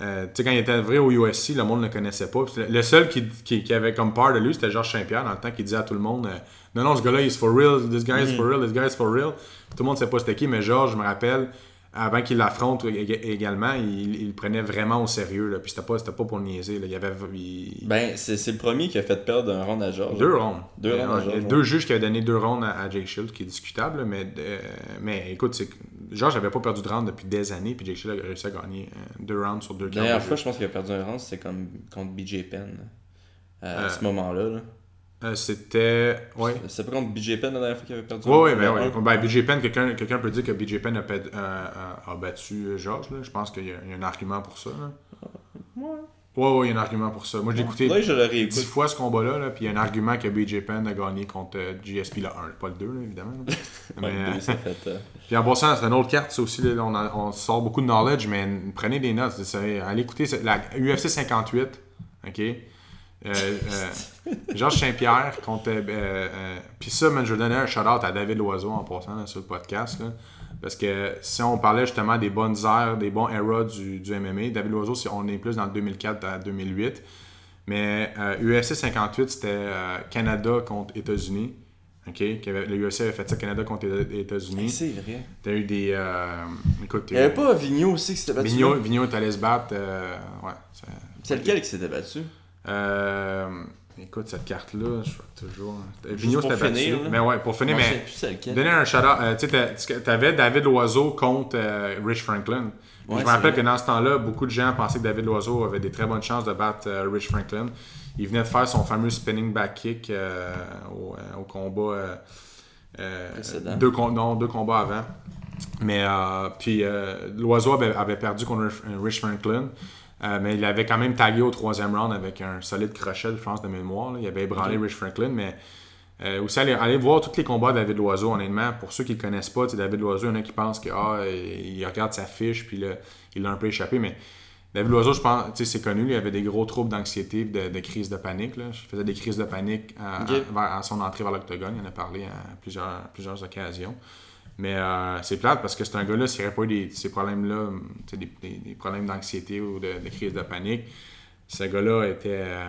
S4: Euh, tu sais, quand il était vrai au UFC, le monde ne le connaissait pas. Le seul qui, qui, qui avait comme part de lui, c'était Georges Saint-Pierre, dans le temps, qui disait à tout le monde euh, Non, non, ce gars-là, il is for real, this guy is for real, this guy is for real. Tout le monde ne sait pas c'était qui, mais Georges, je me rappelle, avant qu'il l'affronte ég- également, il, il prenait vraiment au sérieux. Là. Puis c'était pas, c'était pas pour niaiser. Là. Il avait il-
S5: Ben, c'est le premier qui a fait perdre un round à George.
S4: deux rounds.
S5: Deux à Georges,
S4: deux juges qui avaient donné deux rounds à, à Jake Shield, qui est discutable. Mais, euh, mais écoute, c'est Georges n'avait pas perdu de round depuis des années, puis Jake Shield a réussi à gagner euh, deux rounds sur deux
S5: La dernière fois, je pense qu'il a perdu un round, c'était comme contre BJ Penn. À
S4: Euh,
S5: ce moment-là. Là.
S4: Euh, c'était. Ouais.
S5: C'était pas contre BJ Penn la dernière fois qu'il avait perdu
S4: Oui,
S5: un
S4: oui,
S5: round?
S4: ben,
S5: Un-
S4: ouais. Ben, BJ Penn, quelqu'un peut dire que BJ Penn a, ped- euh, a- a battu euh, Georges. là. Je pense qu'il y, a il y a un argument pour ça. Là.
S5: Ouais.
S4: Ouais, ouais, il y a un argument pour ça. Moi, j'ai écouté dix fois ce combat-là, là, puis il y a un argument que BJ Penn a gagné contre euh, GSP le 1, pas le 2, là, évidemment. là. Mais,
S5: Ouais,
S4: euh,
S5: le deux, ça fait, euh,
S4: puis en passant, c'est une autre carte, ça aussi, on, on sort beaucoup de knowledge, mais prenez des notes. c'est- Allez écouter c'est la UFC 58, ok? Euh, euh, Georges Saint-Pierre contre. euh, Puis ça, je vais donner un shout-out à David Loiseau en passant sur le podcast. parce que si on parlait justement des bonnes ères, des bons eras du, du MMA, David Loiseau, c'est- on est plus dans le 2004 à 2008. Mais UFC 58, c'était Canada contre États-Unis. Ok? Qui avait- le UFC avait fait ça, Canada contre les États-Unis.
S5: C'est vrai.
S4: T'as eu des. euh, écoute,
S5: Il y avait pas Vigneault aussi qui s'était battu?
S4: Vigneault? Vigneault est allé se battre. euh, ouais.
S5: C'est lequel qui s'était battu?
S4: Euh, écoute, cette carte-là, je vois toujours.
S5: Juste
S4: Vigneault s'était battu.
S5: finir.
S4: Mais ouais, pour finir, mais.
S5: plus lequel.
S4: Donner un shout-out. euh, tu sais, t'avais David Loiseau contre euh, Rich Franklin.
S5: Ouais,
S4: je me rappelle que dans ce temps-là, beaucoup de gens pensaient que David Loiseau avait des très bonnes chances de battre euh, Rich Franklin. Il venait de faire son fameux spinning back kick euh, au, euh, au combat. euh, euh, deux, non, deux combats avant. Mais euh, puis Loiseau avait, avait perdu contre Rich- Franklin. Euh, mais il avait quand même tagué au troisième round avec un solide crochet, je pense, de mémoire. là. Il avait ébranlé Rich Franklin, mais euh, aussi, allez, allez voir tous les combats de David Loiseau, honnêtement. Pour ceux qui ne le connaissent pas, David Loiseau, il y en a qui pensent que ah, il regarde sa fiche, puis là, il l'a un peu échappé. Mais David Loiseau, je pense, tu sais, c'est connu, il avait des gros troubles d'anxiété, de, de crise de panique. Là. Il faisait des crises de panique à,
S5: Ok.
S4: à- son entrée vers l'octogone. Il en a parlé à plusieurs, plusieurs occasions. Mais euh, c'est plate parce que c'est un gars-là, s'il n'y aurait pas eu des- ces problèmes-là, des, des- des problèmes d'anxiété ou de, de crise de panique, ce gars-là était. euh,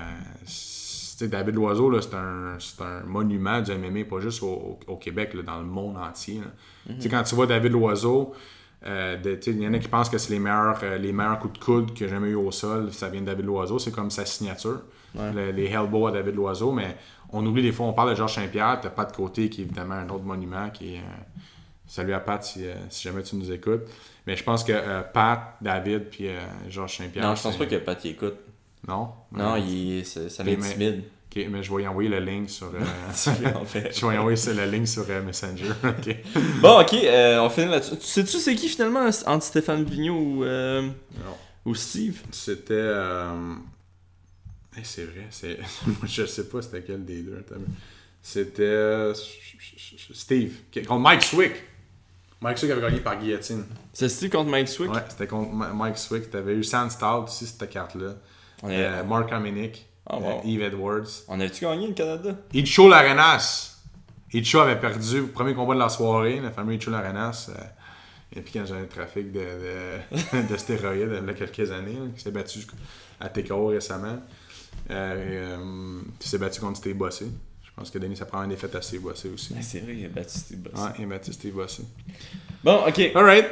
S4: David Loiseau, c'est un, c'est un monument du MMA, pas juste au, Québec, là, dans le monde entier. Tu sais, Quand tu vois David Loiseau, euh, il y en a qui pensent que c'est les meilleurs, euh, les meilleurs coups de coude que j'ai jamais eu au sol, ça vient de David Loiseau, c'est comme sa signature. Le- les Hellbow à David Loiseau, mais on oublie des fois, on parle de Georges Saint-Pierre, t'as pas de côté qui est évidemment un autre monument qui est. euh, salut à Pat si, si jamais tu nous écoutes. Mais je pense que Pat, David, puis Georges Saint-Pierre.
S5: Non, je pense pas que Pat y écoute.
S4: Non?
S5: Non, il, ça l'intimide.
S4: Ok, mais je vais y envoyer le link sur. euh,
S5: En fait.
S4: je vais y envoyer ça, le link sur euh, Messenger. ok.
S5: Bon, ok, euh, on finit là-dessus. Tu Sais-tu c'est qui finalement entre Stéphane Vigneault ou, euh,
S4: Non.
S5: ou Steve?
S4: C'était. euh, c'est vrai, c'est. Moi, je sais pas c'était quel des deux. C'était. Steve. Contre Mike Swick. Mike Swick avait gagné par guillotine.
S5: C'est Steve contre Mike Swick?
S4: Ouais, c'était contre Mike Swick. T'avais eu Sandstall aussi, cette carte-là. Euh, Mark Hominick.
S5: Ah, wow.
S4: euh, Yves Edwards.
S5: on a-tu gagné le Canada?
S4: Icho Larenas. Icho avait perdu le premier combat de la soirée, le fameux Icho Larenas. euh, et puis quand j'avais un trafic de, de, de stéroïdes il y a quelques années, là, qui s'est battu à TKO récemment. Euh, euh, puis s'est battu contre Steve Bossé. Je pense que Denis, ça prend une défaite à Steve Bossé aussi.
S5: Ah, C'est vrai, il a battu Steve Boss.
S4: Ouais, il a battu Steve Bossé.
S5: Bon, ok,
S4: Alright.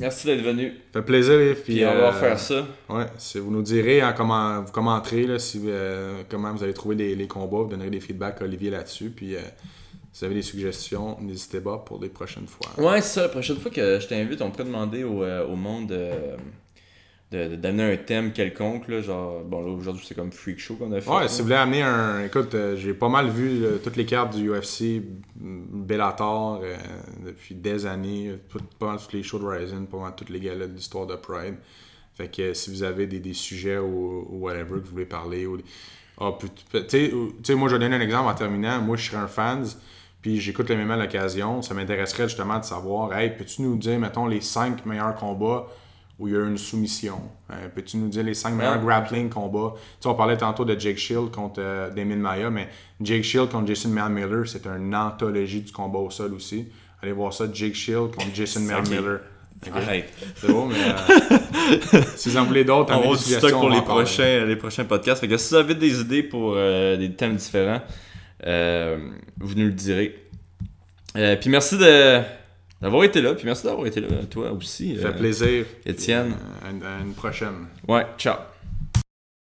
S5: Merci d'être venu.
S4: Ça fait plaisir, filles.
S5: Puis on va
S4: Euh,
S5: faire ça.
S4: Ouais, si vous nous direz en comment vous commenterez là, si, euh, comment vous avez trouvé les, les combats, vous donnerez des feedbacks à Olivier là-dessus. Puis euh, si vous avez des suggestions, n'hésitez pas pour les prochaines fois.
S5: Ouais, c'est ça. La prochaine fois que je t'invite, on pourrait demander au, au monde de- d'amener un thème quelconque, là, genre, bon là aujourd'hui c'est comme Freak Show qu'on a fait.
S4: Ouais,
S5: là.
S4: si vous voulez amener un. Écoute, euh, j'ai pas mal vu euh, toutes les cartes du UFC, mm, Bellator, euh, depuis des années. tout- pas mal tous les shows de Ryzen, pas mal toutes les galas de l'histoire de Pride. Fait que euh, si vous avez des, des sujets ou, ou whatever que vous voulez parler. Ou, des- ah, tu sais, ou- tu sais, moi je vais donner un exemple en terminant. Moi je serais un fan, puis j'écoute le MMA à l'occasion. Ça m'intéresserait justement de savoir, hey, peux-tu nous dire, mettons, les 5 meilleurs combats où il y a eu une soumission. Euh, Peux-tu nous dire les 5 meilleurs grappling combats? Tu sais, on parlait tantôt de Jake Shield contre euh, Damien Maya, mais Jake Shield contre Jason Miller, c'est une anthologie du combat au sol aussi. Allez voir ça, Jake Shield contre Jason. Miller.
S5: Arrête.
S4: C'est beau, mais euh, si vous en voulez d'autres,
S5: On va du stock pour les prochains, les prochains podcasts. Fait que si vous avez des idées pour euh, des thèmes différents, euh, vous nous le direz. Euh, puis merci de, d'avoir été là. Puis merci d'avoir été là, toi aussi.
S4: Ça
S5: euh,
S4: fait plaisir.
S5: Étienne.
S4: Euh, à une prochaine.
S5: Ouais, ciao.